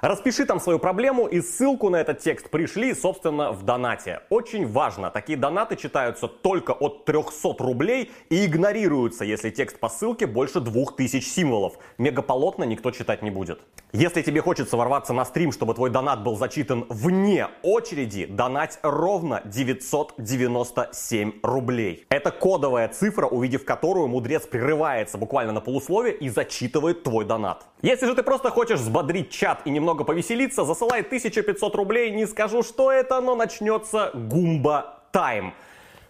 Распиши там свою проблему и ссылку на этот текст пришли, собственно, в донате. Очень важно, такие донаты читаются только от 300 рублей и игнорируются, если текст по ссылке больше 2000 символов. Мегаполотно никто читать не будет. Если тебе хочется ворваться на стрим, чтобы твой донат был зачитан вне очереди, донать ровно 997 рублей. Это кодовая цифра, увидев которую мудрец прерывается буквально на полусловие и зачитывает твой донат. Если же ты просто хочешь взбодрить чат и немного повеселиться, засылай 1500 рублей, не скажу, что это, но начнется гумба тайм.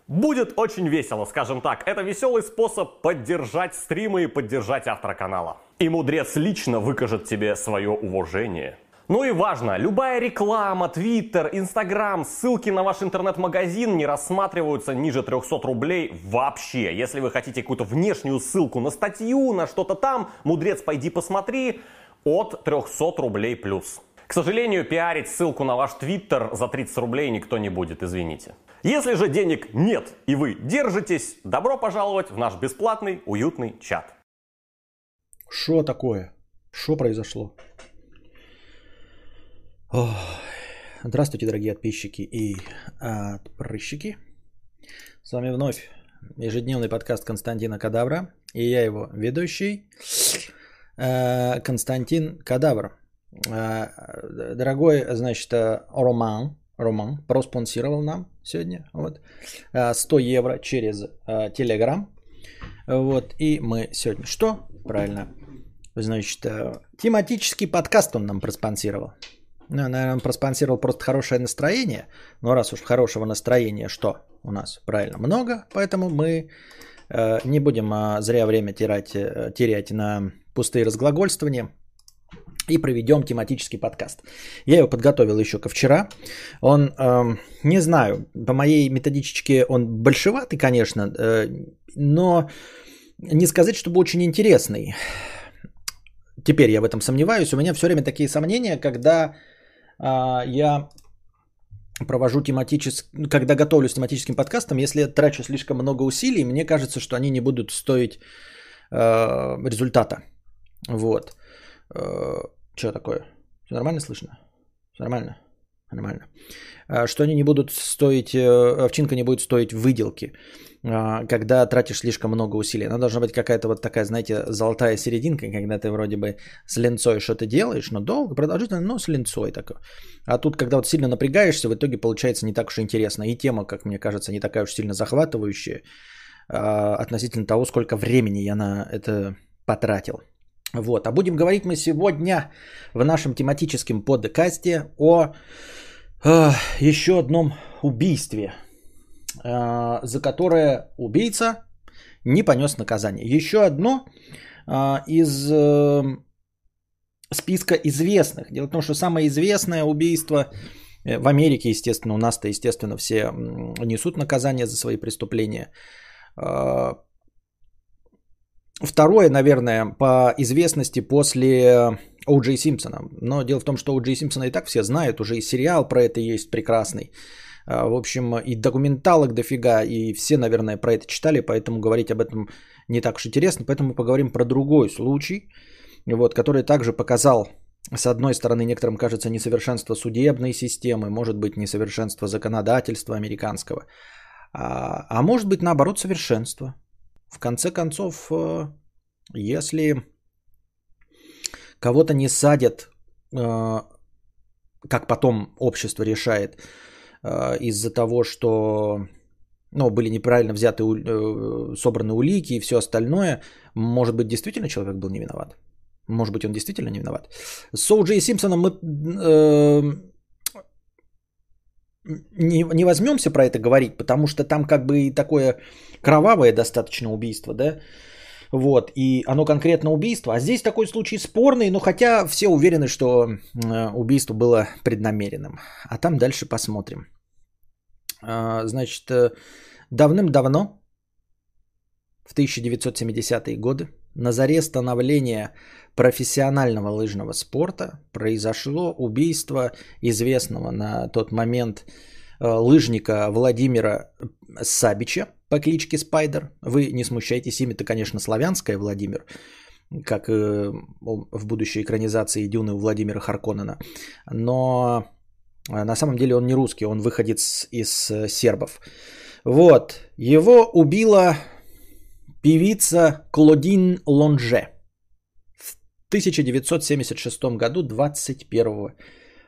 Будет очень весело, скажем так. Это веселый способ поддержать стримы и поддержать автора канала. И мудрец лично выкажет тебе свое уважение. Ну и важно, любая реклама, твиттер, инстаграм, ссылки на ваш интернет-магазин не рассматриваются ниже 300 рублей вообще. Если вы хотите какую-то внешнюю ссылку на статью, на что-то там, мудрец, пойди посмотри, от 300 рублей плюс. К сожалению, пиарить ссылку на ваш твиттер за 30 рублей никто не будет, извините. Если же денег нет и вы держитесь, добро пожаловать в наш бесплатный уютный чат. Что такое? Что произошло? Ох. Здравствуйте, дорогие подписчики и подпрыщики. С вами вновь ежедневный подкаст Константина Кадавра. И я его ведущий Константин Кадавр. Э, дорогой, значит, э, Роман, Роман проспонсировал нам сегодня вот, 100 евро через Телеграм. Вот, и мы сегодня что? Правильно. Значит, тематический подкаст он нам проспонсировал. Ну, наверное, он проспонсировал просто хорошее настроение. Но раз уж хорошего настроения, что у нас правильно много, поэтому мы э, не будем э, зря время терять, э, терять на пустые разглагольствования и проведем тематический подкаст. Я его подготовил еще ко вчера. Он, э, не знаю, по моей методичке он большеватый, конечно, э, но не сказать, чтобы очень интересный. Теперь я в этом сомневаюсь. У меня все время такие сомнения, когда э, я провожу тематический, когда готовлюсь тематическим подкастам, если трачу слишком много усилий, мне кажется, что они не будут стоить э, результата. Вот. Э, что такое? Все нормально слышно? Все нормально? Нормально. Э, что они не будут стоить, э, овчинка не будет стоить выделки, когда тратишь слишком много усилий. Она должна быть какая-то вот такая, знаете, золотая серединка, когда ты вроде бы с линцой что-то делаешь, но долго, продолжительно, но с линцой такой. А тут, когда вот сильно напрягаешься, в итоге получается не так уж интересно. И тема, как мне кажется, не такая уж сильно захватывающая относительно того, сколько времени я на это потратил. Вот. А будем говорить мы сегодня в нашем тематическом подкасте о э, еще одном убийстве, э, за которое убийца не понес наказание. Еще одно э, из э, списка известных. Дело в том, что самое известное убийство э, в Америке, естественно, у нас-то, естественно, все несут наказание за свои преступления. Э, Второе, наверное, по известности после О'Джей Симпсона. Но дело в том, что О'Джей Симпсона и так все знают, уже и сериал про это есть прекрасный. А, в общем, и документалок дофига, и все, наверное, про это читали, поэтому говорить об этом не так уж интересно. Поэтому поговорим про другой случай, вот, который также показал, с одной стороны, некоторым кажется несовершенство судебной системы, может быть, несовершенство законодательства американского, а, а может быть, наоборот, совершенство – в конце концов, э, если кого-то не садят, э, как потом общество решает, э, из-за того, что ну, были неправильно взяты, собраны улики и все остальное, может быть, действительно человек был не виноват. Может быть, он действительно не виноват. С О'Джей Симпсоном мы не, не возьмемся про это говорить, потому что там как бы и такое кровавое достаточно убийство, да, вот, и оно конкретно убийство, а здесь такой случай спорный, но хотя все уверены, что э, убийство было преднамеренным, а там дальше посмотрим. А, значит, э, давным-давно, в 1970-е годы, на заре становления профессионального лыжного спорта произошло убийство известного на тот момент э, лыжника Владимира Сабича по кличке Спайдер. Вы не смущайтесь, имя-то, конечно, славянское Владимир, как э, в будущей экранизации Дюны у Владимира Харконнена. Но э, на самом деле он не русский, он выходец из сербов. Вот, его убила певица Клодин Лонже – 1976 году, 21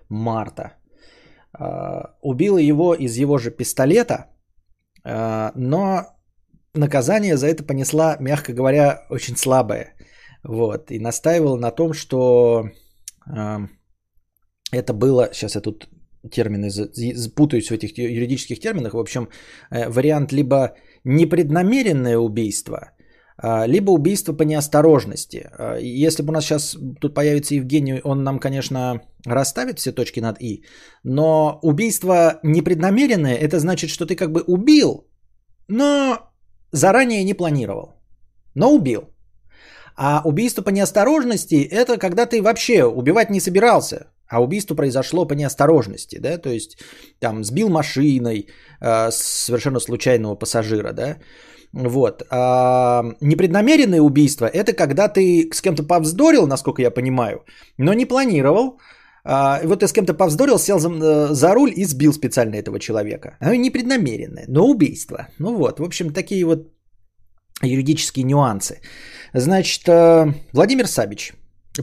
марта. А, убила его из его же пистолета, а, но наказание за это понесла, мягко говоря, очень слабое. Вот, и настаивала на том, что а, это было, сейчас я тут термины путаюсь в этих юридических терминах, в общем, э, вариант либо непреднамеренное убийство – либо убийство по неосторожности. А, если бы у нас сейчас тут появится Евгений, он нам, конечно, расставит все точки над «и», но убийство непреднамеренное – это значит, что ты как бы убил, но заранее не планировал, но убил. А убийство по неосторожности – это когда ты вообще убивать не собирался, а убийство произошло по неосторожности, да, то есть там сбил машиной э, совершенно случайного пассажира, да, вот. А непреднамеренное убийство – это когда ты с кем-то повздорил, насколько я понимаю, но не планировал. А, вот ты с кем-то повздорил, сел за, э, за руль и сбил специально этого человека. Оно непреднамеренное, но убийство. Ну вот, в общем, такие вот юридические нюансы. Значит, э, Владимир Сабич.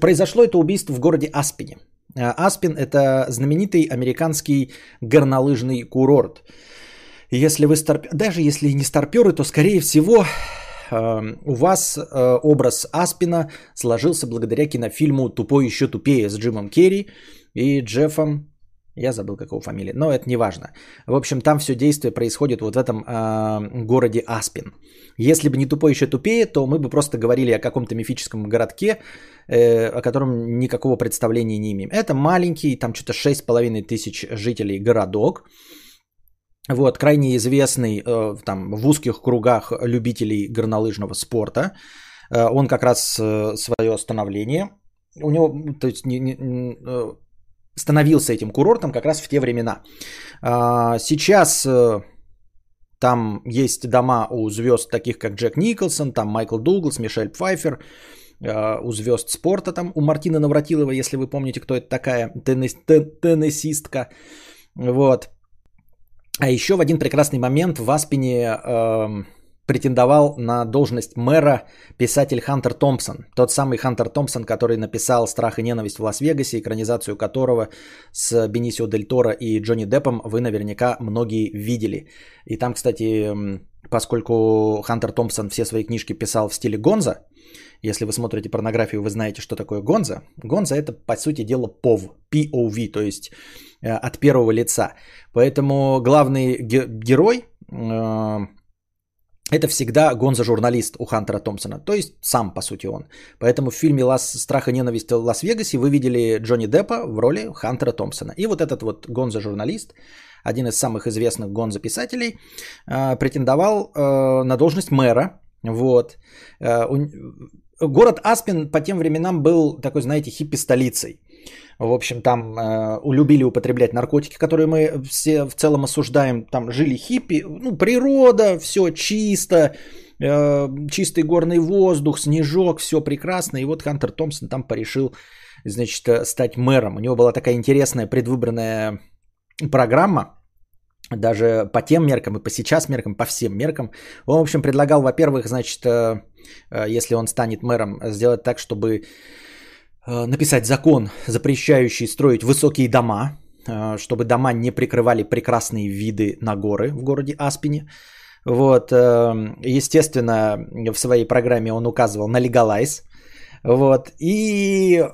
Произошло это убийство в городе Аспине. Э, Аспин – это знаменитый американский горнолыжный курорт – если вы старпер, даже если не старперы, то скорее всего эм, у вас э, образ Аспина сложился благодаря кинофильму «Тупой еще тупее» с Джимом Керри и Джеффом я забыл, какого фамилия, но это не важно. В общем, там все действие происходит вот в этом э, городе Аспин. Если бы не тупой еще тупее, то мы бы просто говорили о каком-то мифическом городке, э, о котором никакого представления не имеем. Это маленький, там что-то 6,5 тысяч жителей городок, вот, крайне известный э, там, в узких кругах любителей горнолыжного спорта. Э, он как раз э, свое становление, у него, то есть, не, не, становился этим курортом как раз в те времена. А, сейчас там есть дома у звезд таких, как Джек Николсон, там Майкл Дуглас, Мишель Пфайфер, у звезд спорта, там у Мартины Навратилова, если вы помните, кто это такая, теннис, теннисистка. Вот. А еще в один прекрасный момент в Аспине э, претендовал на должность мэра писатель Хантер Томпсон. Тот самый Хантер Томпсон, который написал «Страх и ненависть в Лас-Вегасе», экранизацию которого с Бенисио Дель Торо и Джонни Деппом вы наверняка многие видели. И там, кстати, поскольку Хантер Томпсон все свои книжки писал в стиле Гонза, если вы смотрите порнографию, вы знаете, что такое Гонза. Гонза это, по сути дела, POV, POV, то есть от первого лица. Поэтому главный герой э, это всегда гонза-журналист у Хантера Томпсона, то есть сам, по сути, он. Поэтому в фильме «Лас... «Страх и ненависть в Лас-Вегасе» вы видели Джонни Деппа в роли Хантера Томпсона. И вот этот вот гонза-журналист, один из самых известных гонза-писателей, э, претендовал на должность мэра. Вот. Город Аспин по тем временам был такой, знаете, хиппи-столицей. В общем, там э, улюбили употреблять наркотики, которые мы все в целом осуждаем. Там жили хиппи, ну, природа, все чисто, э, чистый горный воздух, снежок, все прекрасно. И вот Хантер Томпсон там порешил, значит, э, стать мэром. У него была такая интересная предвыборная программа, даже по тем меркам и по сейчас меркам, по всем меркам. Он, в общем, предлагал, во-первых, значит, э, э, если он станет мэром, сделать так, чтобы написать закон, запрещающий строить высокие дома, э, чтобы дома не прикрывали прекрасные виды на горы в городе Аспине. Вот, э, естественно, в своей программе он указывал на легалайз. Вот, и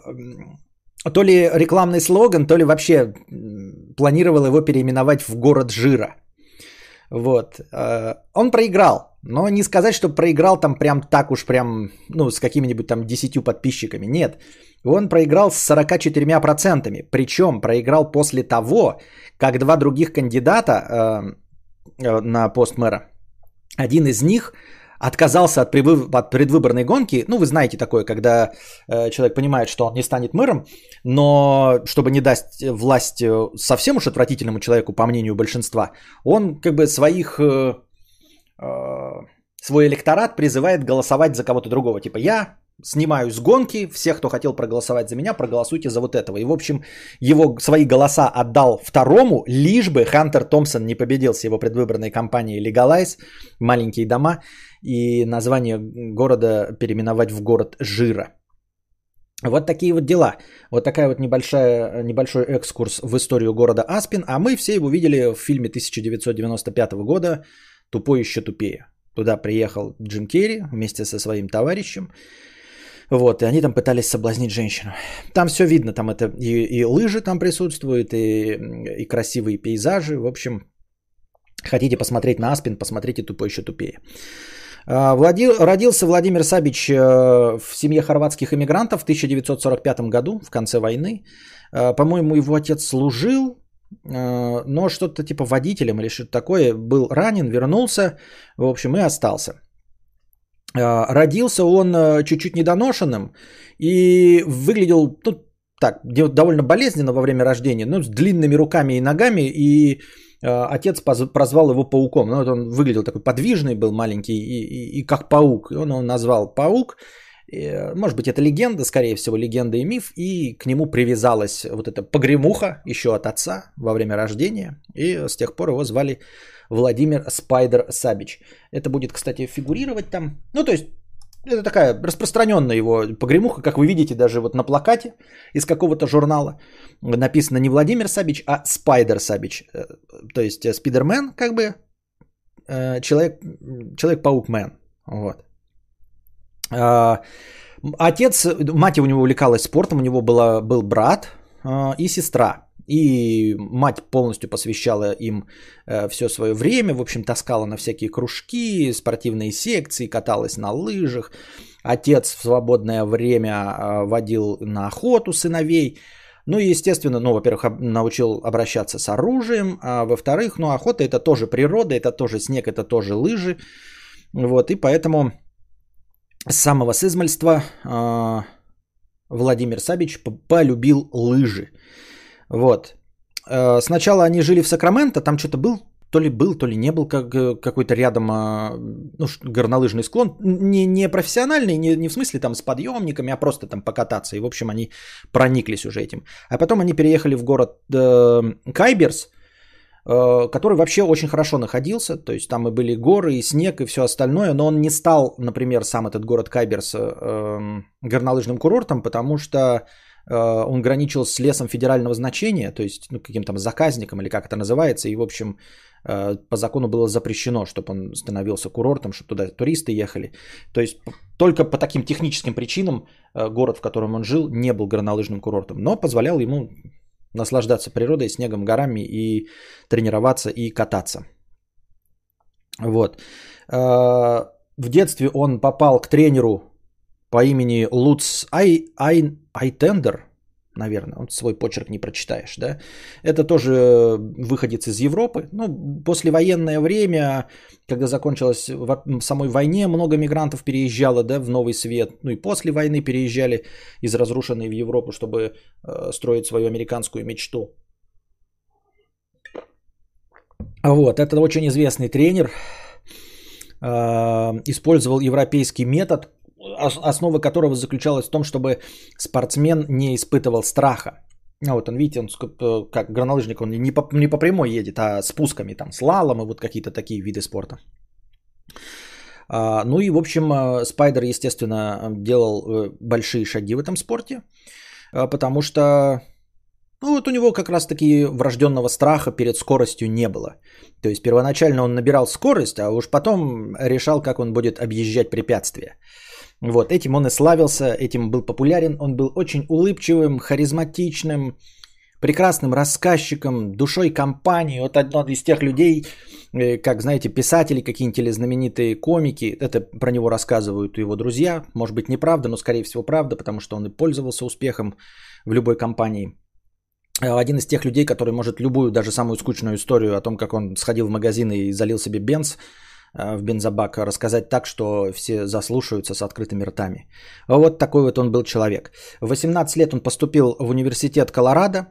то ли рекламный слоган, то ли вообще планировал его переименовать в город жира. Вот. Он проиграл, но не сказать, что проиграл там прям так уж прям, ну, с какими-нибудь там 10 подписчиками. Нет. Он проиграл с 44%. Причем проиграл после того, как два других кандидата э, э, на пост мэра, один из них отказался от, привы- от предвыборной гонки. Ну, вы знаете такое, когда э, человек понимает, что он не станет мэром, но чтобы не дать власть э, совсем уж отвратительному человеку, по мнению большинства, он как бы своих... Э, э, свой электорат призывает голосовать за кого-то другого. Типа я снимаю с гонки, все, кто хотел проголосовать за меня, проголосуйте за вот этого. И, в общем, его свои голоса отдал второму, лишь бы Хантер Томпсон не победил с его предвыборной кампанией Legalize, маленькие дома, и название города переименовать в город Жира. Вот такие вот дела. Вот такая вот небольшая, небольшой экскурс в историю города Аспин. А мы все его видели в фильме 1995 года «Тупой еще тупее». Туда приехал Джим Керри вместе со своим товарищем. Вот, и они там пытались соблазнить женщину. Там все видно, там это и, и лыжи там присутствуют, и, и красивые пейзажи. В общем, хотите посмотреть на Аспин, посмотрите тупой еще тупее. А, Влади... Родился Владимир Сабич э, в семье хорватских иммигрантов в 1945 году, в конце войны. А, по-моему, его отец служил, э, но что-то типа водителем или что-то такое, был ранен, вернулся, в общем, и остался. А, родился он э, чуть-чуть недоношенным и выглядел, ну, так, довольно болезненно во время рождения, ну, с длинными руками и ногами, и э, отец прозвал его пауком. Ну, вот он выглядел такой подвижный, был маленький, и, и, и как паук. И он его назвал паук. И, может быть, это легенда, скорее всего, легенда и миф, и к нему привязалась вот эта погремуха еще от отца во время рождения, и с тех пор его звали Владимир Спайдер Сабич. Это будет, кстати, фигурировать там. Ну, то есть, это такая распространенная его погремуха, как вы видите даже вот на плакате из какого-то журнала. Написано не Владимир Сабич, а Спайдер Сабич. Э, то есть, э, Спидермен как бы э, человек, Человек-паук-мен. Вот. Отец, мать у него увлекалась спортом, у него была, был брат и сестра. И мать полностью посвящала им э, все свое время, в общем, таскала на всякие кружки, спортивные секции, каталась на лыжах. Отец в свободное время э, водил на охоту сыновей. Ну и, естественно, ну, во-первых, научил обращаться с оружием, а во-вторых, ну, охота это тоже природа, это тоже снег, это тоже лыжи. Вот, и поэтому с самого сызмальства э, Владимир Сабич полюбил лыжи. Вот. Э, сначала они жили в Сакраменто, там что-то был, то ли был, то ли не был как, э, какой-то рядом а, ну, горнолыжный склон. Не, не профессиональный, не, не в смысле там с подъемниками, а просто там покататься. И, в общем, они прониклись уже этим. А потом они переехали в город э, Кайберс, э, который вообще очень хорошо находился. То есть там и были горы, и снег, и все остальное. Но он не стал, например, сам этот город Кайберс э, эм, горнолыжным курортом, потому что он граничил с лесом федерального значения, то есть ну, каким-то заказником или как это называется, и в общем э, по закону было запрещено, чтобы он становился курортом, чтобы туда туристы ехали. То есть только по таким техническим причинам э, город, в котором он жил, не был горнолыжным курортом, но позволял ему наслаждаться природой, снегом, горами и тренироваться и кататься. Вот. В детстве он попал к тренеру по имени Луц Ай, Ай, Айтендер, наверное, он свой почерк не прочитаешь, да, это тоже выходец из Европы, ну, послевоенное время, когда закончилась в самой войне, много мигрантов переезжало, да, в Новый Свет, ну и после войны переезжали из разрушенной в Европу, чтобы э, строить свою американскую мечту. Вот, это очень известный тренер, э, использовал европейский метод – основа которого заключалась в том, чтобы спортсмен не испытывал страха. Вот он, видите, он э, как горнолыжник, он не по, не по прямой едет, а спусками, там, слалом и вот какие-то такие виды спорта. А, ну и, в общем, э, Спайдер, естественно, делал э, большие шаги в этом спорте, потому что ну вот у него как раз таки врожденного страха перед скоростью не было. То есть первоначально он набирал скорость, а уж потом решал, как он будет объезжать препятствия. Вот, этим он и славился, этим был популярен. Он был очень улыбчивым, харизматичным, прекрасным рассказчиком, душой компании. Вот один из тех людей, э, как, знаете, писатели какие-нибудь или знаменитые комики, это про него рассказывают его друзья. Может быть, неправда, но, скорее всего, правда, потому что он и пользовался успехом в любой компании. Э, один из тех людей, который может любую, даже самую скучную историю о том, как он сходил в магазин и залил себе бенз, в бензобак, рассказать так, что все заслушаются с открытыми ртами. Вот такой вот он был человек. В 18 лет он поступил в университет Колорадо,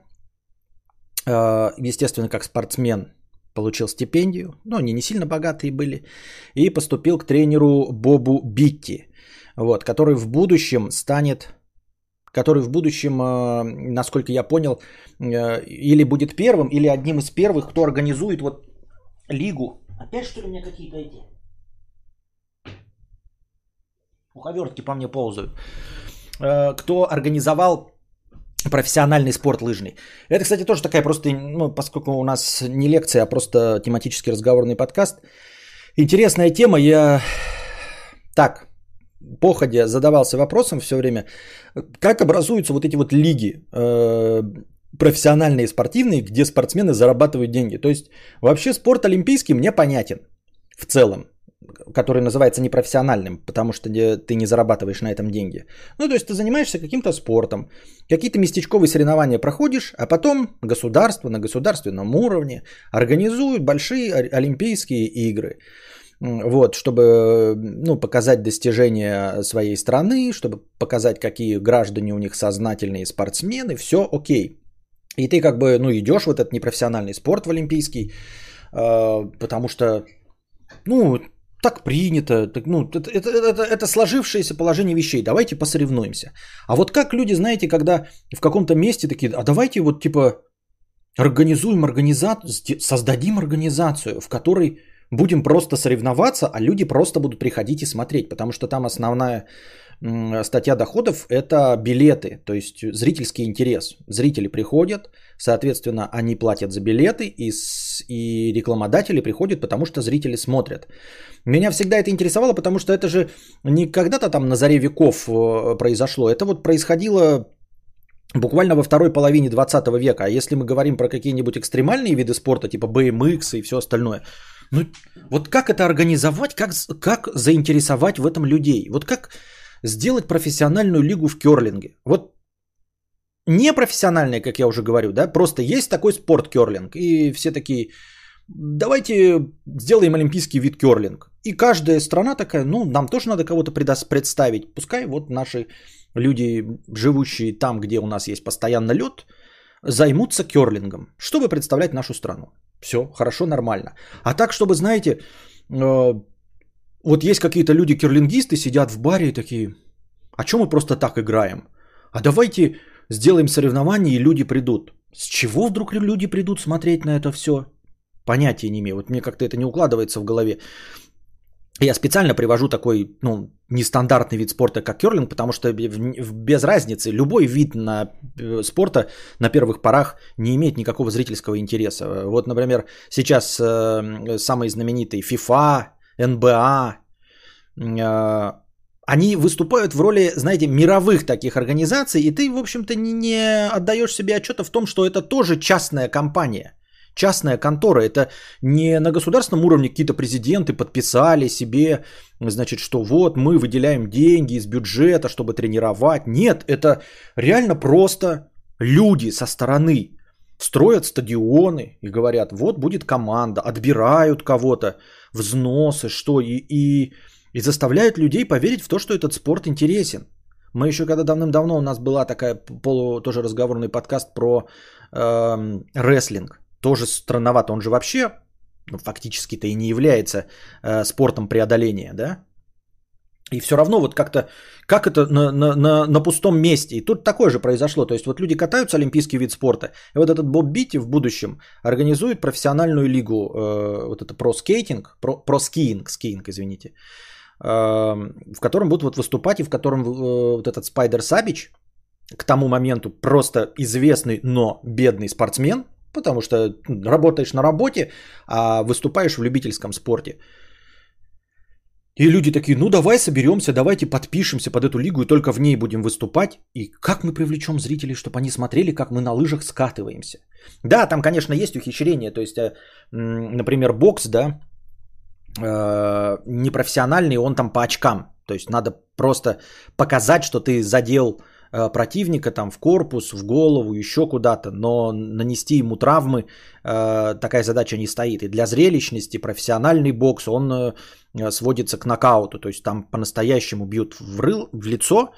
естественно, как спортсмен получил стипендию, но они не сильно богатые были, и поступил к тренеру Бобу Битти, вот, который в будущем станет который в будущем, э, насколько я понял, э, или будет первым, или одним из первых, кто организует вот лигу. Опять что ли у меня какие-то эти уховертки по мне ползают. Э, кто организовал профессиональный спорт лыжный. Это, кстати, тоже такая просто, ну, поскольку у нас не лекция, а просто тематический разговорный подкаст. Интересная тема. Я так, походя задавался вопросом все время, как образуются вот эти вот лиги профессиональные спортивные, где спортсмены зарабатывают деньги. То есть вообще спорт олимпийский мне понятен в целом, который называется непрофессиональным, потому что ты не зарабатываешь на этом деньги. Ну, то есть ты занимаешься каким-то спортом, какие-то местечковые соревнования проходишь, а потом государство на государственном уровне организует большие олимпийские игры вот, чтобы ну, показать достижения своей страны, чтобы показать, какие граждане у них сознательные спортсмены, все окей. И ты как бы, ну, идешь в этот непрофессиональный спорт в олимпийский, э, потому что, ну, так принято, так, ну, это, это, это, это сложившееся положение вещей, давайте посоревнуемся. А вот как люди, знаете, когда в каком-то месте такие, а давайте вот типа организуем организацию, создадим организацию, в которой будем просто соревноваться, а люди просто будут приходить и смотреть, потому что там основная статья доходов – это билеты, то есть зрительский интерес. Зрители приходят, соответственно, они платят за билеты, и, и рекламодатели приходят, потому что зрители смотрят. Меня всегда это интересовало, потому что это же не когда-то там на заре веков э, произошло, это вот происходило буквально во второй половине 20 века. А если мы говорим про какие-нибудь экстремальные виды спорта, типа BMX и все остальное – ну, вот как это организовать, как, как заинтересовать в этом людей? Вот как сделать профессиональную лигу в керлинге? Вот не профессиональная, как я уже говорю, да, просто есть такой спорт керлинг, и все такие, давайте сделаем олимпийский вид керлинг. И каждая страна такая, ну, нам тоже надо кого-то представить. Пускай вот наши люди, живущие там, где у нас есть постоянно лед, займутся керлингом, чтобы представлять нашу страну. Все, хорошо, нормально. А так, чтобы, знаете, э, вот есть какие-то люди кирлингисты, сидят в баре и такие, а чем мы просто так играем? А давайте сделаем соревнования и люди придут. С чего вдруг люди придут смотреть на это все? Понятия не имею. Вот мне как-то это не укладывается в голове. Я специально привожу такой ну, нестандартный вид спорта, как керлинг, потому что без разницы любой вид на э, спорта на первых порах не имеет никакого зрительского интереса. Вот, например, сейчас э, самые знаменитые FIFA, НБА, э, они выступают в роли, знаете, мировых таких организаций, и ты, в общем-то, не, не отдаешь себе отчета в том, что это тоже частная компания – частная контора. Это не на государственном уровне какие-то президенты подписали себе, значит, что вот мы выделяем деньги из бюджета, чтобы тренировать. Нет, это реально просто люди со стороны строят стадионы и говорят, вот будет команда, отбирают кого-то, взносы, что, и, и, и заставляют людей поверить в то, что этот спорт интересен. Мы еще когда давным-давно у нас была такая полу тоже разговорный подкаст про э, рестлинг тоже странновато. Он же вообще ну, фактически-то и не является э, спортом преодоления, да? И все равно вот как-то, как это на, на, на, на пустом месте. И тут такое же произошло. То есть вот люди катаются, олимпийский вид спорта. И вот этот Боб Битти в будущем организует профессиональную лигу, э, вот это про скейтинг, про, про скиинг, скиинг, извините, э, в котором будут вот выступать и в котором э, вот этот Спайдер Сабич, к тому моменту просто известный, но бедный спортсмен, Потому что работаешь на работе, а выступаешь в любительском спорте. И люди такие, ну давай соберемся, давайте подпишемся под эту лигу и только в ней будем выступать. И как мы привлечем зрителей, чтобы они смотрели, как мы на лыжах скатываемся. Да, там, конечно, есть ухищрение. То есть, э, например, бокс, да, э, непрофессиональный, он там по очкам. То есть надо просто показать, что ты задел противника там в корпус, в голову, еще куда-то, но нанести ему травмы э, такая задача не стоит. И для зрелищности профессиональный бокс, он э, сводится к нокауту, то есть там по-настоящему бьют в, рыл, в лицо,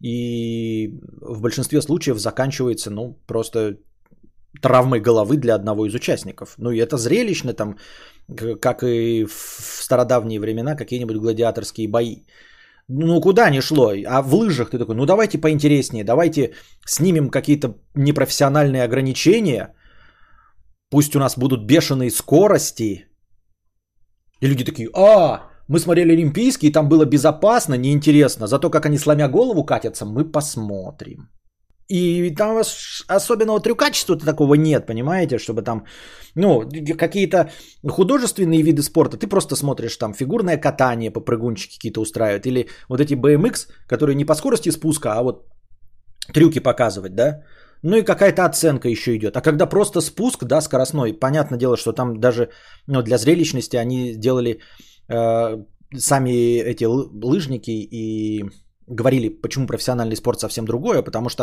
и в большинстве случаев заканчивается, ну, просто травмой головы для одного из участников. Ну и это зрелищно, там, как и в стародавние времена, какие-нибудь гладиаторские бои. Ну, куда ни шло. А в лыжах ты такой, ну, давайте поинтереснее, давайте снимем какие-то непрофессиональные ограничения, пусть у нас будут бешеные скорости. И люди такие, а, мы смотрели Олимпийский, там было безопасно, неинтересно, зато как они сломя голову катятся, мы посмотрим. И там особенного трюкачества такого нет, понимаете, чтобы там, ну, какие-то художественные виды спорта, ты просто смотришь там фигурное катание, попрыгунчики какие-то устраивают, или вот эти BMX, которые не по скорости спуска, а вот трюки показывать, да, ну и какая-то оценка еще идет. А когда просто спуск, да, скоростной, понятное дело, что там даже ну, для зрелищности они делали э, сами эти лыжники и говорили, почему профессиональный спорт совсем другое, потому что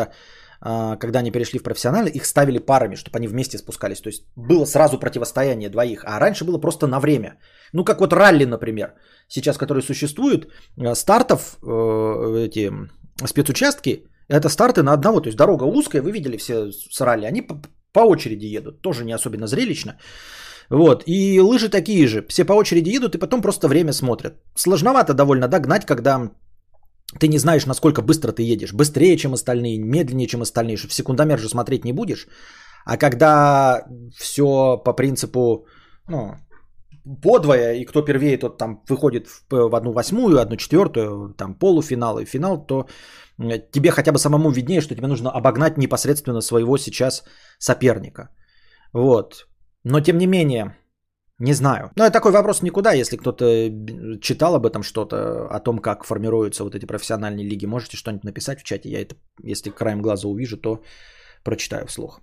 а, когда они перешли в профессиональный, их ставили парами, чтобы они вместе спускались. То есть было сразу противостояние двоих, а раньше было просто на время. Ну, как вот ралли, например, сейчас, которые существуют, э, стартов, э, эти спецучастки, это старты на одного, то есть дорога узкая, вы видели все с ралли, они по, очереди едут, тоже не особенно зрелищно. Вот, и лыжи такие же, все по очереди едут и потом просто время смотрят. Сложновато довольно, да, гнать, когда ты не знаешь, насколько быстро ты едешь. Быстрее, чем остальные, медленнее, чем остальные. Что в секундомер же смотреть не будешь. А когда все по принципу, ну, подвое, и кто первее, тот там выходит в, в одну восьмую, одну четвертую, там полуфинал и финал, то тебе хотя бы самому виднее, что тебе нужно обогнать непосредственно своего сейчас соперника. Вот. Но тем не менее, не знаю. Но это такой вопрос никуда. Если кто-то читал об этом что-то, о том, как формируются вот эти профессиональные лиги, можете что-нибудь написать в чате. Я это, если краем глаза увижу, то прочитаю вслух.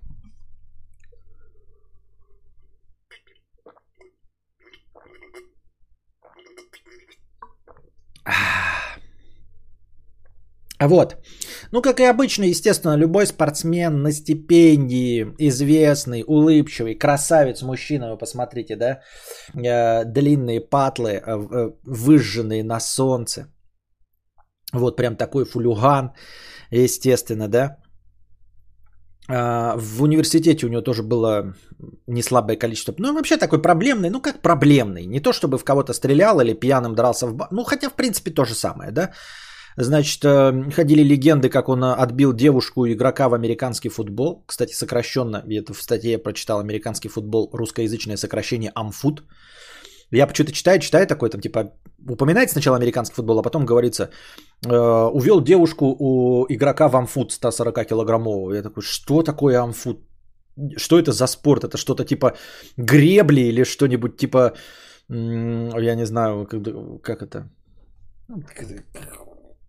Вот. Ну, как и обычно, естественно, любой спортсмен на стипендии, известный, улыбчивый, красавец, мужчина, вы посмотрите, да, э, длинные патлы, э, э, выжженные на солнце. Вот прям такой фулюган, естественно, да. А, в университете у него тоже было не слабое количество. Ну, вообще такой проблемный, ну как проблемный. Не то, чтобы в кого-то стрелял или пьяным дрался в бар. Ну, хотя, в принципе, то же самое, да. Значит, э, ходили легенды, как он отбил девушку игрока в американский футбол. Кстати, сокращенно, это в статье я прочитал, американский футбол, русскоязычное сокращение Амфут. Я почему-то читаю, читаю такой, там типа, упоминается сначала американский футбол, а потом говорится, э, увел девушку у игрока в амфут 140 килограммового. Я такой, что такое амфут? Что это за спорт? Это что-то типа гребли или что-нибудь типа, я не знаю, как, как это?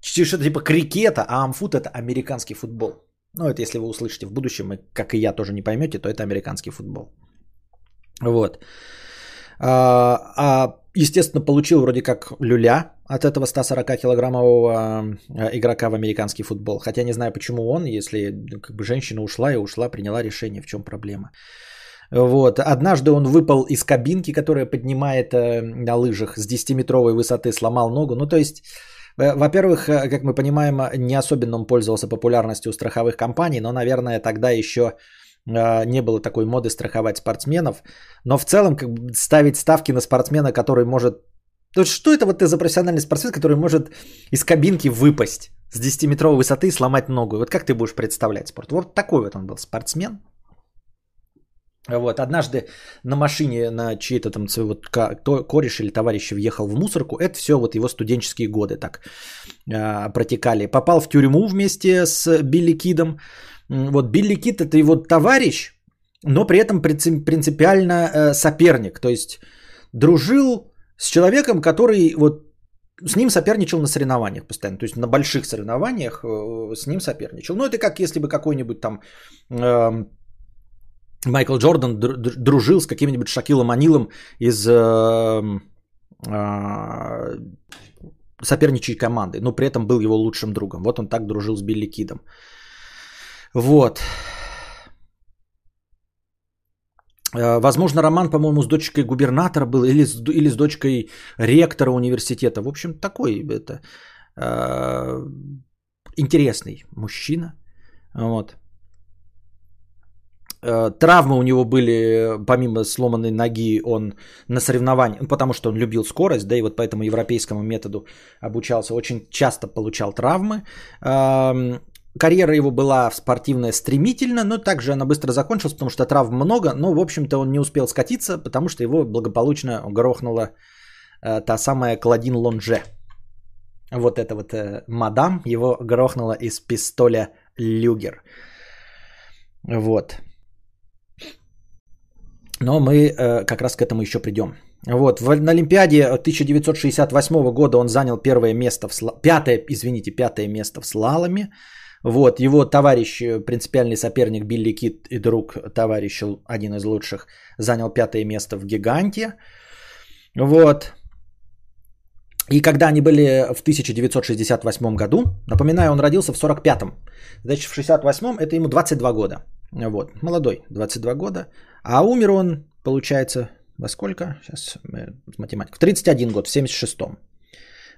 Что-то типа крикета, а амфут это американский футбол. Ну, это если вы услышите в будущем, и как и я тоже не поймете, то это американский футбол. Вот. А, а естественно, получил вроде как люля от этого 140-килограммового а, игрока в американский футбол. Хотя не знаю, почему он, если ну, как бы женщина ушла и ушла, приняла решение, в чем проблема. Вот. Однажды он выпал из кабинки, которая поднимает э, на лыжах с 10-метровой высоты, сломал ногу. Ну, то есть во-первых, э, как мы понимаем, не особенно он пользовался популярностью у страховых компаний, но, наверное, тогда еще э, не было такой моды страховать спортсменов. Но в целом как бы ставить ставки на спортсмена, который может... То есть что это вот ты за профессиональный спортсмен, который может из кабинки выпасть с 10-метровой высоты и сломать ногу? Вот как ты будешь представлять спорт? Вот такой вот он был спортсмен. Вот, однажды на машине на чьей-то там вот, кореш или товарищ въехал в мусорку. Это все вот его студенческие годы так э, протекали. Попал в тюрьму вместе с Билли Кидом. Вот Билли Кид это его товарищ, но при этом принципиально э, соперник. То есть дружил с человеком, который вот с ним соперничал на соревнованиях постоянно. То есть на больших соревнованиях э, с ним соперничал. Ну это как если бы какой-нибудь там... Э, Майкл Джордан дружил с каким-нибудь Шакилом Анилом из э, э, соперничать команды, но при этом был его лучшим другом. Вот он так дружил с Билли Кидом. Вот. Э, возможно, роман, по-моему, с дочкой губернатора был или с, или с дочкой ректора университета. В общем, такой это э, интересный мужчина. Вот. Э, травмы у него были, помимо сломанной ноги, он на соревнованиях, ну, потому что он любил скорость, да, и вот по этому европейскому методу обучался, очень часто получал травмы. Карьера его была спортивная стремительно, но также она быстро закончилась, потому что травм много, но, в общем-то, он не успел скатиться, потому что его благополучно грохнула э, та самая Кладин Лонже. Вот эта вот э, мадам его грохнула из пистоля Люгер. Вот. Но мы э, как раз к этому еще придем. Вот, в, на Олимпиаде 1968 года он занял первое место, в сла... пятое, извините, пятое место в слаломе. Вот, его товарищ, э, принципиальный соперник Билли Кит и друг товарищ, один из лучших, занял пятое место в гиганте. Вот. И когда они были в 1968 году, напоминаю, он родился в 45-м. Значит, в 68-м это ему 22 года. Вот, молодой, 22 года. А умер он, получается, во сколько? Сейчас математика. В 31 год, в 76-м.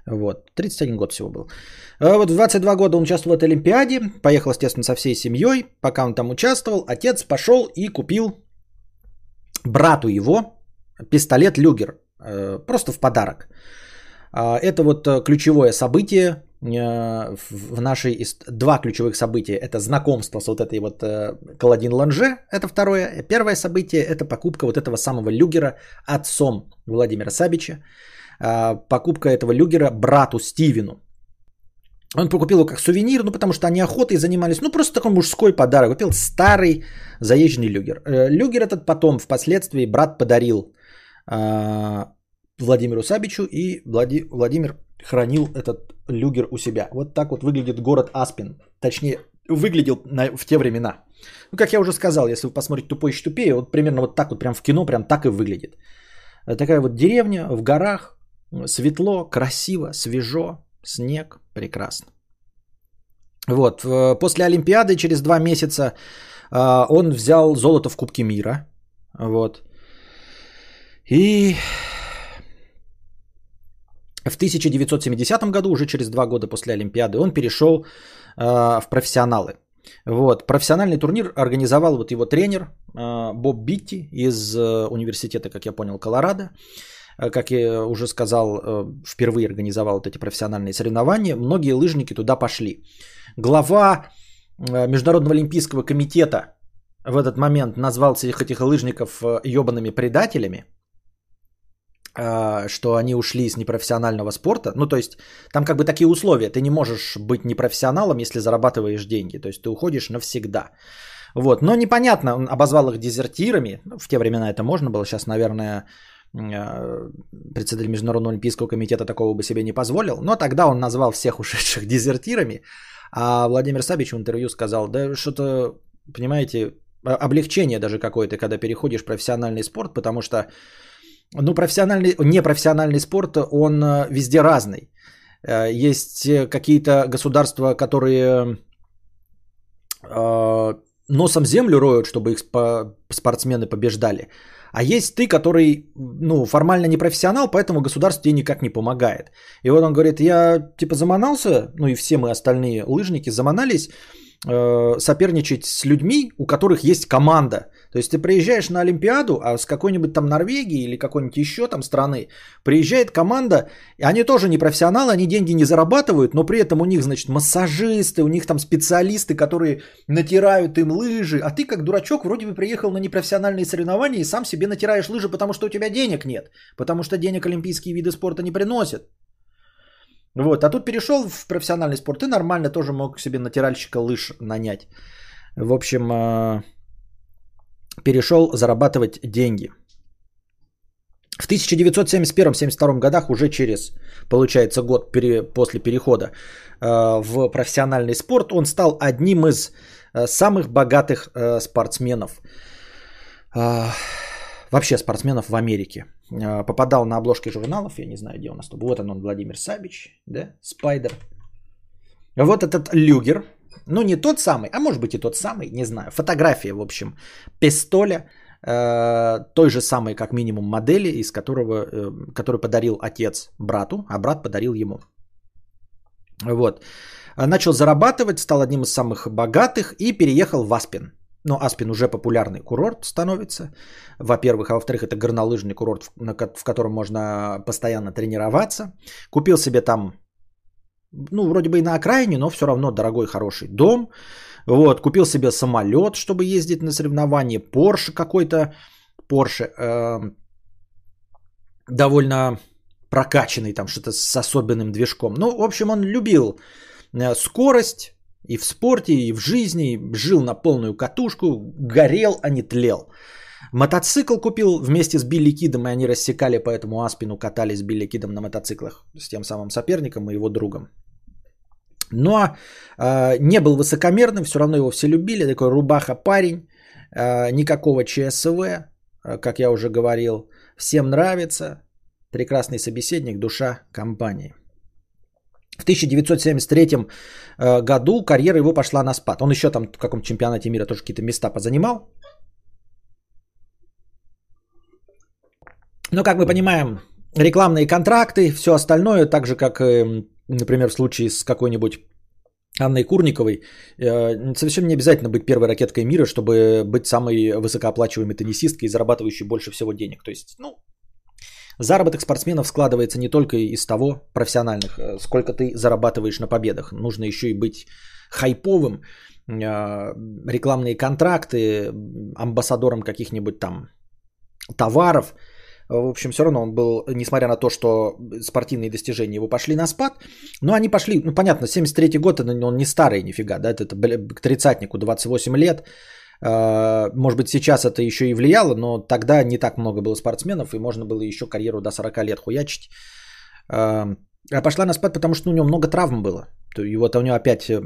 Вот, 31 год всего был. А вот в 22 года он участвовал в этой Олимпиаде, поехал, естественно, со всей семьей. Пока он там участвовал, отец пошел и купил брату его пистолет Люгер, э, просто в подарок. А, это вот э, ключевое событие э, в нашей... Два ключевых события. Это знакомство с вот этой вот Каладин Ланже, это второе. Первое событие – это покупка вот этого самого люгера отцом Владимира Сабича. А, покупка этого люгера брату Стивену. Он покупил его как сувенир, ну потому что они охотой занимались, ну просто такой мужской подарок. Купил старый заезженный люгер. Э, люгер этот потом впоследствии брат подарил э, Владимиру Сабичу и Влади, Владимир хранил этот люгер у себя. Вот так вот выглядит город Аспин. Точнее, выглядел на, в те времена. Ну, как я уже сказал, если вы посмотрите «Тупой еще тупее», вот примерно вот так вот прям в кино прям так и выглядит. Такая вот деревня в горах, Светло, красиво, свежо, снег, прекрасно. Вот, после Олимпиады через два месяца а, он взял золото в Кубке мира. Вот. И в 1970 году, уже через два года после Олимпиады, он перешел а, в профессионалы. Вот. Профессиональный турнир организовал вот его тренер а, Боб Битти из э, университета, как я понял, Колорадо. Э, как я уже сказал, э, впервые организовал вот эти профессиональные соревнования, многие лыжники туда пошли. Глава э, Международного олимпийского комитета в этот момент назвал всех этих лыжников ебаными предателями, что они ушли из непрофессионального спорта. Ну, то есть, там как бы такие условия. Ты не можешь быть непрофессионалом, если зарабатываешь деньги. То есть, ты уходишь навсегда. Вот. Но непонятно, он обозвал их дезертирами. В те времена это можно было. Сейчас, наверное, Э, председатель Международного олимпийского комитета такого бы себе не позволил. Но тогда он назвал всех ушедших дезертирами. А Владимир Сабич в интервью сказал, да что-то, понимаете, облегчение даже какое-то, когда переходишь в профессиональный спорт, потому что ну, профессиональный, непрофессиональный спорт, он э, везде разный. Э, есть какие-то государства, которые носом землю роют, чтобы их спортсмены побеждали. А есть ты, который, ну, формально не профессионал, поэтому государство тебе никак не помогает. И вот он говорит, я типа заманался, ну и все мы остальные лыжники заманались э, соперничать с людьми, у которых есть команда. То есть ты приезжаешь на Олимпиаду, а с какой-нибудь там Норвегии или какой-нибудь еще там страны приезжает команда, и они тоже не профессионалы, они деньги не зарабатывают, но при этом у них, значит, массажисты, у них там специалисты, которые натирают им лыжи, а ты как дурачок вроде бы приехал на непрофессиональные соревнования и сам себе натираешь лыжи, потому что у тебя денег нет, потому что денег олимпийские виды спорта не приносят. Вот, а тут перешел в профессиональный спорт, ты нормально тоже мог себе натиральщика лыж нанять. В общем, э, перешел зарабатывать деньги. В 1971-72 годах, уже через, получается, год пере, после перехода э, в профессиональный спорт, он стал одним из э, самых богатых э, спортсменов. Э, вообще спортсменов в Америке. Э, попадал на обложки журналов, я не знаю, где у нас. Вот он, он Владимир Сабич, да, Спайдер. Вот этот Люгер, ну не тот самый, а может быть и тот самый, не знаю. Фотография, в общем, пистоля, э, той же самой, как минимум, модели, из которого, э, который подарил отец брату, а брат подарил ему. Вот. Начал зарабатывать, стал одним из самых богатых и переехал в Аспин. Но Аспин уже популярный курорт становится, во-первых. А во-вторых, это горнолыжный курорт, в котором можно постоянно тренироваться. Купил себе там, ну, вроде бы и на окраине, но все равно дорогой, хороший дом. Вот, купил себе самолет, чтобы ездить на соревнования. Порше какой-то, Порше, э, довольно прокачанный, там что-то с особенным движком. Ну, в общем, он любил э, скорость, и в спорте, и в жизни, жил на полную катушку, горел, а не тлел. Мотоцикл купил вместе с Билли Кидом, и они рассекали по этому Аспину, катались с Билли Кидом на мотоциклах с тем самым соперником и его другом. Но э, не был высокомерным, все равно его все любили, такой рубаха парень, э, никакого чсв, э, как я уже говорил, всем нравится, прекрасный собеседник, душа компании. В 1973 э, году карьера его пошла на спад. Он еще там в каком чемпионате мира тоже какие-то места позанимал. Но, как мы понимаем, рекламные контракты, все остальное, так же, как, например, в случае с какой-нибудь Анной Курниковой, э, совершенно не обязательно быть первой ракеткой мира, чтобы быть самой высокооплачиваемой теннисисткой и зарабатывающей больше всего денег. То есть, ну, Заработок спортсменов складывается не только из того профессиональных, э, сколько ты зарабатываешь на победах. Нужно еще и быть хайповым, э, рекламные контракты, амбассадором каких-нибудь там товаров. В общем, все равно он был, несмотря на то, что спортивные достижения его пошли на спад, но они пошли, ну понятно, 73-й год, он не старый нифига, да, это к тридцатнику 28 лет, а, может быть, сейчас это еще и влияло, но тогда не так много было спортсменов, и можно было еще карьеру до 40 лет хуячить. А, а пошла на спад, потому что ну, у него много травм было. И вот у него опять э,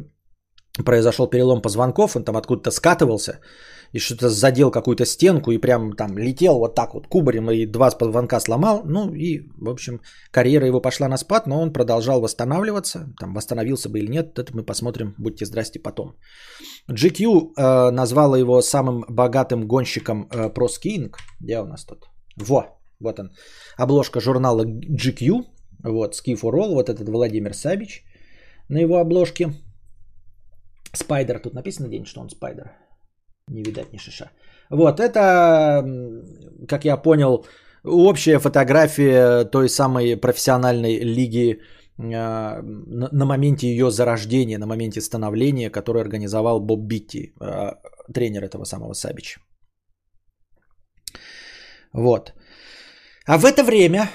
произошел перелом позвонков, он там откуда-то скатывался, и что-то задел какую-то стенку, и прям там летел вот так вот кубарем, и два позвонка сломал. Ну и, в общем, карьера его пошла на спад, но он продолжал восстанавливаться. Там восстановился бы или нет, это мы посмотрим, будьте здрасте потом. GQ э, назвала его самым богатым гонщиком э, Pro Skiing. Где у нас тут? Во, вот он. Обложка журнала GQ. Вот, Ski for All. Вот этот Владимир Сабич на его обложке. Спайдер. Тут написано день, что он Спайдер. Не видать ни шиша. Вот, это, как я понял, общая фотография той самой профессиональной лиги а, на моменте ее зарождения, на моменте становления, который организовал Боб Битти, а, тренер этого самого Сабича. Вот. А в это время,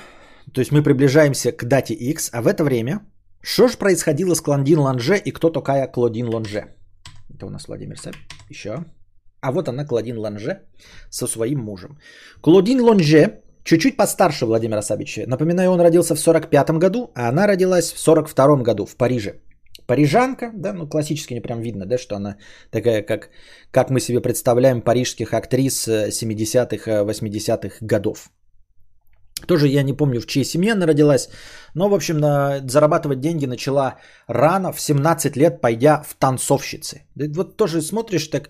то есть мы приближаемся к дате X, а в это время, что же происходило с Клодин Ланже и кто такая Клодин Ланже? Это у нас Владимир Сабич. Еще. А вот она, Клодин Ланже, со своим мужем. Клодин Ланже чуть-чуть постарше Владимира Сабича. Напоминаю, он родился в 45 году, а она родилась в 42 году в Париже. Парижанка, да, ну классически не прям видно, да, что она такая, как, как мы себе представляем парижских актрис 70-х, 80-х годов. Тоже я не помню, в чьей семье она родилась, но, в общем, на, зарабатывать деньги начала рано, в 17 лет, пойдя в танцовщицы. Вот тоже смотришь так,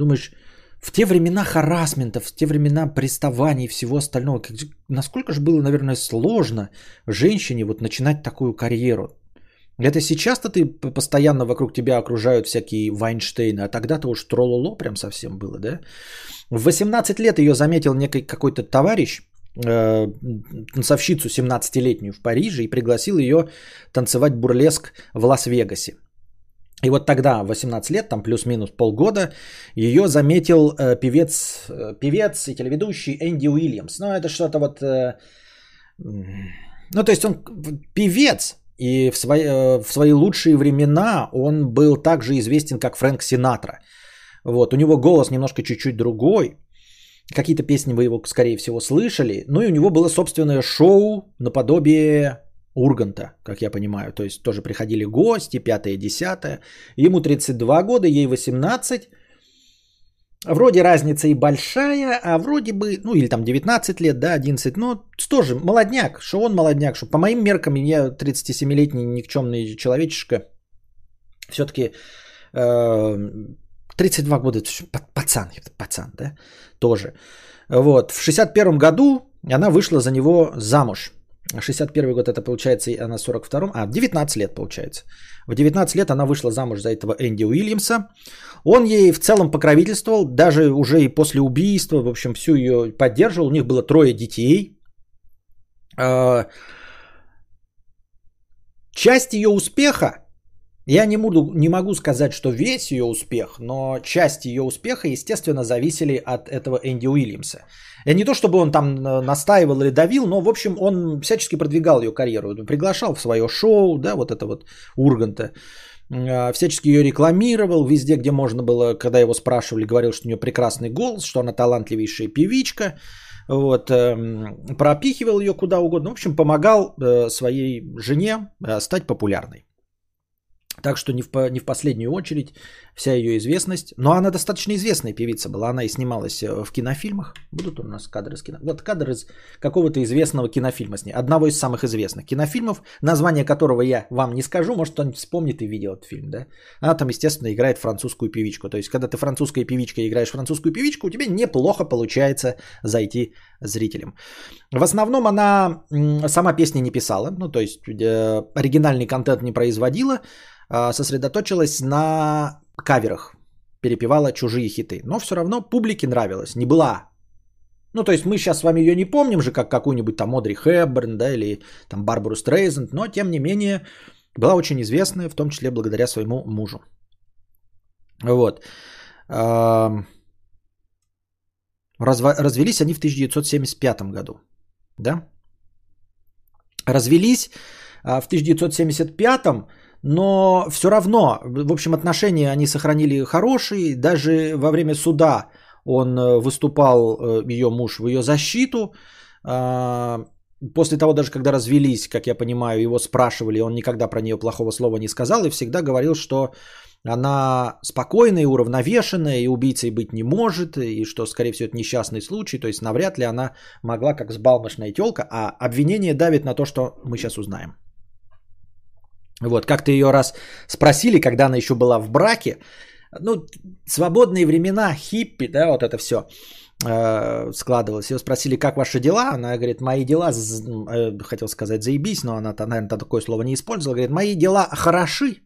думаешь, в те времена харасмента, в те времена приставаний и всего остального, как, насколько же было, наверное, сложно женщине вот начинать такую карьеру. Это сейчас-то ты постоянно вокруг тебя окружают всякие Вайнштейны, а тогда-то уж трололо прям совсем было, да? В 18 лет ее заметил некий какой-то товарищ, э, танцовщицу 17-летнюю в Париже и пригласил ее танцевать бурлеск в Лас-Вегасе. И вот тогда, 18 лет, там плюс-минус полгода, ее заметил э, певец, э, певец и телеведущий Энди Уильямс. Ну, это что-то вот... Э, ну, то есть он певец, и в свои, э, в свои лучшие времена он был также известен, как Фрэнк Синатра. Вот, у него голос немножко чуть-чуть другой. Какие-то песни вы его, скорее всего, слышали. Ну и у него было собственное шоу наподобие Урганта, как я понимаю. То есть тоже приходили гости, пятое, десятое. Ему 32 года, ей 18. Вроде разница и большая, а вроде бы, ну или там 19 лет, да, 11, но тоже молодняк, что он молодняк, что по моим меркам я 37-летний никчемный человечишка, все-таки э, 32 года, пацан, пацан, да, тоже. Вот, в 61 году она вышла за него замуж. 61 год это получается, она 42 а 19 лет получается. В 19 лет она вышла замуж за этого Энди Уильямса. Он ей в целом покровительствовал, даже уже и после убийства, в общем, всю ее поддерживал. У них было трое детей. А, часть ее успеха, я не, буду, не могу сказать, что весь ее успех, но часть ее успеха, естественно, зависели от этого Энди Уильямса. И не то, чтобы он там э, настаивал или давил, но, в общем, он всячески продвигал ее карьеру. Приглашал в свое шоу, да, вот это вот Урганта. А, всячески ее рекламировал везде, где можно было, когда его спрашивали, говорил, что у нее прекрасный голос, что она талантливейшая певичка. Вот, эм, пропихивал ее куда угодно. В общем, помогал э, своей жене э, стать популярной. Так что не в, не в последнюю очередь вся ее известность. Но она достаточно известная певица была. Она и снималась э, в кинофильмах. Будут у нас кадры из кино. Вот кадр из какого-то известного кинофильма с ней. Одного из самых известных кинофильмов, название которого я вам не скажу. Может, кто-нибудь вспомнит и видел этот фильм. Да? Она там, естественно, играет французскую певичку. То есть, когда ты французская певичка играешь французскую певичку, у тебя неплохо получается зайти зрителям. В основном она сама песни не писала. Ну, то есть, э, оригинальный контент не производила. А, сосредоточилась на каверах, перепевала чужие хиты. Но все равно публике нравилось, не была. Ну, то есть мы сейчас с вами ее не помним же, как какую-нибудь там Одри Хэбберн, да, или там Барбару Стрейзенд, но тем не менее была очень известная, в том числе благодаря своему мужу. Вот. Разва- развелись они в 1975 году. Да? Развелись а, в 1975 но все равно, в общем, отношения они сохранили хорошие, даже во время суда он э, выступал, э, ее муж, в ее защиту. А, после того, даже когда развелись, как я понимаю, его спрашивали, он никогда про нее плохого слова не сказал и всегда говорил, что она спокойная уравновешенная, и убийцей быть не может, и что, скорее всего, это несчастный случай, то есть навряд ли она могла как сбалмошная телка, а обвинение давит на то, что мы сейчас узнаем. Вот, как-то ее раз спросили, когда она еще была в браке. Ну, свободные времена, хиппи, да, вот это все э, складывалось. Ее спросили, как ваши дела? Она говорит, мои дела, э, хотел сказать, заебись, но она, наверное, такое слово не использовала. Говорит, мои дела хороши.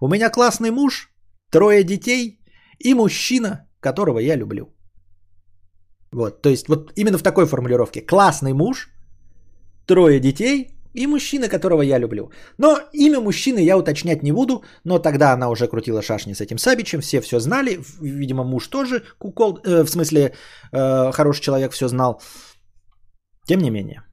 У меня классный муж, трое детей и мужчина, которого я люблю. Вот, то есть вот именно в такой формулировке. Классный муж, трое детей и мужчина, которого я люблю. Но имя мужчины я уточнять не буду, но тогда она уже крутила шашни с этим Сабичем, все все знали, видимо, муж тоже, кукол, э, в смысле, э, хороший человек все знал. Тем не менее.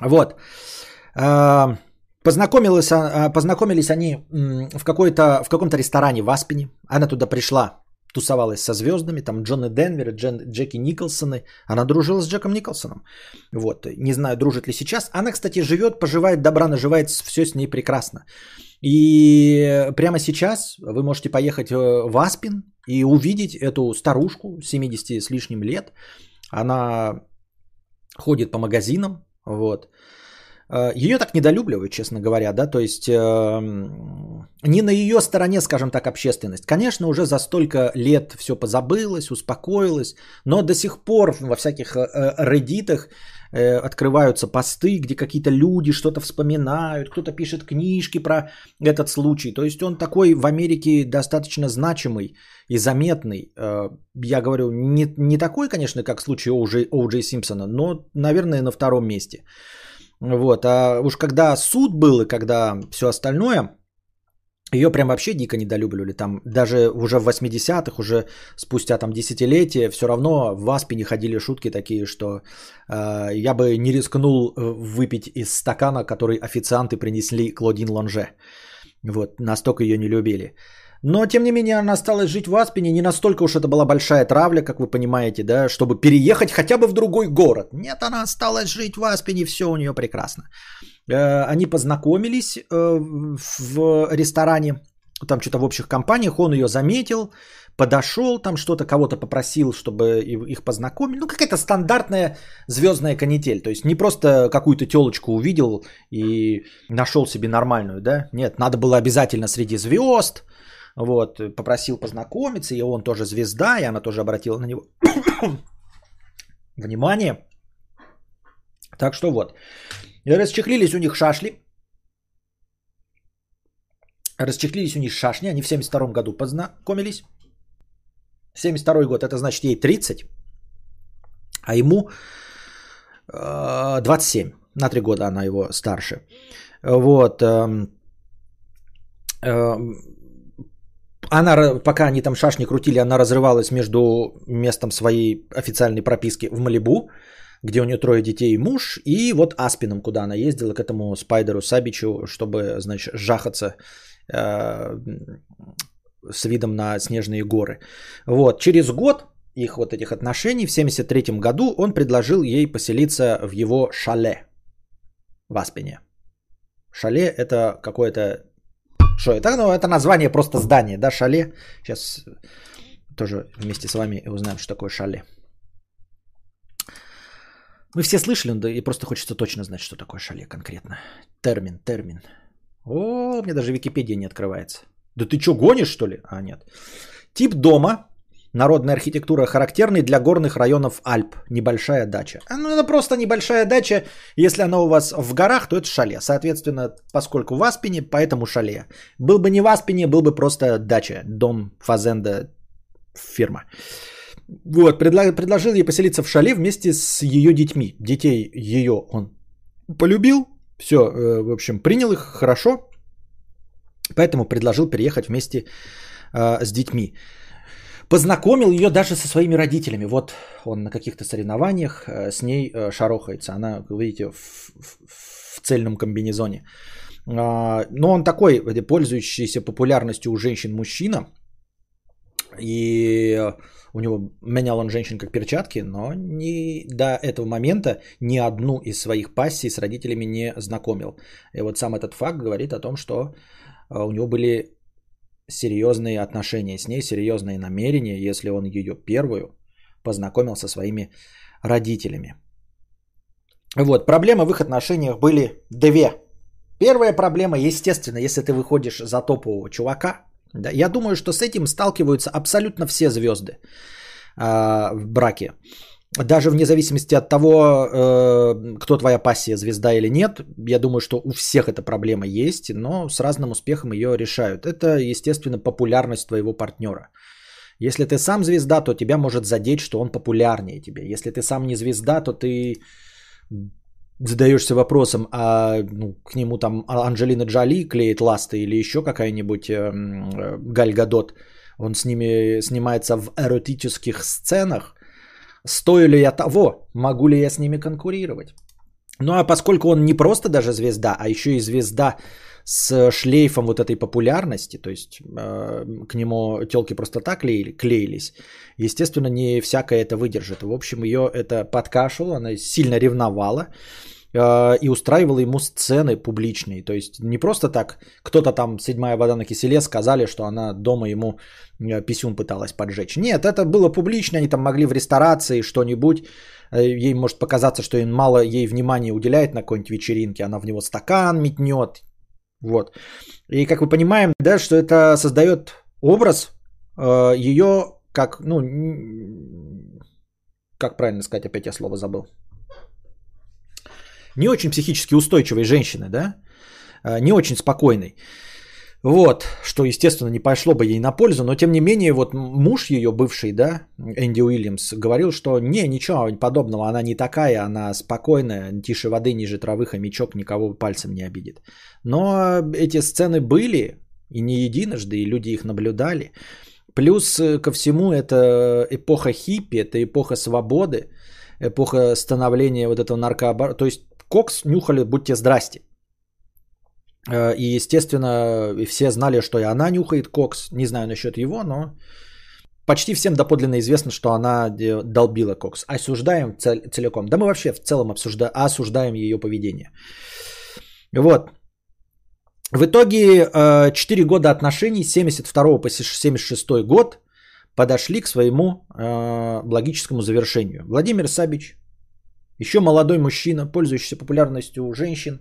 Вот. Э, Познакомилась, а, познакомились они в, какой-то, в каком-то ресторане в Аспине. Она туда пришла, тусовалась со звездами, там Джонни Денвер, Джен, Джеки Николсоны. Она дружила с Джеком Николсоном. Вот, не знаю, дружит ли сейчас. Она, кстати, живет, поживает, добра наживает, все с ней прекрасно. И прямо сейчас вы можете поехать э, в Аспин и увидеть эту старушку 70 с лишним лет. Она ходит по магазинам, вот. Э, ее так недолюбливают, честно говоря, да, то есть э, не на ее стороне, скажем так, общественность. Конечно, уже за столько лет все позабылось, успокоилось, но до сих пор во всяких э, реддитах э, открываются посты, где какие-то люди что-то вспоминают, кто-то пишет книжки про этот случай. То есть он такой в Америке достаточно значимый и заметный. Э, я говорю, не, не такой, конечно, как в случае Оу Джей Симпсона, но, наверное, на втором месте. Вот, а уж когда суд был и когда все остальное, ее прям вообще дико недолюбливали. Там даже уже в 80-х, уже спустя там десятилетия, все равно в Аспине ходили шутки такие, что э, я бы не рискнул э, выпить из стакана, который официанты принесли Клодин Лонже. Вот, настолько ее не любили. Но, тем не менее, она осталась жить в Аспене. Не настолько уж это была большая травля, как вы понимаете, да, чтобы переехать хотя бы в другой город. Нет, она осталась жить в Аспене, все у нее прекрасно. Э, они познакомились э, в ресторане, там что-то в общих компаниях, он ее заметил, подошел, там что-то кого-то попросил, чтобы их познакомить. Ну, какая-то стандартная звездная канитель. То есть не просто какую-то телочку увидел и нашел себе нормальную, да? Нет, надо было обязательно среди звезд. Вот, попросил познакомиться, и он тоже звезда, и она тоже обратила на него внимание. Так что вот. И расчехлились у них шашли. Расчехлились у них шашни. Они в 72 году познакомились. 72 год, это значит ей 30, а ему э, 27. На 3 года она его старше. Вот. Э, э, она, пока они там шашни крутили, она разрывалась между местом своей официальной прописки в Малибу, где у нее трое детей и муж, и вот Аспином, куда она ездила, к этому Спайдеру Сабичу, чтобы, значит, жахаться э, с видом на снежные горы. Вот, через год их вот этих отношений, в 73 году, он предложил ей поселиться в его шале в Аспене. Шале это какое-то... Что это? Ну, это название просто здания, да, шале. Сейчас тоже вместе с вами узнаем, что такое шале. Мы все слышали, да и просто хочется точно знать, что такое шале конкретно. Термин, термин. О, меня даже Википедия не открывается. Да ты что, гонишь, что ли? А, нет. Тип дома. Народная архитектура характерный для горных районов Альп. Небольшая дача. А, ну, это просто небольшая дача. Если она у вас в горах, то это шале. Соответственно, поскольку в Аспине, поэтому шале. Был бы не в Аспине, был бы просто дача. Дом Фазенда фирма. Вот, предложил ей поселиться в шале вместе с ее детьми. Детей ее он полюбил. Все, э, в общем, принял их хорошо. Поэтому предложил переехать вместе э, с детьми. Познакомил ее даже со своими родителями. Вот он на каких-то соревнованиях э, с ней шарохается. Она, видите, в, в, в цельном комбинезоне. Э, но он такой, пользующийся популярностью у женщин мужчина. И у него менял он женщин как перчатки, но не, до этого момента ни одну из своих пассий с родителями не знакомил. И вот сам этот факт говорит о том, что а, у него были серьезные отношения с ней, серьезные намерения, если он ее первую познакомил со своими родителями. Вот, проблемы в их отношениях были две. Первая проблема, естественно, если ты выходишь за топового чувака, да, я думаю, что с этим сталкиваются абсолютно все звезды э, в браке даже вне зависимости от того, э, кто твоя пассия, звезда или нет, я думаю, что у всех эта проблема есть, но с разным успехом ее решают. Это, естественно, популярность твоего партнера. Если ты сам звезда, то тебя может задеть, что он популярнее тебе. Если ты сам не звезда, то ты задаешься вопросом, а ну, к нему там Анджелина Джоли клеит ласты или еще какая-нибудь э, Галь Гадот, он с ними снимается в эротических сценах, Стою ли я того? Могу ли я с ними конкурировать? Ну а поскольку он не просто даже звезда, а еще и звезда с шлейфом вот этой популярности, то есть э, к нему телки просто так клеили, клеились, естественно, не всякое это выдержит. В общем, ее это подкашивало, она сильно ревновала э, и устраивала ему сцены публичные. То есть не просто так кто-то там, седьмая вода на киселе, сказали, что она дома ему Э, писюн пыталась поджечь. Нет, это было публично, они там могли в ресторации что-нибудь, ей может показаться, что им мало ей внимания уделяет на какой-нибудь вечеринке, она в него стакан метнет, вот. И как мы понимаем, да, что это создает образ э, ее как, ну, как правильно сказать, опять я слово забыл. Не очень психически устойчивой женщины, да, э, не очень спокойной. Вот, что, естественно, не пошло бы ей на пользу, но тем не менее, вот муж ее бывший, да, Энди Уильямс, говорил, что не, ничего подобного, она не такая, она спокойная, тише воды, ниже травы, хомячок, никого пальцем не обидит. Но эти сцены были, и не единожды, и люди их наблюдали. Плюс э, ко всему, это эпоха хиппи, это эпоха свободы, эпоха становления вот этого наркооборота. То есть кокс нюхали, будьте здрасте. Э, и, естественно, все знали, что и она нюхает кокс. Не знаю насчет его, но почти всем доподлинно известно, что она долбила кокс. Осуждаем целиком. Да мы вообще в целом обсужда... осуждаем ее поведение. Вот. В итоге 4 э, года отношений с 72 по 76 год подошли к своему э, логическому завершению. Владимир Сабич, еще молодой мужчина, пользующийся популярностью у женщин.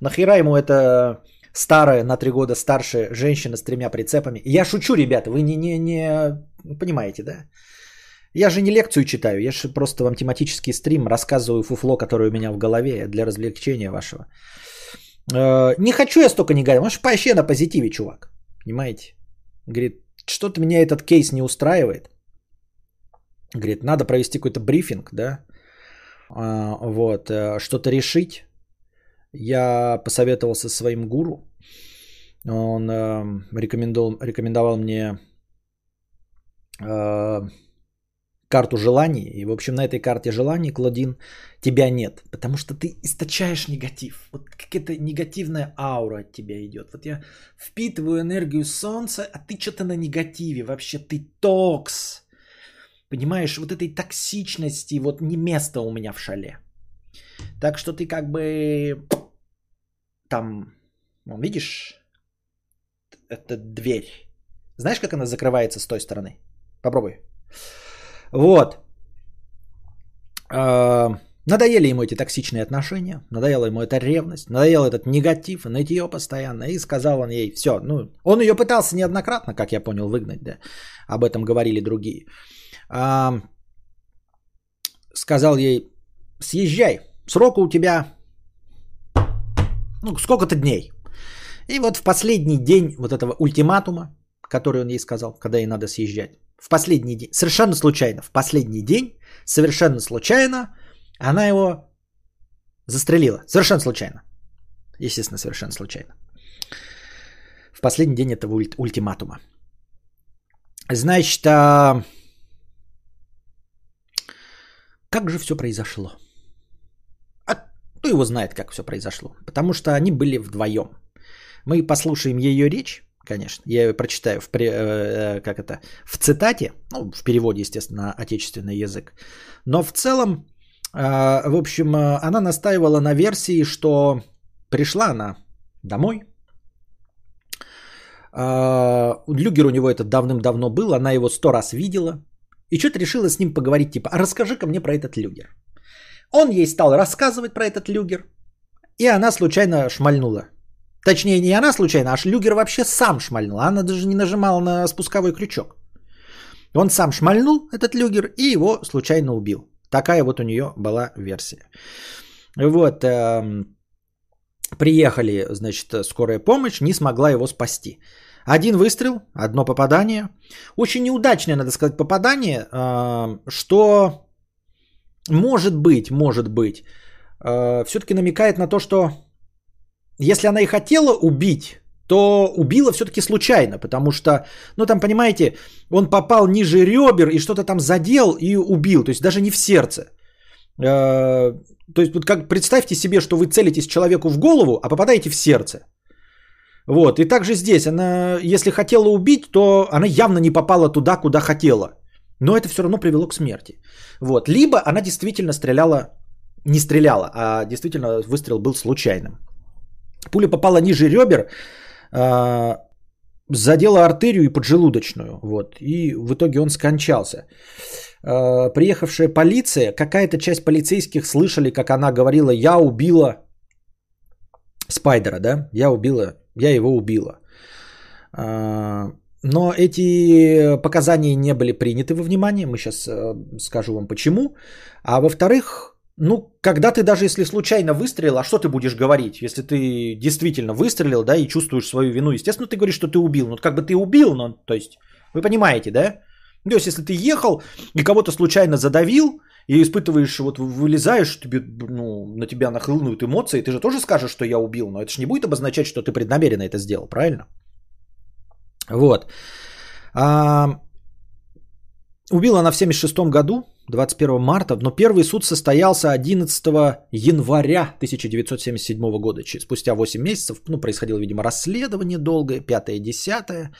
Нахера ему это старая, на три года старше женщина с тремя прицепами? Я шучу, ребята, вы не, не, не понимаете, да? Я же не лекцию читаю, я же просто вам тематический стрим рассказываю фуфло, которое у меня в голове для развлечения вашего. Э, не хочу я столько не говорить, может вообще на позитиве, чувак. Понимаете? Говорит, что-то меня этот кейс не устраивает. Говорит, надо провести какой-то брифинг, да, а, вот, э, что-то решить. Я посоветовался со своим гуру. Он э, рекомендовал, рекомендовал мне э, карту желаний. И, в общем, на этой карте желаний, Клодин, тебя нет. Потому что ты источаешь негатив. Вот какая-то негативная аура от тебя идет. Вот я впитываю энергию солнца, а ты что-то на негативе. Вообще ты токс. Понимаешь, вот этой токсичности, вот не место у меня в шале. Так что ты как бы там, ну, видишь, это дверь. Знаешь, как она закрывается с той стороны? Попробуй. Вот. А, надоели ему эти токсичные отношения, надоела ему эта ревность, надоел этот негатив, нытье постоянно. И сказал он ей, все, ну, он ее пытался неоднократно, как я понял, выгнать, да. Об этом говорили другие. А, сказал ей, съезжай, срока у тебя, ну, сколько-то дней. И вот в последний день вот этого ультиматума, который он ей сказал, когда ей надо съезжать, в последний день, совершенно случайно, в последний день, совершенно случайно, она его застрелила. Совершенно случайно. Естественно, совершенно случайно. В последний день этого уль- ультиматума. Значит, а... как же все произошло? А кто его знает, как все произошло? Потому что они были вдвоем. Мы послушаем ее речь, конечно. Я ее прочитаю в, э, как это, в цитате, ну, в переводе, естественно, на отечественный язык. Но в целом, э, в общем, э, она настаивала на версии, что пришла она домой. Люгер у него это давным-давно был, она его сто раз видела. И что-то решила с ним поговорить, типа, а расскажи-ка мне про этот люгер. Он ей стал рассказывать про этот люгер, и она случайно шмальнула Точнее, не она случайно, а Шлюгер вообще сам шмальнул. Она даже не нажимала на спусковой крючок. Он сам шмальнул, этот люгер, и его случайно убил. Такая вот у нее была версия. Вот. Э, приехали, значит, скорая помощь, не смогла его спасти. Один выстрел, одно попадание. Очень неудачное, надо сказать, попадание, э, что может быть, может быть, э, все-таки намекает на то, что если она и хотела убить, то убила все-таки случайно, потому что, ну там, понимаете, он попал ниже ребер и что-то там задел и убил, то есть даже не в сердце. Э, то есть вот как представьте себе, что вы целитесь человеку в голову, а попадаете в сердце. Вот, и также здесь, она, если хотела убить, то она явно не попала туда, куда хотела. Но это все равно привело к смерти. Вот, либо она действительно стреляла, не стреляла, а действительно выстрел был случайным. Пуля попала ниже ребер, а, задела артерию и поджелудочную. Вот, и в итоге он скончался. А, приехавшая полиция, какая-то часть полицейских слышали, как она говорила, я убила Спайдера, да, я убила, я его убила. А, но эти показания не были приняты во внимание, мы сейчас скажу вам почему. А во-вторых, ну, когда ты даже если случайно выстрелил, а что ты будешь говорить, если ты действительно выстрелил, да, и чувствуешь свою вину? Естественно, ты говоришь, что ты убил. Ну, как бы ты убил, но, то есть, вы понимаете, да? То есть, если ты ехал и кого-то случайно задавил, и испытываешь, вот вылезаешь, тебе, ну, на тебя нахлынут эмоции, ты же тоже скажешь, что я убил, но это же не будет обозначать, что ты преднамеренно это сделал, правильно? Вот. А, убила она в 76 году, 21 марта, но первый суд состоялся 11 января 1977 года. Спустя 8 месяцев, ну, происходило, видимо, расследование долгое, 5 10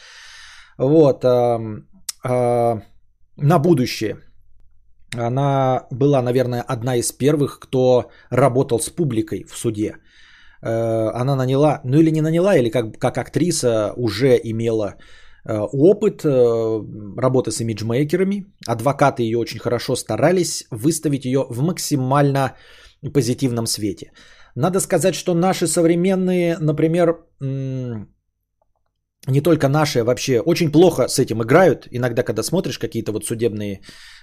Вот. А, а, на будущее. Она была, наверное, одна из первых, кто работал с публикой в суде. Э, она наняла, ну или не наняла, или как, как актриса уже имела опыт э, работы с имиджмейкерами. Адвокаты ее очень хорошо старались выставить ее в максимально позитивном свете. Надо сказать, что наши современные, например, не только наши, а вообще очень плохо с этим играют. Иногда, когда смотришь какие-то вот судебные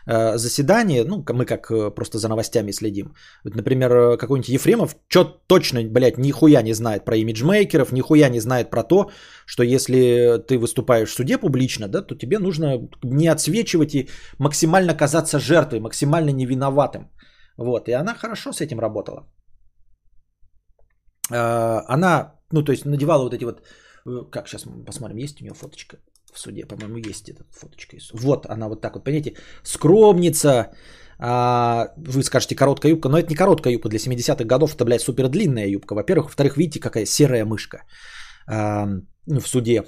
э, заседания, ну, мы как э, просто за новостями следим. Вот, например, э, какой-нибудь Ефремов что точно, блядь, нихуя не знает про имиджмейкеров, нихуя не знает про то, что если ты выступаешь в суде публично, да, то тебе нужно не отсвечивать и максимально казаться жертвой, максимально невиноватым. Вот, и она хорошо с этим работала. Она, ну, то есть надевала вот эти вот как сейчас посмотрим, есть у нее фоточка в суде, по-моему, есть эта фоточка. Вот она вот так вот, понимаете, скромница, а, вы скажете короткая юбка, но это не короткая юбка для 70-х годов, это, блядь, супер длинная юбка, во-первых. Во-вторых, видите, какая серая мышка а, в суде.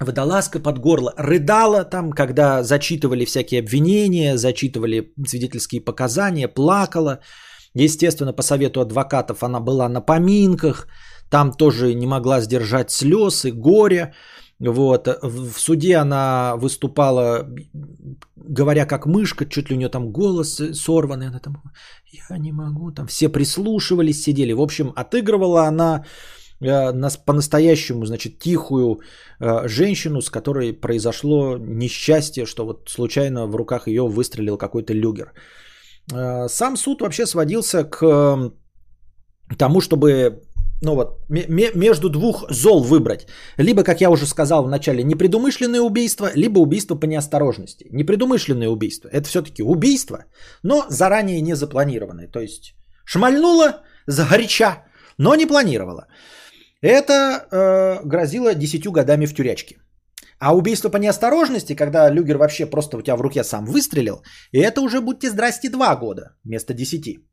Водолазка под горло. Рыдала там, когда зачитывали всякие обвинения, зачитывали свидетельские показания, плакала. Естественно, по совету адвокатов она была на поминках, там тоже не могла сдержать слез и горе. Вот. В суде она выступала, говоря как мышка, чуть ли у нее там голос сорванный. Она там, я не могу, там все прислушивались, сидели. В общем, отыгрывала она э, по-настоящему, значит, тихую э, женщину, с которой произошло несчастье, что вот случайно в руках ее выстрелил какой-то люгер. Э, сам суд вообще сводился к тому, чтобы ну вот, между двух зол выбрать. Либо, как я уже сказал в начале, непредумышленное убийство, либо убийство по неосторожности. Непредумышленное убийство – это все-таки убийство, но заранее не запланированное. То есть шмальнула загоряча, но не планировала. Это э, грозило 10 годами в тюрячке. А убийство по неосторожности, когда Люгер вообще просто у тебя в руке сам выстрелил, это уже будьте здрасте 2 года вместо 10.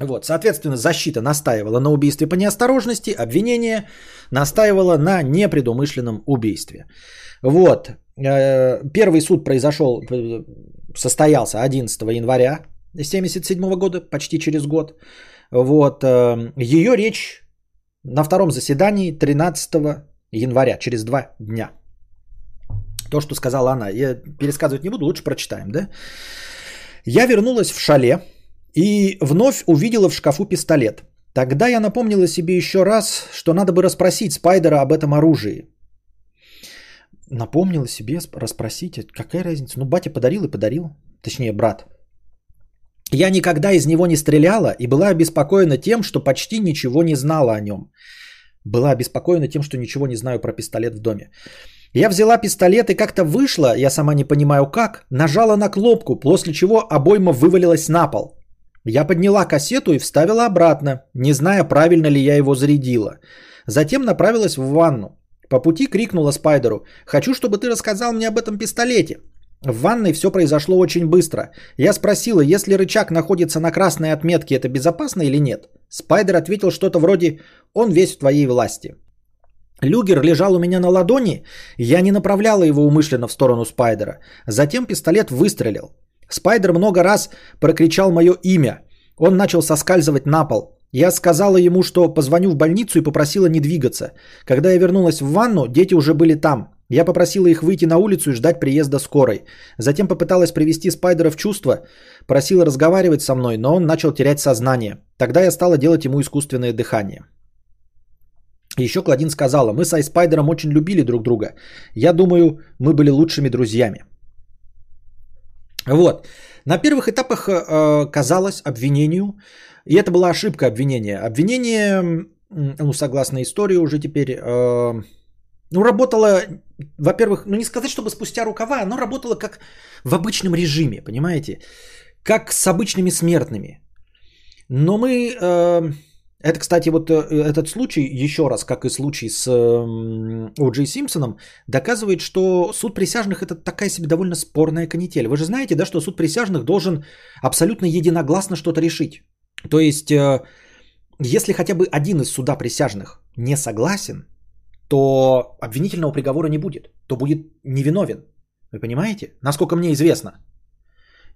Вот, соответственно, защита настаивала на убийстве по неосторожности, обвинение настаивало на непредумышленном убийстве. Вот, э, первый суд произошел, состоялся 11 января 1977 года, почти через год. Вот, э, ее речь на втором заседании 13 января, через два дня. То, что сказала она, я пересказывать не буду, лучше прочитаем, да? Я вернулась в шале, и вновь увидела в шкафу пистолет. Тогда я напомнила себе еще раз, что надо бы расспросить Спайдера об этом оружии. Напомнила себе расспросить, какая разница? Ну, батя подарил и подарил. Точнее, брат. Я никогда из него не стреляла и была обеспокоена тем, что почти ничего не знала о нем. Была обеспокоена тем, что ничего не знаю про пистолет в доме. Я взяла пистолет и как-то вышла, я сама не понимаю как, нажала на кнопку, после чего обойма вывалилась на пол. Я подняла кассету и вставила обратно, не зная, правильно ли я его зарядила. Затем направилась в ванну. По пути крикнула Спайдеру, «Хочу, чтобы ты рассказал мне об этом пистолете». В ванной все произошло очень быстро. Я спросила, если рычаг находится на красной отметке, это безопасно или нет. Спайдер ответил что-то вроде «Он весь в твоей власти». Люгер лежал у меня на ладони, я не направляла его умышленно в сторону Спайдера. Затем пистолет выстрелил. Спайдер много раз прокричал мое имя. Он начал соскальзывать на пол. Я сказала ему, что позвоню в больницу и попросила не двигаться. Когда я вернулась в ванну, дети уже были там. Я попросила их выйти на улицу и ждать приезда скорой. Затем попыталась привести Спайдера в чувство, просила разговаривать со мной, но он начал терять сознание. Тогда я стала делать ему искусственное дыхание. Еще Кладин сказала, мы с Айспайдером очень любили друг друга. Я думаю, мы были лучшими друзьями. Вот. На первых этапах э, казалось обвинению, и это была ошибка обвинения. Обвинение, ну, согласно истории уже теперь, э, ну, работало, во-первых, ну, не сказать, чтобы спустя рукава, оно работало как в обычном режиме, понимаете? Как с обычными смертными. Но мы э, Это, кстати, вот э, этот случай, еще раз, как и случай с О. Джей Симпсоном, доказывает, что суд присяжных это такая себе довольно спорная канитель. Вы же знаете, да, что суд присяжных должен абсолютно единогласно что-то решить. То есть, э, если хотя бы один из суда присяжных не согласен, то обвинительного приговора не будет, то будет невиновен. Вы понимаете? Насколько мне известно.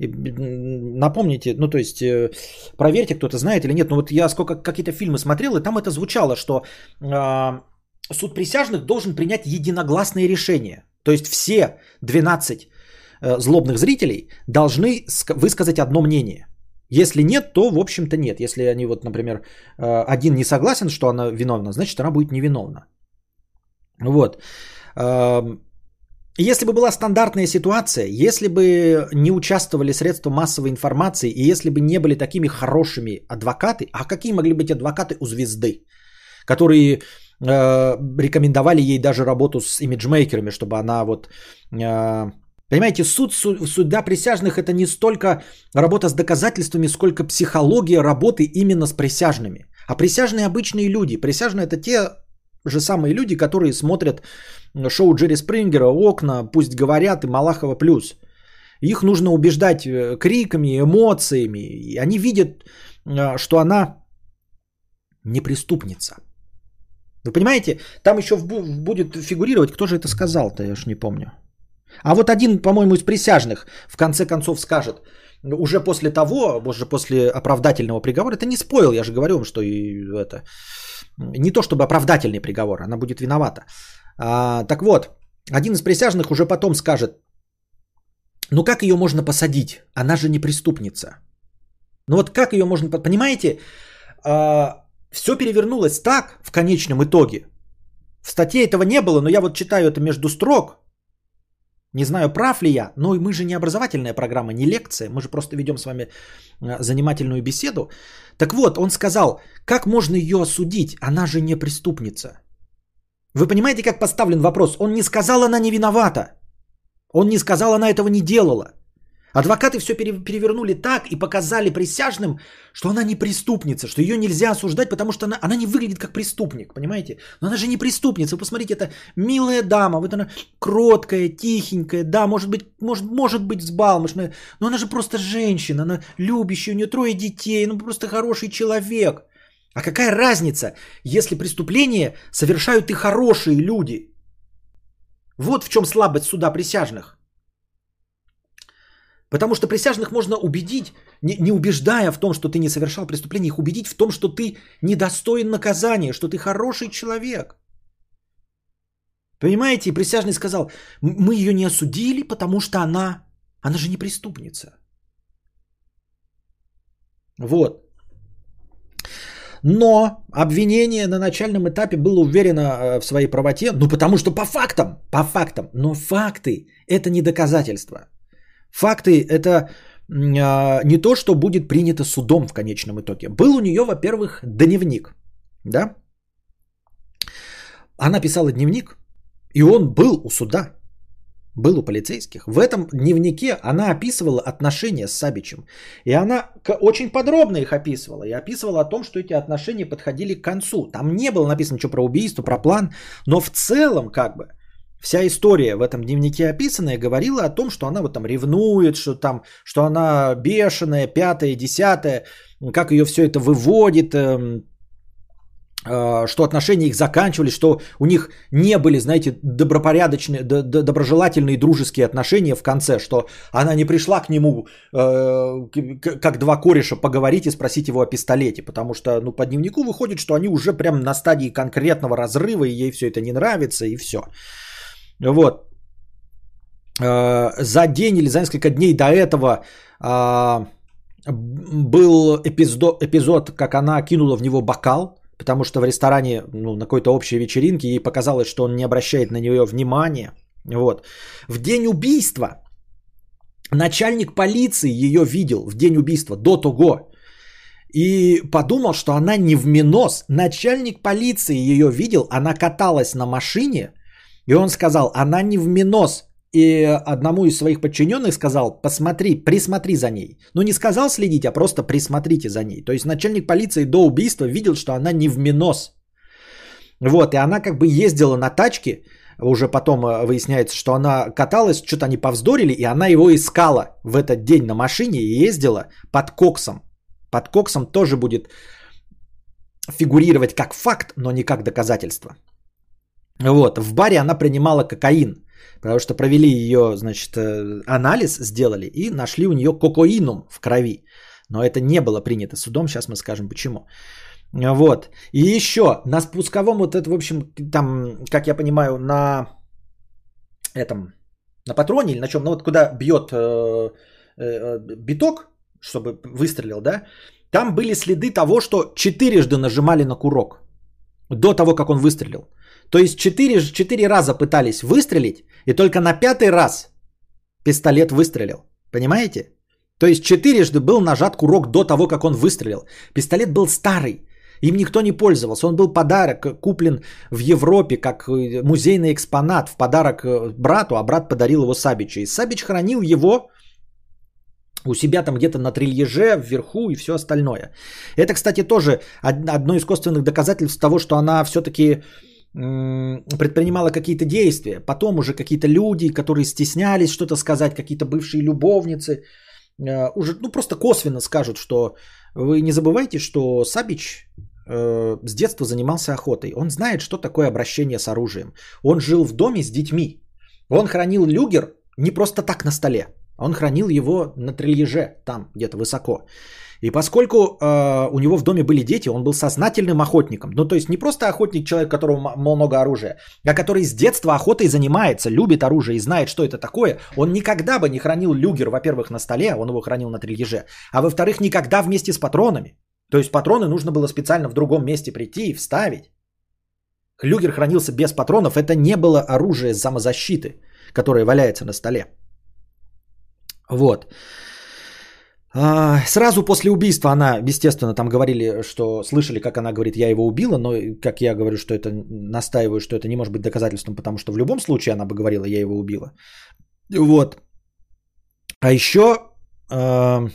Напомните, ну то есть э, проверьте, кто-то знает или нет. Но вот я сколько какие-то фильмы смотрел, и там это звучало, что э, суд присяжных должен принять единогласные решения. То есть все 12 э, злобных зрителей должны высказать одно мнение. Если нет, то в общем-то нет. Если они вот, например, э, один не согласен, что она виновна, значит она будет невиновна. Вот. Если бы была стандартная ситуация, если бы не участвовали средства массовой информации и если бы не были такими хорошими адвокаты, а какие могли быть адвокаты у звезды, которые э, рекомендовали ей даже работу с имиджмейкерами, чтобы она вот... Э, понимаете, суд, суд, суда присяжных это не столько работа с доказательствами, сколько психология работы именно с присяжными. А присяжные обычные люди. Присяжные это те же самые люди, которые смотрят шоу Джерри Спрингера, окна, пусть говорят и Малахова плюс. Их нужно убеждать э, криками, эмоциями. И они видят, э, что она не преступница. Вы понимаете, там еще будет фигурировать, кто же это сказал-то, я уж не помню. А вот один, по-моему, из присяжных в конце концов скажет, уже после того, уже после оправдательного приговора, это не спойл, я же говорю что и это, не то чтобы оправдательный приговор, она будет виновата. А, так вот, один из присяжных уже потом скажет, ну как ее можно посадить? Она же не преступница. Ну вот как ее можно... Понимаете, а, все перевернулось так в конечном итоге. В статье этого не было, но я вот читаю это между строк. Не знаю, прав ли я, но мы же не образовательная программа, не лекция, мы же просто ведем с вами а, занимательную беседу. Так вот, он сказал, как можно ее осудить, она же не преступница. Вы понимаете, как поставлен вопрос? Он не сказал, она не виновата. Он не сказал, она этого не делала. Адвокаты все перевернули так и показали присяжным, что она не преступница, что ее нельзя осуждать, потому что она, она не выглядит как преступник, понимаете? Но она же не преступница. Вы посмотрите, это милая дама, вот она кроткая, тихенькая, да, может быть, может, может быть взбалмошная, но она же просто женщина, она любящая, у нее трое детей, ну просто хороший человек. А какая разница, если преступление совершают и хорошие люди? Вот в чем слабость суда присяжных. Потому что присяжных можно убедить, не, не убеждая в том, что ты не совершал преступление, их убедить в том, что ты недостоин наказания, что ты хороший человек. Понимаете, и присяжный сказал, мы ее не осудили, потому что она, она же не преступница. Вот. Но обвинение на начальном этапе было уверено э, в своей правоте, ну потому что по фактам, по фактам, но факты это не доказательства. Факты это а, не то, что будет принято судом в конечном итоге. Был у нее, во-первых, дневник, да? Она писала дневник, и он был у суда был у полицейских. В этом дневнике она описывала отношения с Сабичем. И она очень подробно их описывала. И описывала о том, что эти отношения подходили к концу. Там не было написано что про убийство, про план. Но в целом, как бы, вся история в этом дневнике описанная говорила о том, что она вот там ревнует, что там, что она бешеная, пятая, десятая, как ее все это выводит, эм, Э, что отношения их заканчивались, что у них не были, знаете, добропорядочные, доброжелательные дружеские отношения в конце, что она не пришла к нему э, как два кореша поговорить и спросить его о пистолете, потому что ну, по дневнику выходит, что они уже прям на стадии конкретного разрыва, и ей все это не нравится, и все. Вот. Э, за день или за несколько дней до этого был эпизод, эпизод, как она кинула в него бокал, потому что в ресторане, ну, на какой-то общей вечеринке ей показалось, что он не обращает на нее внимания. Вот. В день убийства начальник полиции ее видел в день убийства до того и подумал, что она не в минос. Начальник полиции ее видел, она каталась на машине, и он сказал, она не в минос, и одному из своих подчиненных сказал, посмотри, присмотри за ней. Ну не сказал следить, а просто присмотрите за ней. То есть начальник полиции до убийства видел, что она не в минос. Вот, и она как бы ездила на тачке, уже потом э, выясняется, что она каталась, что-то они повздорили, и она его искала в этот день на машине и ездила под коксом. Под коксом тоже будет фигурировать как факт, но не как доказательство. Вот, в баре она принимала кокаин, потому что провели ее, значит, э, анализ сделали и нашли у нее кокаинум в крови. Но это не было принято судом, сейчас мы скажем почему. Вот. И еще на спусковом вот это, в общем, там, как я понимаю, на этом, на патроне или на чем, ну вот куда бьет э, э, биток, чтобы выстрелил, да, там были следы того, что четырежды нажимали на курок до того, как он выстрелил. То есть четыре, четыре раза пытались выстрелить, и только на пятый раз пистолет выстрелил. Понимаете? То есть четырежды был нажат курок до того, как он выстрелил. Пистолет был старый. Им никто не пользовался. Он был подарок, куплен в Европе как э, музейный экспонат в подарок э, брату, а брат подарил его Сабичу. И Сабич хранил его у себя там где-то на трильеже, вверху и все остальное. Это, кстати, тоже одно из косвенных доказательств того, что она все-таки предпринимала какие-то действия. Потом уже какие-то люди, которые стеснялись что-то сказать, какие-то бывшие любовницы, э, уже ну, просто косвенно скажут, что вы не забывайте, что Сабич э, с детства занимался охотой. Он знает, что такое обращение с оружием. Он жил в доме с детьми. Он хранил люгер не просто так на столе. Он хранил его на трильеже, там где-то высоко. И поскольку э, у него в доме были дети, он был сознательным охотником. Ну, то есть не просто охотник, человек, у которого много оружия, а который с детства охотой занимается, любит оружие и знает, что это такое. Он никогда бы не хранил люгер, во-первых, на столе, он его хранил на трильеже, а во-вторых, никогда вместе с патронами. То есть патроны нужно было специально в другом месте прийти и вставить. Люгер хранился без патронов, это не было оружие самозащиты, которое валяется на столе. Вот. А, сразу после убийства она, естественно, там говорили, что слышали, как она говорит, я его убила, но как я говорю, что это настаиваю, что это не может быть доказательством, потому что в любом случае она бы говорила, я его убила. Вот. А еще э,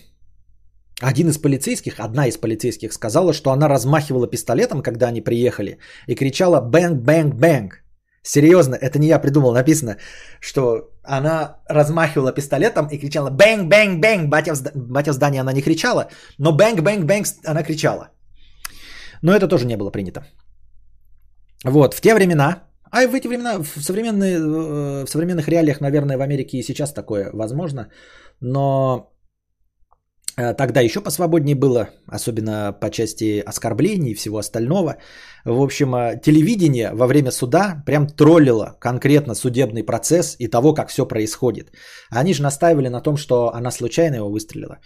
один из полицейских, одна из полицейских сказала, что она размахивала пистолетом, когда они приехали, и кричала «bang, bang, bang». Серьезно, это не я придумал, написано, что она размахивала пистолетом и кричала «bang, bang, bang». Батя в, батя в здании она не кричала, но «bang, bang, bang» она кричала. Но это тоже не было принято. Вот, в те времена, а и в эти времена, в, современные, э, в современных реалиях, наверное, в Америке и сейчас такое возможно, но тогда еще посвободнее было, особенно по части оскорблений и всего остального. В общем, э, телевидение во время суда прям троллило конкретно судебный процесс и того, как все происходит. Они же настаивали на том, что она случайно его выстрелила.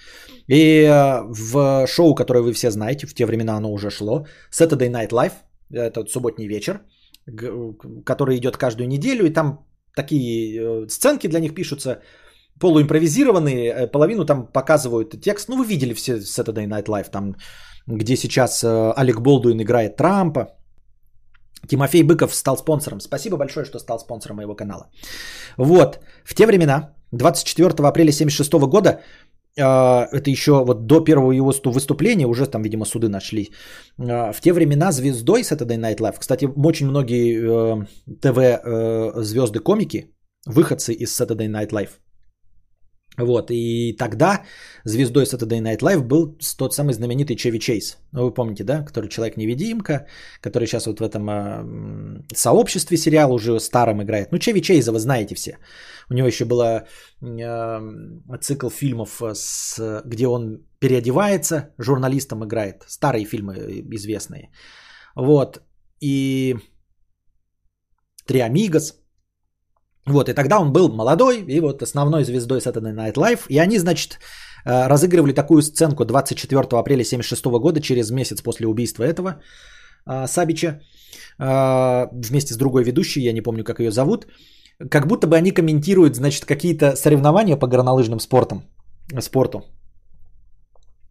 И э, в шоу, которое вы все знаете, в те времена оно уже шло, Saturday Night Live, это субботний вечер, который идет каждую неделю, и там такие сценки для них пишутся, полуимпровизированные, э, половину там показывают текст. Ну, вы видели все Saturday Night Live, там, где сейчас э, Алек Болдуин играет Трампа. Тимофей Быков стал спонсором. Спасибо большое, что стал спонсором моего канала. Вот, в те времена, 24 апреля 76 года, э, это еще вот до первого его выступления, уже там, видимо, суды нашли. В те времена звездой Saturday Night Live, кстати, очень многие ТВ-звезды-комики, выходцы из Saturday Night Live, вот, и тогда звездой Saturday Night Live был тот самый знаменитый Чеви Чейз. Ну, вы помните, да? Который Человек-невидимка, который сейчас вот в этом э, сообществе сериала уже старом играет. Ну, Чеви Чейза вы знаете все. У него еще был э, цикл фильмов, с, где он переодевается, журналистом играет. Старые фильмы известные. Вот, и Три Амигос – вот, и тогда он был молодой, и вот основной звездой Saturday Night Live. И они, значит, э, разыгрывали такую сценку 24 апреля 1976 года, через месяц после убийства этого э, Сабича, э, вместе с другой ведущей, я не помню, как ее зовут, как будто бы они комментируют, значит, какие-то соревнования по горнолыжным спортам, спорту.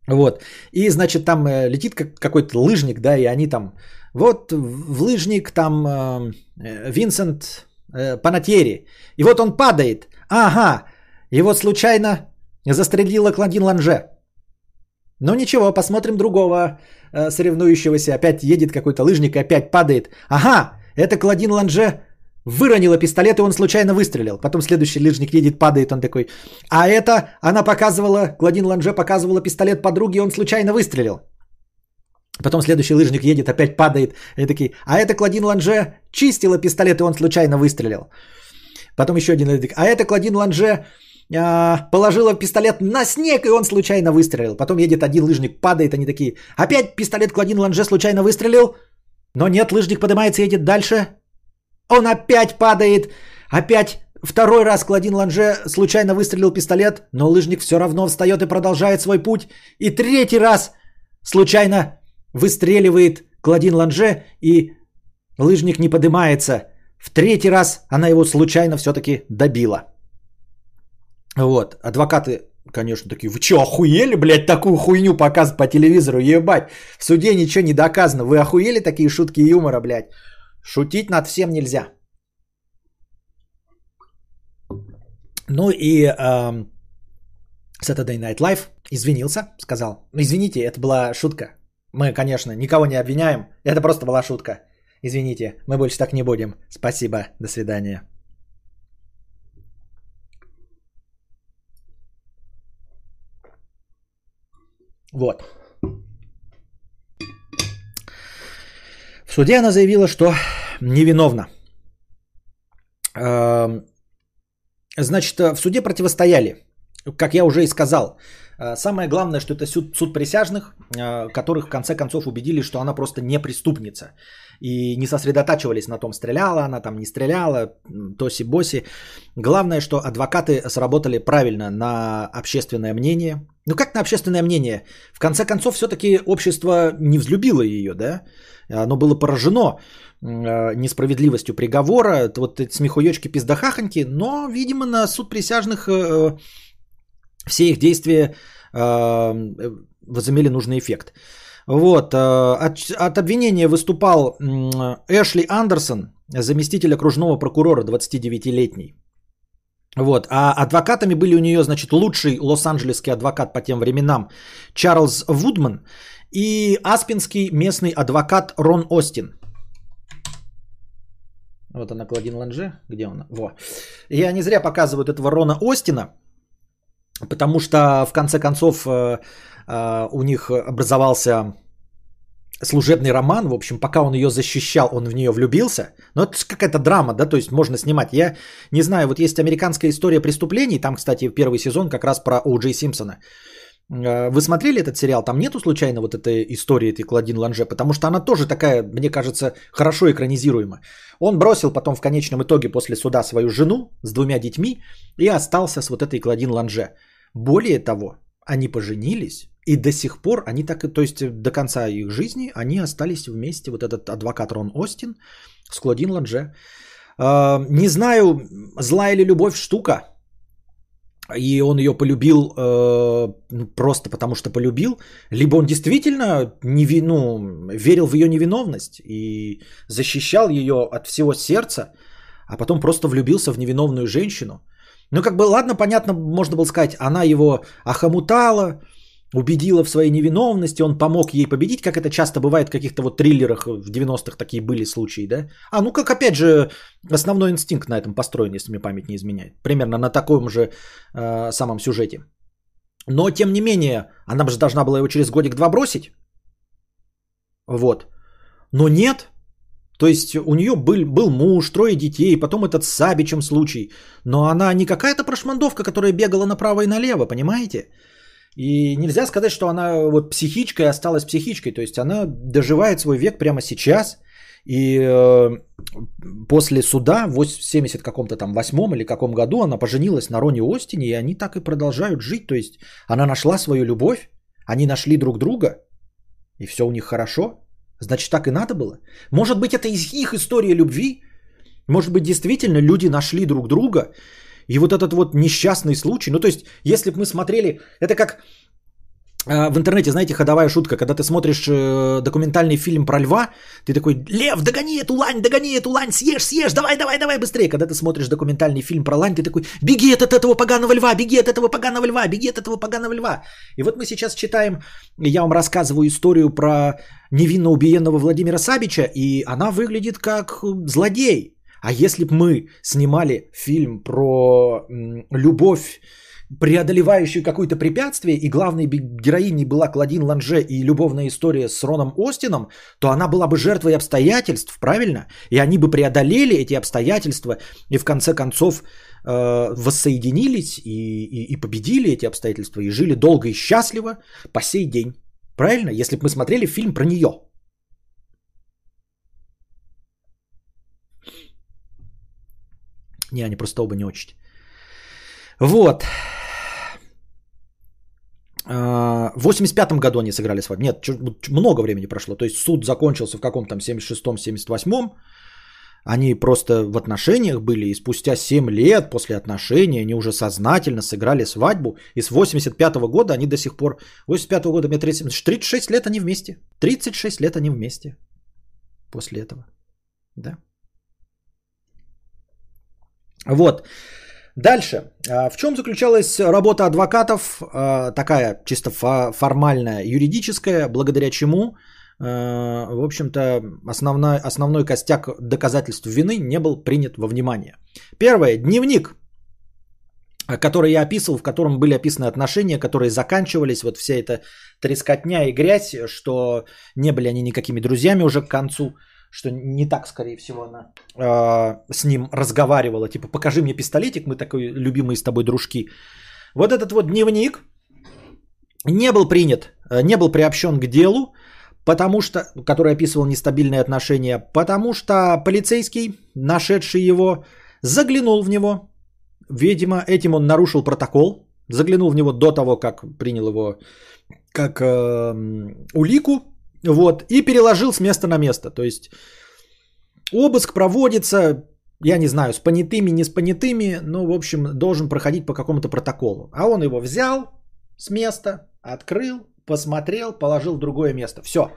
Вот. И, значит, там летит какой-то лыжник, да, и они там, вот в лыжник там Винсент э, Панатьери. И вот он падает. Ага, вот случайно застрелила Клодин Ланже. Ну ничего, посмотрим другого э, соревнующегося. Опять едет какой-то лыжник и опять падает. Ага, это Клодин Ланже выронила пистолет, и он случайно выстрелил. Потом следующий лыжник едет, падает, он такой. А это она показывала, Клодин Ланже показывала пистолет подруге, и он случайно выстрелил. Потом следующий лыжник едет, опять падает. И такие, а это Клодин Ланже чистила пистолет, и он случайно выстрелил. Потом еще один лыжник, а это Клодин Ланже а, положила пистолет на снег, и он случайно выстрелил. Потом едет один лыжник, падает, они такие, опять пистолет Клодин Ланже случайно выстрелил. Но нет, лыжник поднимается, едет дальше. Он опять падает, опять Второй раз Клодин Ланже случайно выстрелил пистолет, но лыжник все равно встает и продолжает свой путь. И третий раз случайно выстреливает Клодин Ланже, и лыжник не поднимается. В третий раз она его случайно все-таки добила. Вот, адвокаты, конечно, такие, вы что, охуели, блядь, такую хуйню показывать по телевизору, ебать, в суде ничего не доказано, вы охуели такие шутки юмора, блядь, шутить над всем нельзя. Ну и эм, Saturday Night Live извинился, сказал, ну извините, это была шутка, мы, конечно, никого не обвиняем. Это просто была шутка. Извините, мы больше так не будем. Спасибо. До свидания. Вот. В суде она заявила, что невиновна. Эм, значит, в суде противостояли, как я уже и сказал, самое главное, что это суд, суд присяжных, э, которых в конце концов убедили, что она просто не преступница. И не сосредотачивались на том, стреляла она там, не стреляла, тоси-боси. Главное, что адвокаты сработали правильно на общественное мнение. Ну как на общественное мнение? В конце концов, все-таки общество не взлюбило ее, да? Оно было поражено э, несправедливостью приговора, вот эти смехуёчки пиздахахоньки, но, видимо, на суд присяжных все их действия э, возымели нужный эффект. Вот, э, от, от обвинения выступал Эшли Андерсон, заместитель окружного прокурора, 29-летний. Вот, а адвокатами были у нее, значит, лучший лос-анджелесский адвокат по тем временам Чарльз Вудман и аспинский местный адвокат Рон Остин. Вот она, Клодин Ланже. Где он? Во. Я не зря показывают этого Рона Остина, Потому что в конце концов э, э, у них образовался служебный роман, в общем, пока он ее защищал, он в нее влюбился. Но это какая-то драма, да, то есть можно снимать. Я не знаю, вот есть американская история преступлений, там, кстати, первый сезон как раз про О. Джей Симпсона. Э, вы смотрели этот сериал? Там нету случайно вот этой истории, этой Клодин Ланже, потому что она тоже такая, мне кажется, хорошо экранизируема. Он бросил потом в конечном итоге после суда свою жену с двумя детьми и остался с вот этой Клодин Ланже. Более того, они поженились, и до сих пор они так, то есть до конца их жизни, они остались вместе, вот этот адвокат Рон Остин с Клодин Ланже. А, не знаю, злая ли любовь штука, и он ее полюбил э, ну, просто потому, что полюбил, либо он действительно не, ну, верил в ее невиновность и защищал ее от всего сердца, а потом просто влюбился в невиновную женщину – ну, как бы, ладно, понятно, можно было сказать, она его охомутала, убедила в своей невиновности, он помог ей победить, как это часто бывает в каких-то вот триллерах в 90-х такие были случаи, да? А, ну как опять же основной инстинкт на этом построен, если мне память не изменяет. Примерно на таком же э, самом сюжете. Но тем не менее, она же должна была его через годик-два бросить. Вот. Но нет, то есть у нее был, был муж, трое детей, потом этот с Сабичем случай. Но она не какая-то прошмандовка, которая бегала направо и налево, понимаете? И нельзя сказать, что она вот психичкой осталась психичкой. То есть она доживает свой век прямо сейчас. И э, после суда в 70 каком-то там восьмом или каком году она поженилась на Роне Остине, и они так и продолжают жить. То есть она нашла свою любовь, они нашли друг друга, и все у них хорошо. Значит, так и надо было? Может быть, это из их история любви? Может быть, действительно люди нашли друг друга? И вот этот вот несчастный случай, ну то есть, если бы мы смотрели, это как в интернете, знаете, ходовая шутка, когда ты смотришь э, документальный фильм про льва, ты такой, лев, догони эту лань, догони эту лань, съешь, съешь, давай, давай, давай, быстрее. Когда ты смотришь документальный фильм про лань, ты такой, беги от этого поганого льва, беги от этого поганого льва, беги от этого поганого льва. И вот мы сейчас читаем, я вам рассказываю историю про невинно убиенного Владимира Сабича, и она выглядит как злодей. А если бы мы снимали фильм про любовь преодолевающую какое-то препятствие, и главной героиней была Клодин Ланже и любовная история с Роном Остином, то она была бы жертвой обстоятельств, правильно? И они бы преодолели эти обстоятельства и в конце концов э, воссоединились и, и, и победили эти обстоятельства и жили долго и счастливо по сей день. Правильно? Если бы мы смотрели фильм про нее. Не, они просто оба не очень. Вот. А, в 85 году они сыграли свадьбу. Нет, много времени прошло. То есть суд закончился в каком-то там 76-м, 78-м. Они просто в отношениях были, и спустя 7 лет после отношений они уже сознательно сыграли свадьбу. И с 85 -го года они до сих пор... 85 -го года мне 30, 36 лет они вместе. 36 лет они вместе после этого. Да. Вот. Дальше. А, в чем заключалась работа адвокатов, а, такая чисто формальная, юридическая, благодаря чему, а, в общем-то, основной, основной костяк доказательств вины не был принят во внимание. Первое. Дневник, который я описывал, в котором были описаны отношения, которые заканчивались, вот вся эта трескотня и грязь, что не были они никакими друзьями уже к концу – что не так, скорее всего, она э, с ним разговаривала. Типа, покажи мне пистолетик, мы такой любимые с тобой дружки. Вот этот вот дневник не был принят, э, не был приобщен к делу, потому что, который описывал нестабильные отношения, потому что полицейский, нашедший его, заглянул в него. Видимо, этим он нарушил протокол, заглянул в него до того, как принял его как э, улику, вот, и переложил с места на место. То есть обыск проводится, я не знаю, с понятыми, не с понятыми, но, в общем, должен проходить по какому-то протоколу. А он его взял с места, открыл, посмотрел, положил в другое место. Все.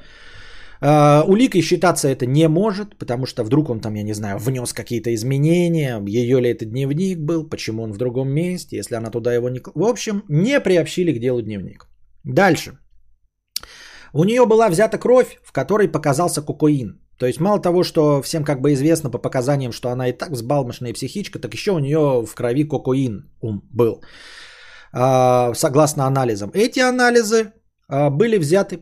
Uh, уликой считаться это не может, потому что вдруг он там, я не знаю, внес какие-то изменения, ее ли это дневник был, почему он в другом месте, если она туда его не... В общем, не приобщили к делу дневник. Дальше. У нее была взята кровь, в которой показался кокаин. То есть мало того, что всем как бы известно по показаниям, что она и так взбалмошная психичка, так еще у нее в крови кокаин был. А, согласно анализам. Эти анализы а, были взяты,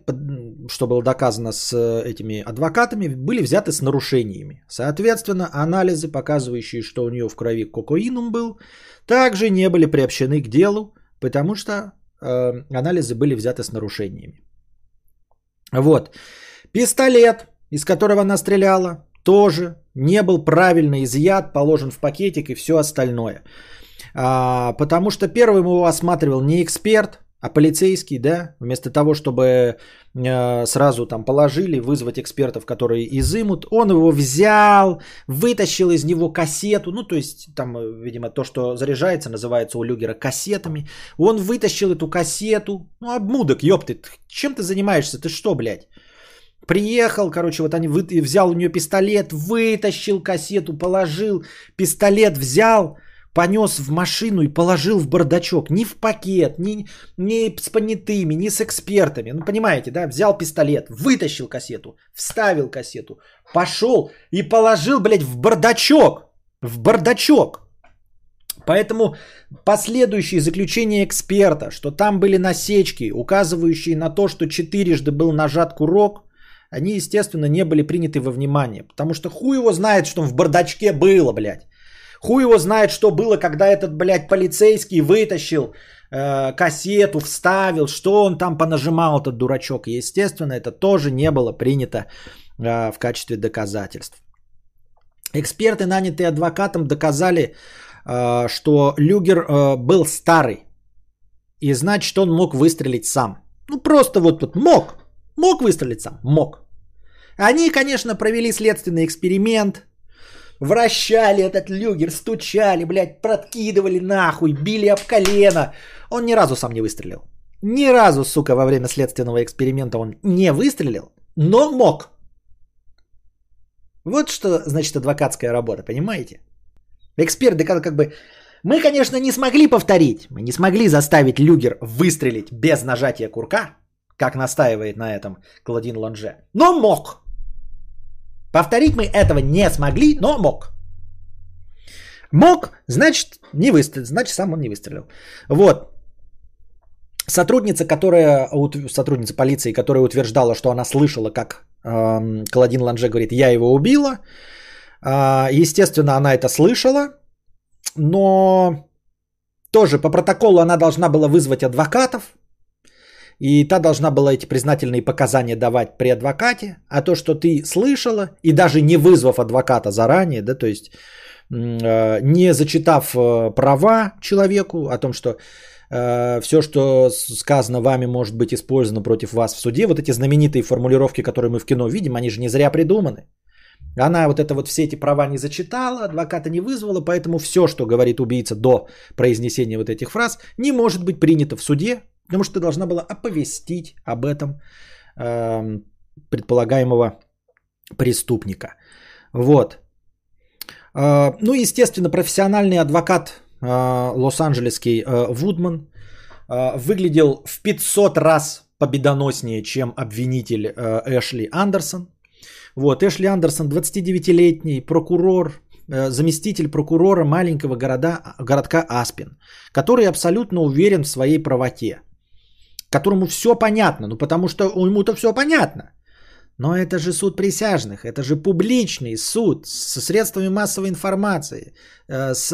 что было доказано с этими адвокатами, были взяты с нарушениями. Соответственно, анализы, показывающие, что у нее в крови кокаин был, также не были приобщены к делу, потому что э, анализы были взяты с нарушениями. Вот. Пистолет, из которого она стреляла, тоже не был правильно изъят, положен в пакетик и все остальное. А, потому что первым его осматривал не эксперт, а полицейский, да, вместо того, чтобы э, сразу там положили, вызвать экспертов, которые изымут, он его взял, вытащил из него кассету, ну, то есть там, видимо, то, что заряжается, называется у Люгера кассетами, он вытащил эту кассету, ну, обмудок, ёпты, чем ты занимаешься, ты что, блядь? Приехал, короче, вот они вы, взял у нее пистолет, вытащил кассету, положил, пистолет взял, понес в машину и положил в бардачок. Ни в пакет, ни, ни с понятыми, ни с экспертами. Ну, понимаете, да? Взял пистолет, вытащил кассету, вставил кассету, пошел и положил, блядь, в бардачок. В бардачок. Поэтому последующие заключения эксперта, что там были насечки, указывающие на то, что четырежды был нажат курок, они, естественно, не были приняты во внимание. Потому что хуй его знает, что в бардачке было, блядь. Хуй его знает, что было, когда этот, блядь, полицейский вытащил э, кассету, вставил, что он там понажимал, этот дурачок. Естественно, это тоже не было принято э, в качестве доказательств. Эксперты, нанятые адвокатом, доказали, э, что Люгер э, был старый. И значит, он мог выстрелить сам. Ну, просто вот тут мог. Мог выстрелить сам? Мог. Они, конечно, провели следственный эксперимент, Вращали этот люгер, стучали, блядь, подкидывали нахуй, били об колено. Он ни разу сам не выстрелил. ни разу, сука, во время следственного эксперимента он не выстрелил, но мог. Вот что значит адвокатская работа, понимаете? Эксперт доказал как бы... Мы, конечно, не смогли повторить, мы не смогли заставить Люгер выстрелить без нажатия курка, как настаивает на этом Клодин Ланже, но мог. Повторить мы этого не смогли, но мог. Мог, значит, не выстрелил, значит, сам он не выстрелил. Вот. Сотрудница, которая, сотрудница полиции, которая утверждала, что она слышала, как э, Каладин Ланже говорит, я его убила. Э, естественно, она это слышала, но тоже по протоколу она должна была вызвать адвокатов, и та должна была эти признательные показания давать при адвокате, а то, что ты слышала, и даже не вызвав адвоката заранее, да, то есть э, не зачитав э, права человеку о том, что э, все, что сказано вами, может быть использовано против вас в суде, вот эти знаменитые формулировки, которые мы в кино видим, они же не зря придуманы. Она вот это вот все эти права не зачитала, адвоката не вызвала, поэтому все, что говорит убийца до произнесения вот этих фраз, не может быть принято в суде, потому что ты должна была оповестить об этом э, предполагаемого преступника. Вот. Э, ну, естественно, профессиональный адвокат э, лос-анджелесский э, Вудман э, выглядел в 500 раз победоноснее, чем обвинитель э, Эшли Андерсон. Вот, Эшли Андерсон, 29-летний прокурор, э, заместитель прокурора маленького города, городка Аспин, который абсолютно уверен в своей правоте, которому все понятно, ну потому что ему-то все понятно. Но это же суд присяжных, это же публичный суд с средствами массовой информации, э, с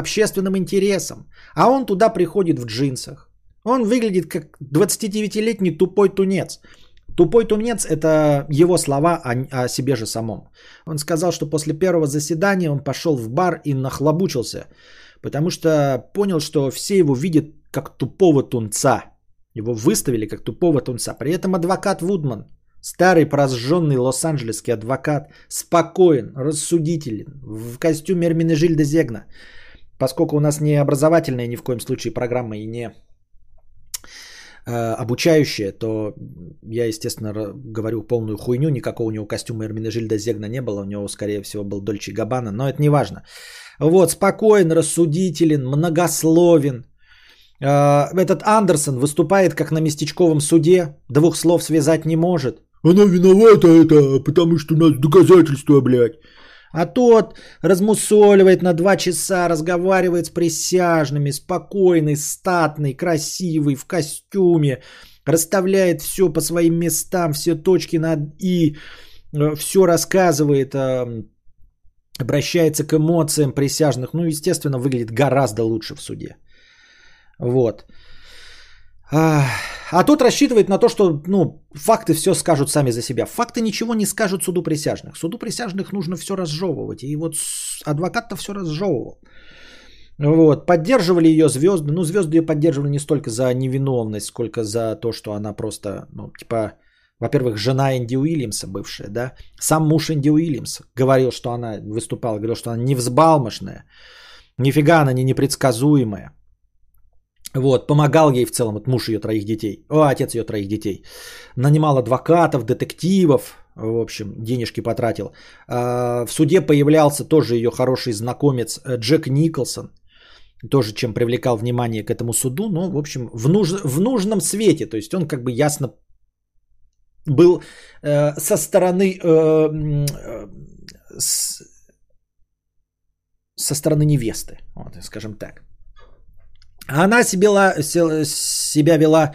общественным интересом. А он туда приходит в джинсах. Он выглядит как 29-летний тупой тунец. Тупой тунец – это его слова о, о себе же самом. Он сказал, что после первого заседания он пошел в бар и нахлобучился, потому что понял, что все его видят как тупого тунца. Его выставили как тупого тунца. При этом адвокат Вудман, старый прожженный лос-анджелесский адвокат, спокоен, рассудителен, в костюме Эрминежильда Зегна. Поскольку у нас не образовательная ни в коем случае программа и не Э, обучающее, то я, естественно, говорю полную хуйню. Никакого у него костюма Эрминежильда Зегна не было. У него, скорее всего, был Дольче Габана. Но это не важно. Вот, спокоен, рассудителен, многословен. Э, этот Андерсон выступает как на местечковом суде. Двух слов связать не может. Она виновата это, потому что у нас доказательства, блядь. А тот размусоливает на два часа, разговаривает с присяжными, спокойный, статный, красивый, в костюме, расставляет все по своим местам, все точки над «и», э, все рассказывает, э, обращается к эмоциям присяжных. Ну, естественно, выглядит гораздо лучше в суде. Вот. А, а тот рассчитывает на то, что ну, факты все скажут сами за себя. Факты ничего не скажут суду присяжных. Суду присяжных нужно все разжевывать. И вот адвокат-то все разжевывал. Вот, поддерживали ее звезды. Ну, звезды ее поддерживали не столько за невиновность, сколько за то, что она просто, ну, типа, во-первых, жена Энди Уильямса бывшая, да. Сам муж Энди Уильямс говорил, что она выступала, говорил, что она невзбалмошная. Нифига она не непредсказуемая. Вот, помогал ей в целом, вот муж ее троих детей, о, отец ее троих детей. Нанимал адвокатов, детективов, в общем, денежки потратил. А, в суде появлялся тоже ее хороший знакомец э, Джек Николсон, тоже чем привлекал внимание к этому суду, но, в общем, в, нуж... в нужном свете, то есть он как бы ясно был э, со стороны э, со стороны невесты, вот, скажем так. Она себя, себя вела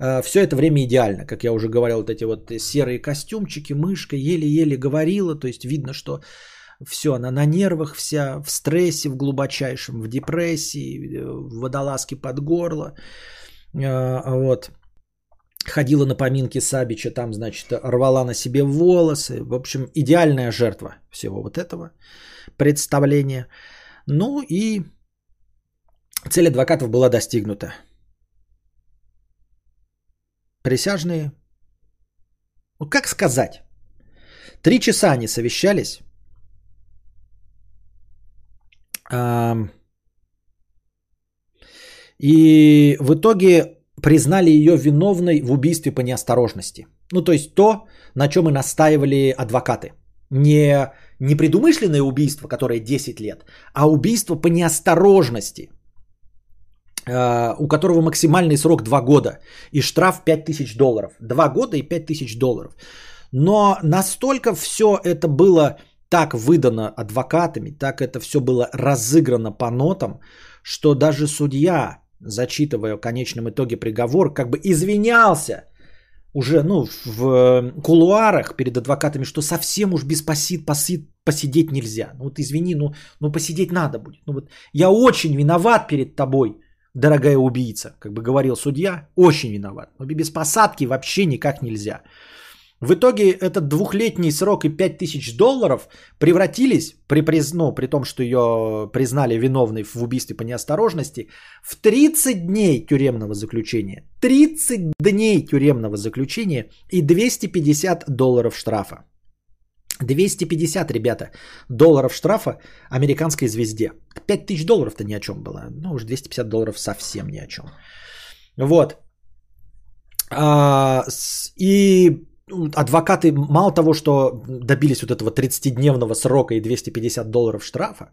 э, все это время идеально, как я уже говорил, вот эти вот серые костюмчики, мышка, еле-еле говорила, то есть видно, что все, она на нервах вся, в стрессе, в глубочайшем, в депрессии, э, в водолазке под горло, э, вот, ходила на поминки Сабича, там, значит, рвала на себе волосы, в общем, идеальная жертва всего вот этого представления. Ну и Цель адвокатов была достигнута. Присяжные, ну как сказать, три часа они совещались. И в итоге признали ее виновной в убийстве по неосторожности. Ну, то есть то, на чем и настаивали адвокаты. Не непредумышленное убийство, которое 10 лет, а убийство по неосторожности, у которого максимальный срок 2 года и штраф 5000 долларов. 2 года и 5000 долларов. Но настолько все это было так выдано адвокатами, так это все было разыграно по нотам, что даже судья, зачитывая в конечном итоге приговор, как бы извинялся уже ну, в кулуарах перед адвокатами, что совсем уж без посид, посид, посидеть нельзя. Ну вот извини, ну, ну посидеть надо будет. Ну вот я очень виноват перед тобой, дорогая убийца, как бы говорил судья, очень виноват. Но без посадки вообще никак нельзя. В итоге этот двухлетний срок и 5000 долларов превратились, при, ну, при том, что ее признали виновной в убийстве по неосторожности, в 30 дней тюремного заключения. 30 дней тюремного заключения и 250 долларов штрафа. 250, ребята, долларов штрафа американской звезде. 5000 долларов-то ни о чем было. Ну уж 250 долларов совсем ни о чем. Вот. А, и адвокаты мало того, что добились вот этого 30-дневного срока и 250 долларов штрафа,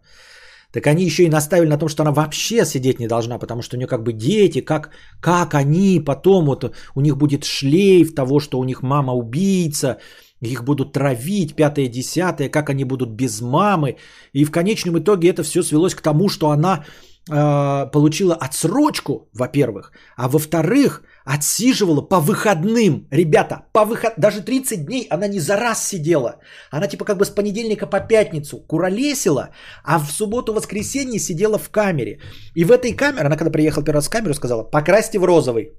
так они еще и наставили на том, что она вообще сидеть не должна, потому что у нее как бы дети, как, как они потом, вот у них будет шлейф того, что у них мама убийца, их будут травить, пятое, десятое, как они будут без мамы. И в конечном итоге это все свелось к тому, что она э, получила отсрочку, во-первых, а во-вторых, отсиживала по выходным. Ребята, по выход... даже 30 дней она не за раз сидела. Она типа как бы с понедельника по пятницу куролесила, а в субботу-воскресенье сидела в камере. И в этой камере, она когда приехала первый раз в камеру, сказала, покрасьте в розовый.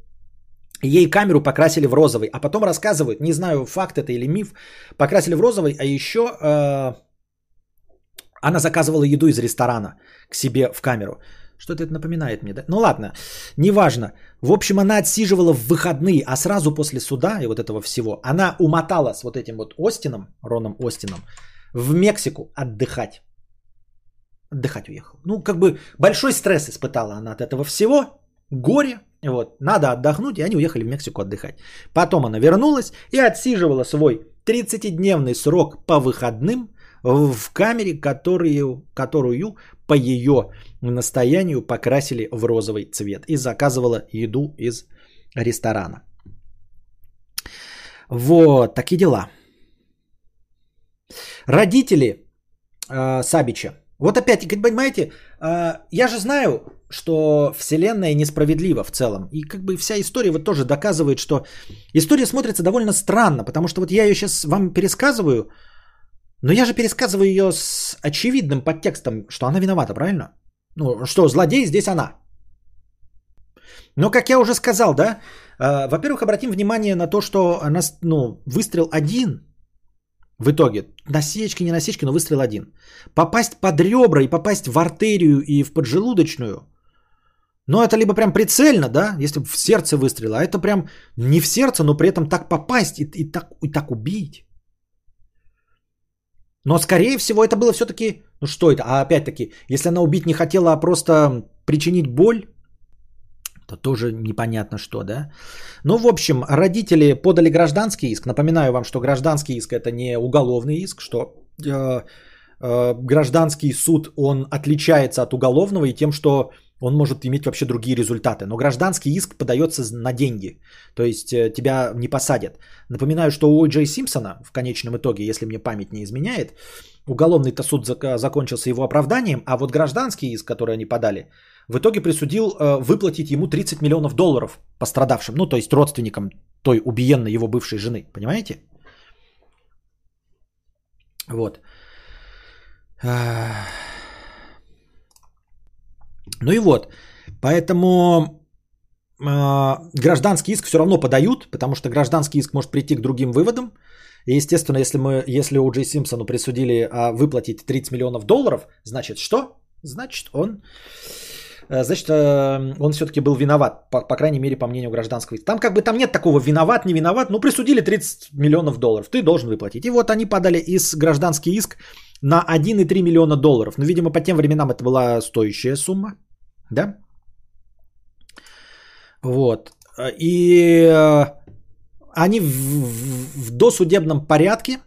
Ей камеру покрасили в розовый, а потом рассказывают, не знаю, факт это или миф, покрасили в розовый, а еще э, она заказывала еду из ресторана к себе в камеру. Что-то это напоминает мне, да? Ну ладно, неважно. В общем, она отсиживала в выходные, а сразу после суда и вот этого всего, она умотала с вот этим вот Остином, Роном Остином, в Мексику отдыхать. Отдыхать уехал. Ну, как бы большой стресс испытала она от этого всего, горе, вот, надо отдохнуть, и они уехали в Мексику отдыхать. Потом она вернулась и отсиживала свой 30-дневный срок по выходным в камере, которую, которую по ее настоянию покрасили в розовый цвет и заказывала еду из ресторана. Вот, такие дела. Родители э, Сабича. Вот опять, понимаете, э, я же знаю, что Вселенная несправедлива в целом. И как бы вся история вот тоже доказывает, что история смотрится довольно странно, потому что вот я ее сейчас вам пересказываю, но я же пересказываю ее с очевидным подтекстом, что она виновата, правильно? Ну, что злодей здесь она. Но, как я уже сказал, да, э, во-первых, обратим внимание на то, что она, ну, выстрел один в итоге, насечки, не насечки, но выстрел один. Попасть под ребра и попасть в артерию и в поджелудочную, ну, это либо прям прицельно, да, если в сердце выстрела, а это прям не в сердце, но при этом так попасть и, и, так, и так убить. Но, скорее всего, это было все-таки... Ну, что это? А опять-таки, если она убить не хотела, а просто причинить боль, то тоже непонятно что, да? Ну, в общем, родители подали гражданский иск. Напоминаю вам, что гражданский иск это не уголовный иск, что э, э, гражданский суд, он отличается от уголовного и тем, что он может иметь вообще другие результаты. Но гражданский иск подается на деньги. То есть э, тебя не посадят. Напоминаю, что у Джей Симпсона в конечном итоге, если мне память не изменяет, уголовный-то суд закончился его оправданием, а вот гражданский иск, который они подали, в итоге присудил э, выплатить ему 30 миллионов долларов пострадавшим, ну то есть родственникам той убиенной его бывшей жены. Понимаете? Вот. Ну и вот, поэтому э, гражданский иск все равно подают, потому что гражданский иск может прийти к другим выводам. И, естественно, если, мы, если у Джей Симпсону присудили а, выплатить 30 миллионов долларов, значит что? Значит он, э, значит, э, он все-таки был виноват, по, по крайней мере, по мнению гражданского иска. Там как бы там нет такого виноват, не виноват, ну присудили 30 миллионов долларов, ты должен выплатить. И вот они подали из гражданский иск на 1,3 миллиона долларов. Ну, видимо, по тем временам это была стоящая сумма. Да? Вот. И э, они в, в, в досудебном порядке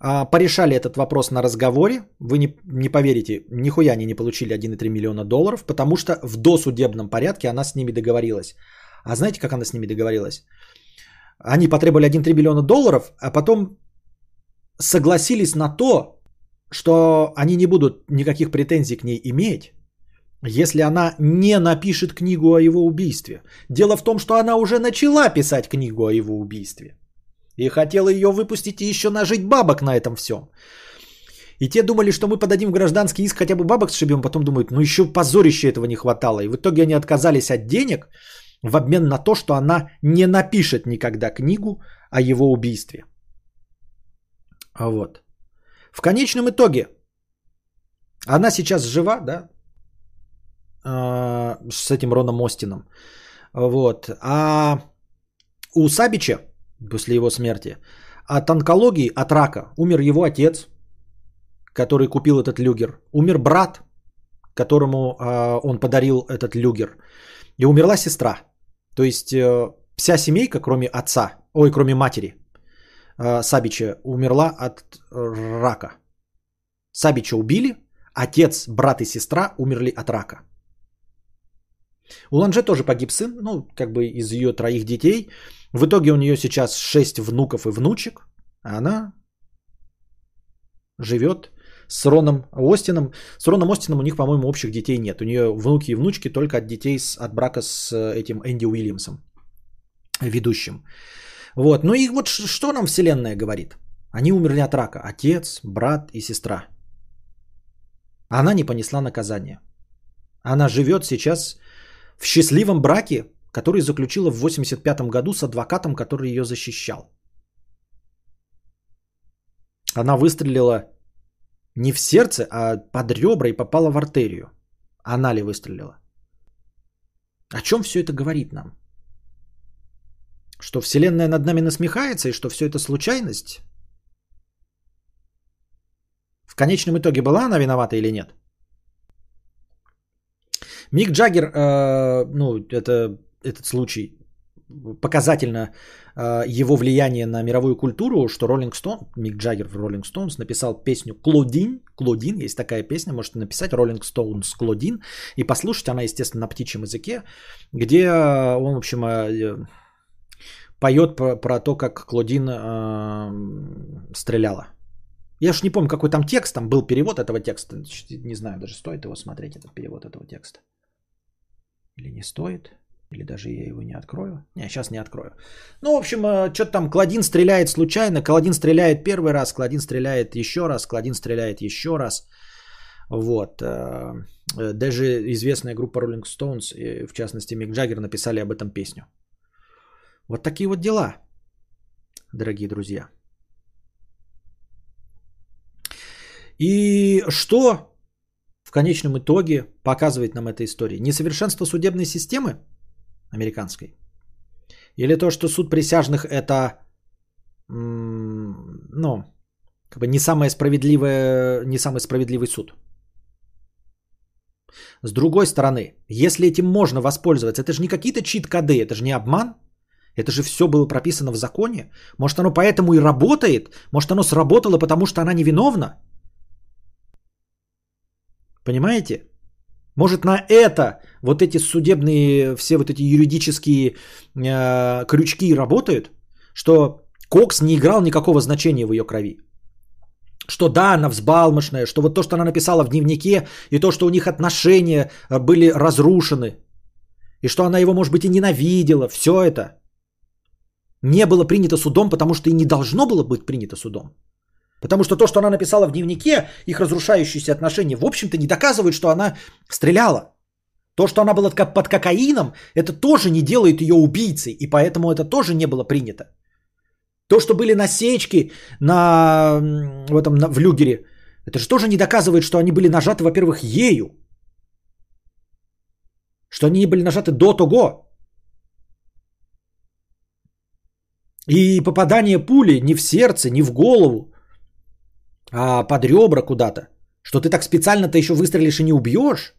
а, порешали этот вопрос на разговоре. Вы не, не поверите, нихуя они не получили 1,3 миллиона долларов, потому что в досудебном порядке она с ними договорилась. А знаете, как она с ними договорилась? Они потребовали 1,3 миллиона долларов, а потом согласились на то, что они не будут никаких претензий к ней иметь, если она не напишет книгу о его убийстве. Дело в том, что она уже начала писать книгу о его убийстве. И хотела ее выпустить и еще нажить бабок на этом всем. И те думали, что мы подадим гражданский иск, хотя бы бабок сшибем, потом думают, ну еще позорище этого не хватало. И в итоге они отказались от денег в обмен на то, что она не напишет никогда книгу о его убийстве. Вот. В конечном итоге, она сейчас жива, да, а, с этим Роном Остином. Вот. А у Сабича после его смерти от онкологии, от рака умер его отец, который купил этот люгер. Умер брат, которому э, он подарил этот люгер. И умерла сестра. То есть э, вся семейка, кроме отца, ой, кроме матери, э, Сабича, умерла от рака. Сабича убили, отец, брат и сестра умерли от рака. У Ланже тоже погиб сын, ну, как бы из ее троих детей. В итоге у нее сейчас шесть внуков и внучек, а она живет с Роном Остином. С Роном Остином у них, по-моему, общих детей нет. У нее внуки и внучки только от детей с, от брака с этим Энди Уильямсом, ведущим. Вот. Ну и вот что нам Вселенная говорит? Они умерли от рака. Отец, брат и сестра. Она не понесла наказание. Она живет сейчас в счастливом браке, который заключила в 1985 году с адвокатом, который ее защищал. Она выстрелила не в сердце, а под ребра и попала в артерию. Она ли выстрелила? О чем все это говорит нам? Что Вселенная над нами насмехается и что все это случайность? В конечном итоге была она виновата или нет? Мик Джаггер, э, ну, это этот случай показательно э, его влияние на мировую культуру, что Роллинг Стоун, Мик Джаггер в Роллинг Стоунс написал песню Клодин, Клодин, есть такая песня, можете написать Роллинг Стоунс Клодин и послушать, она, естественно, на птичьем языке, где э, он, в общем, э, поет про, про то, как Клодин э, стреляла. Я уж не помню, какой там текст, там был перевод этого текста, не знаю, даже стоит его смотреть, этот перевод этого текста. Или не стоит? Или даже я его не открою? Не, сейчас не открою. Ну, в общем, э, что-то там Кладин стреляет случайно, Кладин стреляет первый раз, Кладин стреляет еще раз, Кладин стреляет еще раз. Вот. Э, э, даже известная группа Rolling Stones, в частности Мик Джаггер, написали об этом песню. Вот такие вот дела, дорогие друзья. И что в конечном итоге показывает нам эта история? Несовершенство судебной системы американской? Или то, что суд присяжных это, ну, как бы не, самое справедливое, не самый справедливый суд? С другой стороны, если этим можно воспользоваться, это же не какие-то чит-коды, это же не обман, это же все было прописано в законе. Может оно поэтому и работает, может оно сработало, потому что она невиновна. Понимаете? Может на это вот эти судебные, все вот эти юридические э, крючки работают, что Кокс не играл никакого значения в ее крови. Что да, она взбалмошная, что вот то, что она написала в дневнике, и то, что у них отношения э, были разрушены, и что она его, может быть, и ненавидела, все это не было принято судом, потому что и не должно было быть принято судом. Потому что то, что она написала в дневнике, их разрушающиеся отношения, в общем-то не доказывает, что она стреляла. То, что она была под кокаином, это тоже не делает ее убийцей, и поэтому это тоже не было принято. То, что были насечки на, в, этом, на, в люгере, это же тоже не доказывает, что они были нажаты, во-первых, ею. Что они были нажаты до того. И попадание пули не в сердце, не в голову, а, под ребра куда-то, что ты так специально-то еще выстрелишь и не убьешь.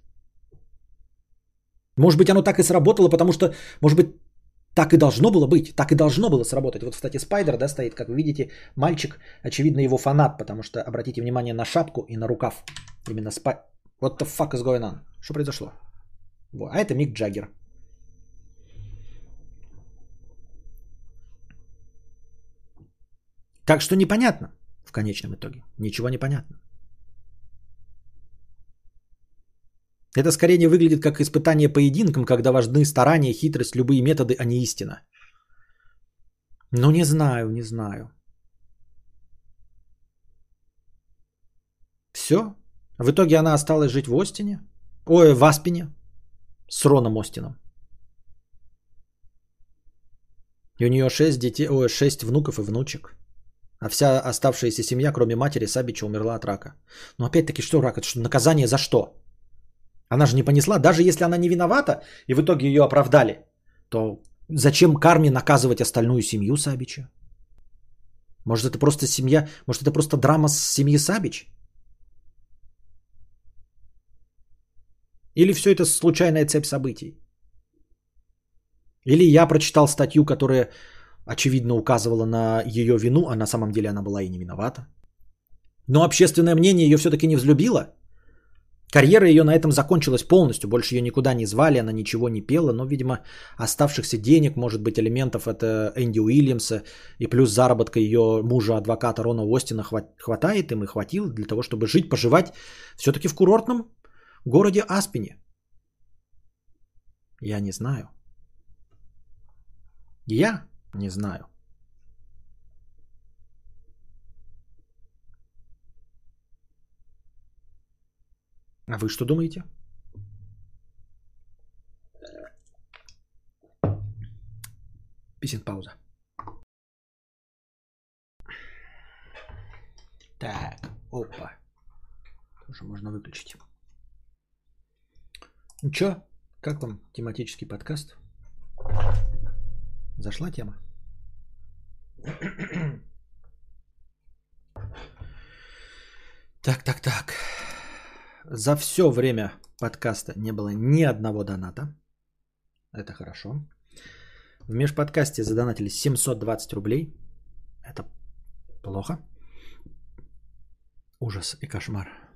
Может быть, оно так и сработало, потому что, может быть, Так и должно было быть, так и должно было сработать. Вот, кстати, Спайдер, да, стоит, как вы видите, мальчик, очевидно, его фанат, потому что, обратите внимание на шапку и на рукав. Именно спай... What the fuck is going on? Что произошло? А это Мик Джаггер. Так что непонятно в конечном итоге. Ничего не понятно. Это скорее не выглядит как испытание поединком, когда важны старания, хитрость, любые методы, а не истина. Ну, не знаю, не знаю. Все. В итоге она осталась жить в Остине. Ой, в Аспине. С Роном Остином. И у нее шесть детей, ой, шесть внуков и внучек. А вся оставшаяся семья, кроме матери, Сабича, умерла от рака. Но опять-таки, что рак? Это что, наказание за что? Она же не понесла, даже если она не виновата, и в итоге ее оправдали, то зачем карме наказывать остальную семью Сабича? Может, это просто семья, может, это просто драма с семьи Сабич? Или все это случайная цепь событий? Или я прочитал статью, которая очевидно указывала на ее вину, а на самом деле она была и не виновата. Но общественное мнение ее все-таки не взлюбило. Карьера ее на этом закончилась полностью, больше ее никуда не звали, она ничего не пела, но, видимо, оставшихся денег, может быть, элементов от Энди Уильямса и плюс заработка ее мужа-адвоката Рона Остина хватает им и хватило для того, чтобы жить, поживать все-таки в курортном городе Аспине. Я не знаю. Я не знаю. А вы что думаете? Писин пауза. Так, опа. Тоже можно выключить. Ну чё, как вам тематический подкаст? Зашла тема? Так, так, так. За все время подкаста не было ни одного доната. Это хорошо. В межподкасте задонатили 720 рублей. Это плохо. Ужас и кошмар.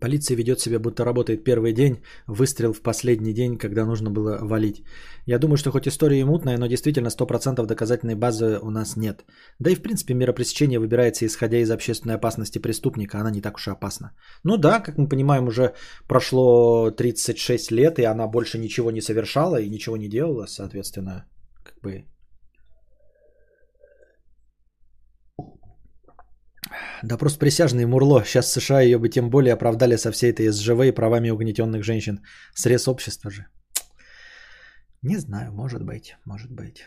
Полиция ведет себя, будто работает первый день, выстрел в последний день, когда нужно было валить. Я думаю, что хоть история и мутная, но действительно 100% доказательной базы у нас нет. Да и в принципе мера пресечения выбирается исходя из общественной опасности преступника, она не так уж и опасна. Ну да, как мы понимаем, уже прошло 36 лет, и она больше ничего не совершала и ничего не делала, соответственно, как бы Допрос присяжный Мурло. Сейчас США ее бы тем более оправдали со всей этой СЖВ и правами угнетенных женщин. Срез общества же. Не знаю, может быть, может быть.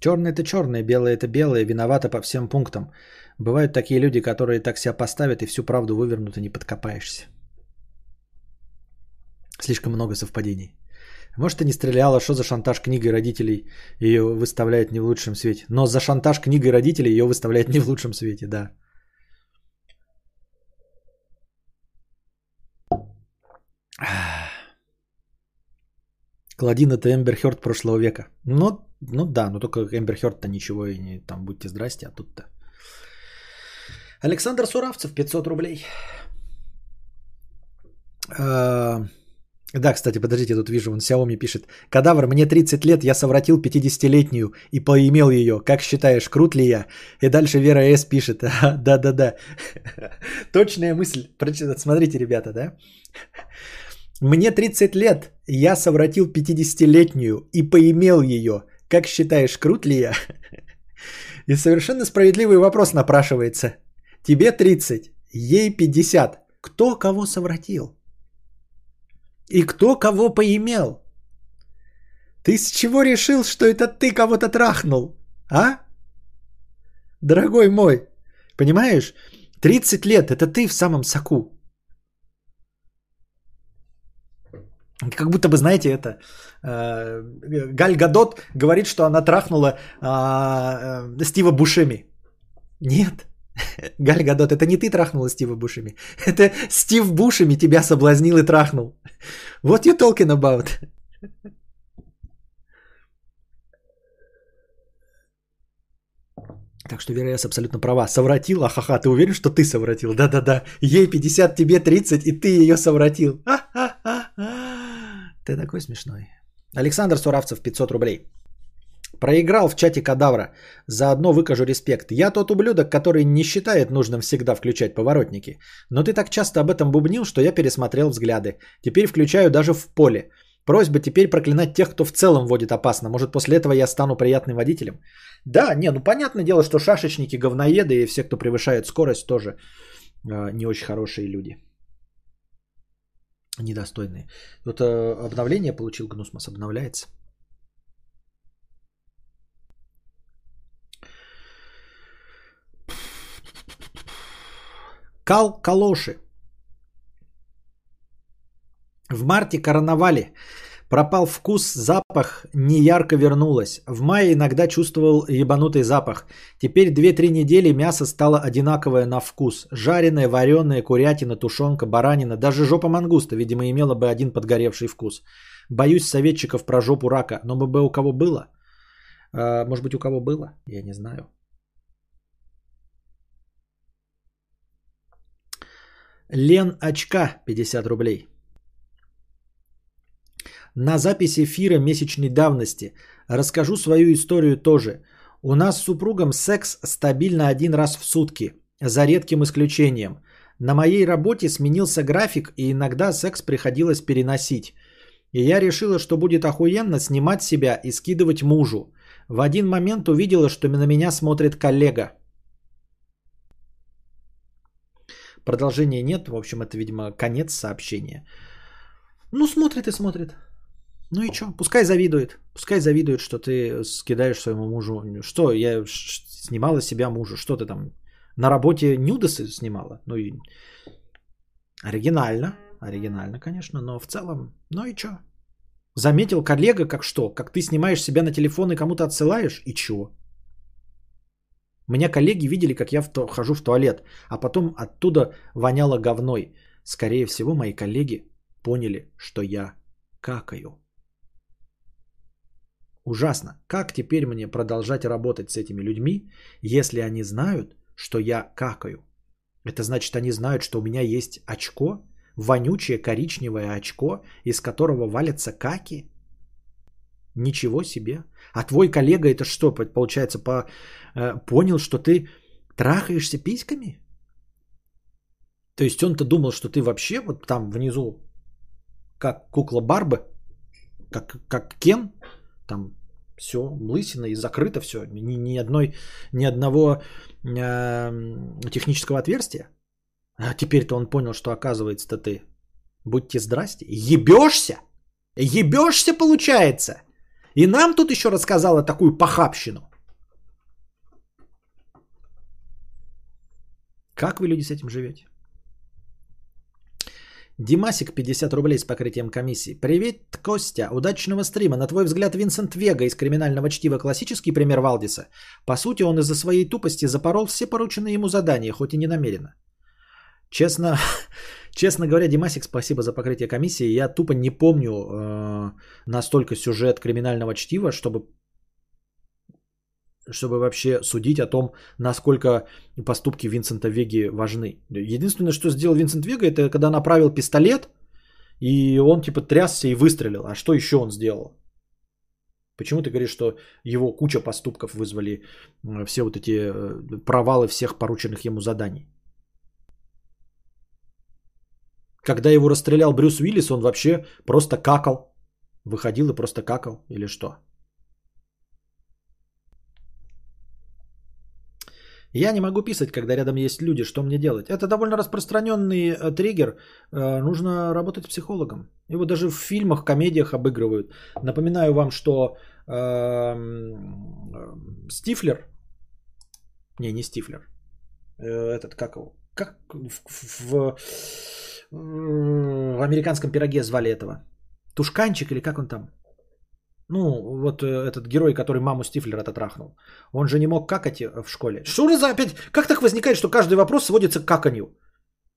Черное это черное, белое это белое, виновато по всем пунктам. Бывают такие люди, которые так себя поставят и всю правду вывернут и не подкопаешься. Слишком много совпадений. Может, и не стреляла, что за шантаж книгой родителей ее выставляет не в лучшем свете. Но за шантаж книгой родителей ее выставляет не в лучшем свете, да. Кладин это Эмбер прошлого века. Ну, ну да, но только Эмбер Хёрд-то ничего и не там будьте здрасте, а тут-то. Александр Суравцев, 500 рублей. А, да, кстати, подождите, тут вижу, он Xiaomi пишет. Кадавр, мне 30 лет, я совратил 50-летнюю и поимел ее. Как считаешь, крут ли я? И дальше Вера С пишет. Да-да-да. Точная мысль. Смотрите, ребята, да? Мне 30 лет, я совратил 50-летнюю и поимел ее. Как считаешь, крут ли я? И совершенно справедливый вопрос напрашивается. Тебе 30, ей 50. Кто кого совратил? И кто кого поимел? Ты с чего решил, что это ты кого-то трахнул? А? Дорогой мой, понимаешь? 30 лет, это ты в самом соку. Как будто бы, знаете, это э, Галь Гадот говорит, что она трахнула а, э, Стива Бушеми. Нет, Галь Гадот, это не ты трахнула Стива Бушеми. Это Стив Бушеми тебя соблазнил и трахнул. Вот you talking about? Так что Вера С абсолютно права. Совратил, ахаха, ты уверен, что ты совратил? Да-да-да, ей 50, тебе 30, и ты ее совратил. Ха-ха. Ты такой смешной. Александр Суравцев, 500 рублей. Проиграл в чате кадавра. Заодно выкажу респект. Я тот ублюдок, который не считает нужным всегда включать поворотники. Но ты так часто об этом бубнил, что я пересмотрел взгляды. Теперь включаю даже в поле. Просьба теперь проклинать тех, кто в целом водит опасно. Может, после этого я стану приятным водителем? Да, не, ну понятное дело, что шашечники, говноеды и все, кто превышает скорость, тоже э, не очень хорошие люди. Недостойные. Вот э, обновление получил Гнусмос, обновляется. Кал Калоши. В марте карнавале пропал вкус, запах не ярко вернулось. В мае иногда чувствовал ебанутый запах. Теперь 2-3 недели мясо стало одинаковое на вкус. Жареное, вареное, курятина, тушенка, баранина. Даже жопа мангуста, видимо, имела бы один подгоревший вкус. Боюсь советчиков про жопу рака. Но бы у кого было? А, может быть, у кого было? Я не знаю. Лен Очка, 50 рублей. На запись эфира месячной давности. Расскажу свою историю тоже. У нас с супругом секс стабильно один раз в сутки, за редким исключением. На моей работе сменился график, и иногда секс приходилось переносить. И я решила, что будет охуенно снимать себя и скидывать мужу. В один момент увидела, что на меня смотрит коллега – Продолжения нет. В общем, это, видимо, конец сообщения. Ну, смотрит и смотрит. Ну и что? Пускай завидует. Пускай завидует, что ты скидаешь своему мужу. Что, я снимала себя мужу. Что ты там на работе нюдосы снимала? Ну и оригинально. Оригинально, конечно, но в целом, ну и что? Заметил коллега, как что? Как ты снимаешь себя на телефон и кому-то отсылаешь? И чего? Меня коллеги видели, как я в то, хожу в туалет, а потом оттуда воняло говной. Скорее всего, мои коллеги поняли, что я какаю. Ужасно. Как теперь мне продолжать работать с этими людьми, если они знают, что я какаю? Это значит, они знают, что у меня есть очко, вонючее коричневое очко, из которого валятся каки? Ничего себе. А твой коллега это что, получается, по, э, понял, что ты трахаешься письками? То есть он-то думал, что ты вообще вот там внизу, как кукла Барбы, как, как Кен, там все, лысина и закрыто все, ни, ни, одной, ни одного э, технического отверстия. А теперь-то он понял, что оказывается-то ты, будьте здрасте, ебешься, ебешься получается – и нам тут еще рассказала такую похабщину. Как вы, люди, с этим живете? Димасик, 50 рублей с покрытием комиссии. Привет, Костя. Удачного стрима. На твой взгляд, Винсент Вега из криминального чтива классический пример Валдиса? По сути, он из-за своей тупости запорол все порученные ему задания, хоть и не намеренно. Честно, честно говоря, Димасик, спасибо за покрытие комиссии. Я тупо не помню э, настолько сюжет криминального чтива, чтобы чтобы вообще судить о том, насколько поступки Винсента Веги важны. Единственное, что сделал Винсент Вега, это когда направил пистолет, и он типа трясся и выстрелил. А что еще он сделал? Почему ты говоришь, что его куча поступков вызвали все вот эти э, провалы всех порученных ему заданий? Когда его расстрелял Брюс Уиллис, он вообще просто какал. Выходил и просто какал или что? Я не могу писать, когда рядом есть люди. Что мне делать? Это довольно распространенный э, триггер. Э, нужно работать психологом. Его даже в фильмах, комедиях обыгрывают. Напоминаю вам, что э, Стифлер, не, не Стифлер, э, этот как его, как в, в, в американском пироге звали этого? Тушканчик или как он там? Ну, вот э, этот герой, который маму Стифлера трахнул. Он же не мог какать в школе. Что за опять? Как так возникает, что каждый вопрос сводится к каканью?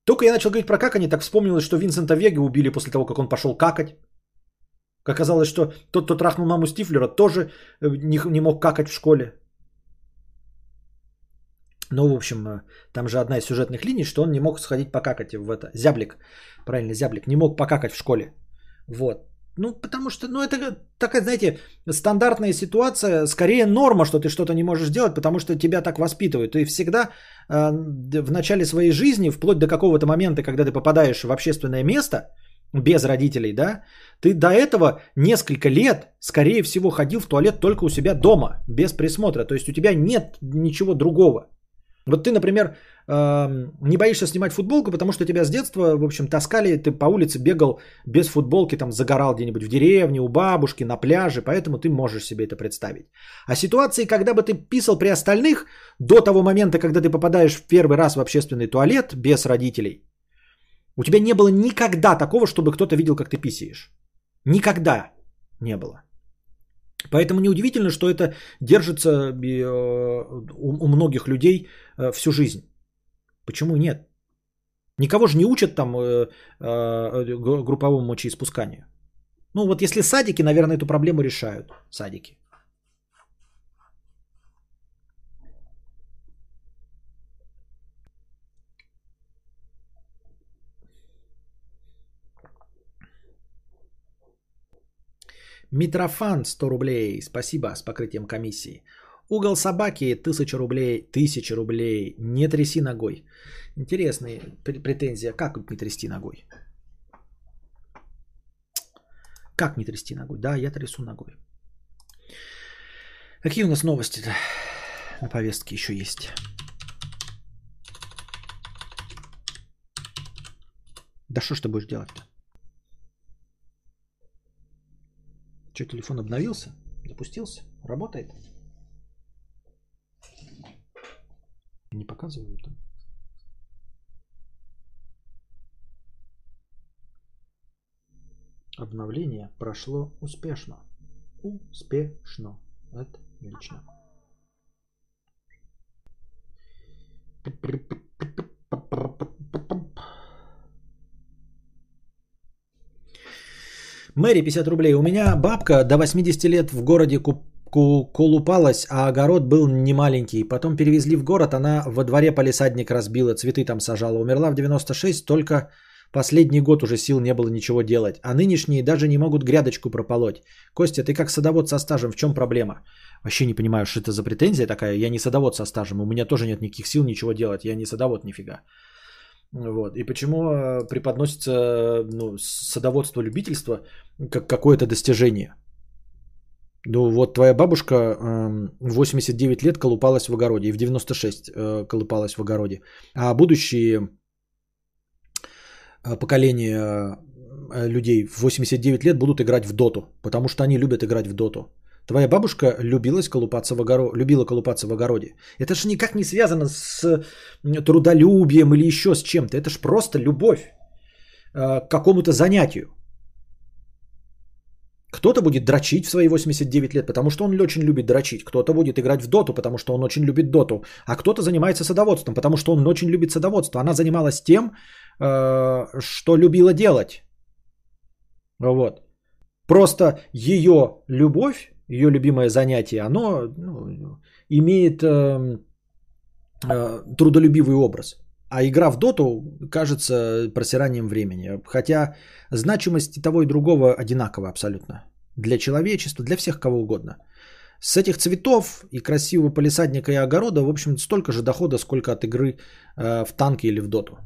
Только я начал говорить про каканье, так вспомнилось, что Винсента Вега убили после того, как он пошел какать. Оказалось, что тот, кто трахнул маму Стифлера, тоже э, не, не мог какать в школе. Ну, в общем, э, там же одна из сюжетных линий, что он не мог сходить покакать в это. Зяблик, правильно, зяблик, не мог покакать в школе. Вот. Ну, потому что, ну, это такая, знаете, стандартная ситуация, скорее норма, что ты что-то не можешь делать, потому что тебя так воспитывают. Ты всегда э, в начале своей жизни, вплоть до какого-то момента, когда ты попадаешь в общественное место, без родителей, да, ты до этого несколько лет, скорее всего, ходил в туалет только у себя дома, без присмотра. То есть у тебя нет ничего другого. Вот ты, например, не боишься снимать футболку, потому что тебя с детства, в общем, таскали, ты по улице бегал без футболки, там загорал где-нибудь в деревне, у бабушки, на пляже, поэтому ты можешь себе это представить. А ситуации, когда бы ты писал при остальных, до того момента, когда ты попадаешь в первый раз в общественный туалет без родителей, у тебя не было никогда такого, чтобы кто-то видел, как ты писаешь. Никогда не было. Поэтому неудивительно, что это держится э, у многих людей э, всю жизнь. Почему нет? Никого же не учат там э, групповому мочеиспусканию. Ну вот если садики, наверное, эту проблему решают. Садики. Митрофан 100 рублей. Спасибо с покрытием комиссии. Угол собаки 1000 рублей. 1000 рублей. Не тряси ногой. Интересная претензия. Как не трясти ногой? Как не трясти ногой? Да, я трясу ногой. Какие у нас новости-то на повестке еще есть? Да что ж ты будешь делать-то? Что, телефон обновился? Запустился? Работает? Не показывают там. Обновление прошло успешно. Успешно. Отлично. Мэри 50 рублей. У меня бабка до 80 лет в городе колупалась, а огород был не маленький. Потом перевезли в город, она во дворе полисадник разбила, цветы там сажала. Умерла в 96, только последний год уже сил не было ничего делать. А нынешние даже не могут грядочку прополоть. Костя, ты как садовод со стажем, в чем проблема? Вообще не понимаю, что это за претензия такая. Я не садовод со стажем, у меня тоже нет никаких сил ничего делать. Я не садовод нифига. Вот. И почему э, преподносится ну, садоводство, любительство как какое-то достижение? Ну вот твоя бабушка э, 89 лет колупалась в огороде, и в 96 э, колупалась в огороде. А будущие э, поколения людей в 89 лет будут играть в доту, потому что они любят играть в доту. Твоя бабушка любилась колупаться в огороде, любила колупаться в огороде. Это же никак не связано с трудолюбием или еще с чем-то. Это же просто любовь э, к какому-то занятию. Кто-то будет дрочить в свои 89 лет, потому что он очень любит дрочить. Кто-то будет играть в доту, потому что он очень любит доту. А кто-то занимается садоводством, потому что он очень любит садоводство. Она занималась тем, э, что любила делать. Вот. Просто ее любовь ее любимое занятие, оно ну, имеет э, э, трудолюбивый образ. А игра в доту кажется просиранием времени. Хотя значимость того и другого одинакова абсолютно. Для человечества, для всех кого угодно. С этих цветов и красивого полисадника и огорода, в общем, столько же дохода, сколько от игры э, в танки или в доту.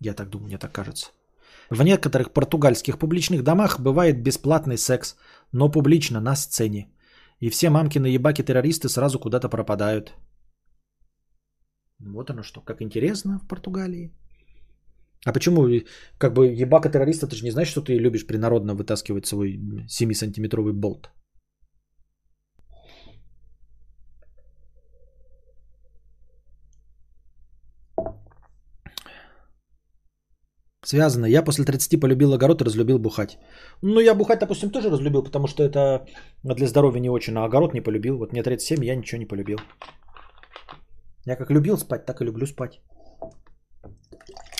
Я так думаю, мне так кажется. В некоторых португальских публичных домах бывает бесплатный секс, но публично, на сцене. И все мамкины ебаки-террористы сразу куда-то пропадают. Вот оно что, как интересно в Португалии. А почему, как бы, ебака-террорист, это же не значит, что ты любишь принародно вытаскивать свой 7-сантиметровый болт. Связано. Я после 30 полюбил огород и разлюбил бухать. Ну, я бухать, допустим, тоже разлюбил, потому что это для здоровья не очень, а огород не полюбил. Вот мне 37, я ничего не полюбил. Я как любил спать, так и люблю спать.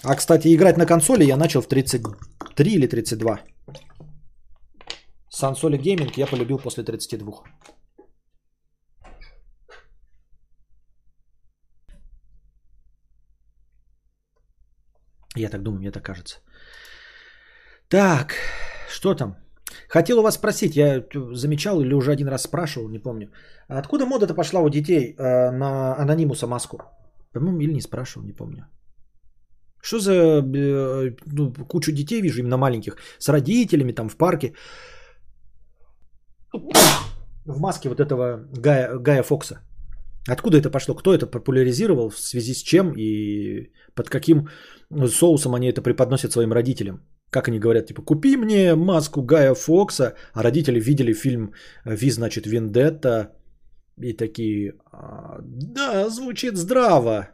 А, кстати, играть на консоли я начал в 33 или 32. Сансоли гейминг я полюбил после 32. Я так думаю, мне так кажется. Так, что там? Хотел у вас спросить, я замечал или уже один раз спрашивал, не помню. Откуда мода-то пошла у детей э, на анонимуса маску? По-моему, или не спрашивал, не помню. Что за э, ну, кучу детей вижу, именно маленьких, с родителями там в парке. В маске вот этого Гая, Гая Фокса. Откуда это пошло? Кто это популяризировал? В связи с чем? И под каким соусом они это преподносят своим родителям? Как они говорят, типа, купи мне маску Гая Фокса, а родители видели фильм Ви, значит, Вендетта, и такие, «А, да, звучит здраво.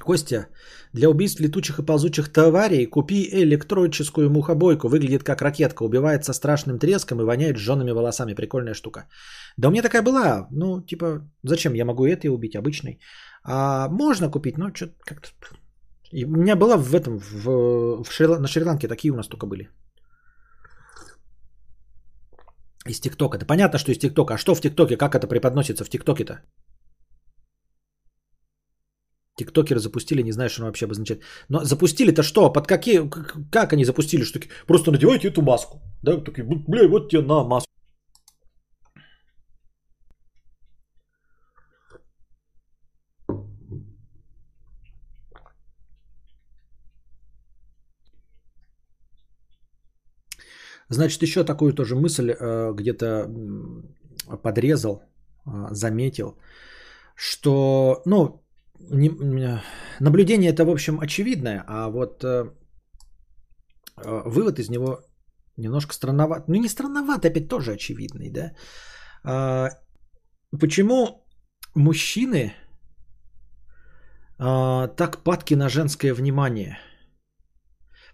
Костя, для убийств летучих и ползучих тварей купи электрическую мухобойку. Выглядит как ракетка, убивает со страшным треском и воняет сжёными волосами. Прикольная штука. Да у меня такая была. Ну, типа, зачем? Я могу этой убить, обычной. А можно купить, но что-то как-то... И у меня была в этом, в, в Шри, на Шри-Ланке такие у нас только были. Из ТикТока. Да понятно, что из ТикТока. А что в ТикТоке? Как это преподносится в ТикТоке-то? Тиктокеры запустили, не знаю, что оно вообще обозначает. Но запустили-то что? Под какие... Как они запустили? Что просто надевайте эту маску. Да, такие, бля, вот тебе на маску. Значит, еще такую тоже мысль э, где-то подрезал, э, заметил, что, ну, не, наблюдение это, в общем, очевидное, а вот э, вывод из него немножко странноват. Ну, не странноват, опять тоже очевидный, да. А, почему мужчины а, так падки на женское внимание –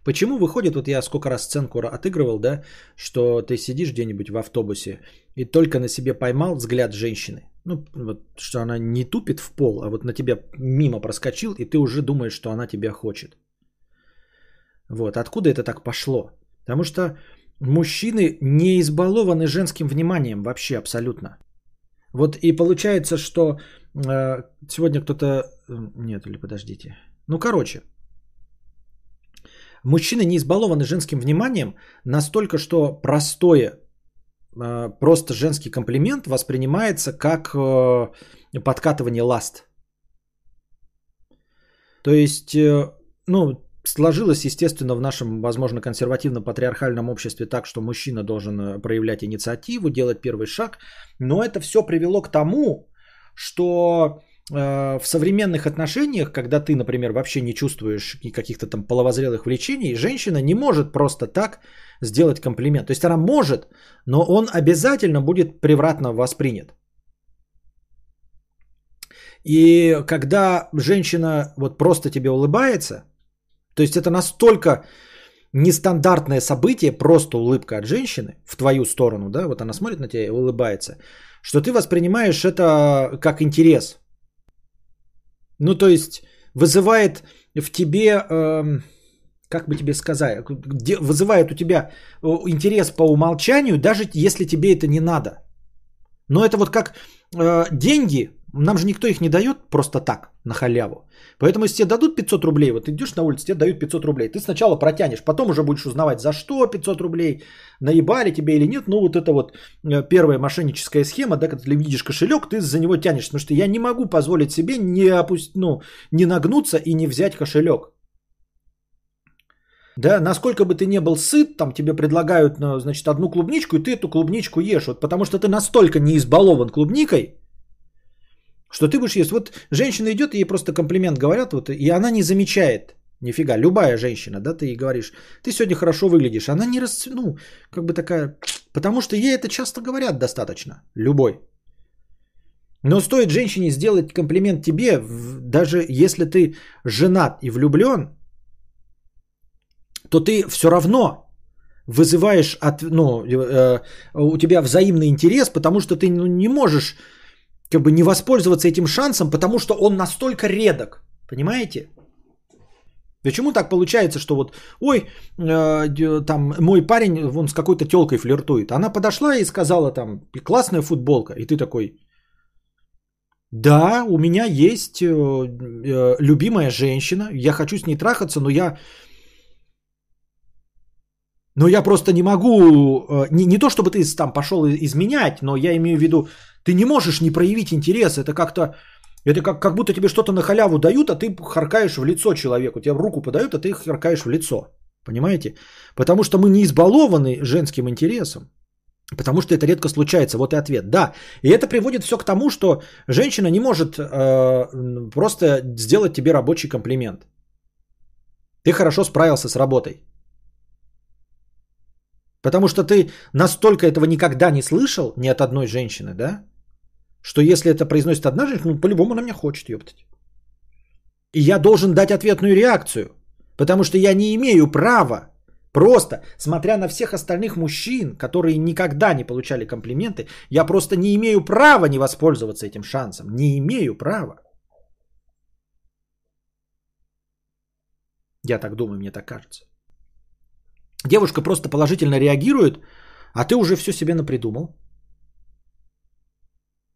Почему выходит, вот я сколько раз сценку отыгрывал, да, что ты сидишь где-нибудь в автобусе и только на себе поймал взгляд женщины. Ну, вот, что она не тупит в пол, а вот на тебя мимо проскочил, и ты уже думаешь, что она тебя хочет. Вот, откуда это так пошло? Потому что мужчины не избалованы женским вниманием вообще абсолютно. Вот и получается, что э, сегодня кто-то... Э, нет, или подождите. Ну, короче, Мужчины не избалованы женским вниманием настолько, что простое, просто женский комплимент воспринимается как э, подкатывание ласт. То есть, э, ну, сложилось, естественно, в нашем, возможно, консервативно-патриархальном обществе так, что мужчина должен проявлять инициативу, делать первый шаг, но это все привело к тому, что Э, в современных отношениях, когда ты, например, вообще не чувствуешь каких-то там половозрелых влечений, женщина не может просто так сделать комплимент. То есть она может, но он обязательно будет превратно воспринят. И когда женщина вот просто тебе улыбается, то есть это настолько нестандартное событие, просто улыбка от женщины в твою сторону, да, вот она смотрит на тебя и улыбается, что ты воспринимаешь это как интерес, ну, то есть вызывает в тебе, э, как бы тебе сказать, вызывает у тебя э, интерес по умолчанию, даже если тебе это не надо. Но это вот как э, деньги, нам же никто их не дает просто так, на халяву. Поэтому если тебе дадут 500 рублей, вот идешь на улице, тебе дают 500 рублей, ты сначала протянешь, потом уже будешь узнавать, за что 500 рублей, наебали тебе или нет. Ну вот это вот э, первая мошенническая схема, да, когда ты видишь кошелек, ты за него тянешь, потому что я не могу позволить себе не, опусть, ну, не нагнуться и не взять кошелек. Да, насколько бы ты не был сыт, там тебе предлагают, ну, значит, одну клубничку, и ты эту клубничку ешь, вот потому что ты настолько не избалован клубникой, что ты будешь есть. Вот женщина идет, ей просто комплимент говорят, вот, и она не замечает. Нифига, любая женщина, да, ты ей говоришь, ты сегодня хорошо выглядишь. Она не рас... ну, как бы такая, потому что ей это часто говорят достаточно, любой. Но стоит женщине сделать комплимент тебе, даже если ты женат и влюблен, то ты все равно вызываешь от, ну, э, у тебя взаимный интерес, потому что ты ну, не можешь как бы не воспользоваться этим шансом, потому что он настолько редок. Понимаете? Почему так получается, что вот, ой, э, там мой парень, он с какой-то телкой флиртует. Она подошла и сказала там, классная футболка. И ты такой, Да, у меня есть э, э, любимая женщина, я хочу с ней трахаться, но я... Но я просто не могу, э, не, не то чтобы ты там пошел изменять, но я имею в виду, ты не можешь не проявить интерес, это как-то, это как, как будто тебе что-то на халяву дают, а ты харкаешь в лицо человеку, тебе руку подают, а ты харкаешь в лицо, понимаете? Потому что мы не избалованы женским интересом. Потому что это редко случается. Вот и ответ. Да. И это приводит все к тому, что женщина не может э, просто сделать тебе рабочий комплимент. Ты хорошо справился с работой. Потому что ты настолько этого никогда не слышал ни от одной женщины, да? Что если это произносит одна женщина, ну по-любому она меня хочет, ёптать. И я должен дать ответную реакцию. Потому что я не имею права Просто, смотря на всех остальных мужчин, которые никогда не получали комплименты, я просто не имею права не воспользоваться этим шансом. Не имею права. Я так думаю, мне так кажется. Девушка просто положительно реагирует, а ты уже все себе напридумал.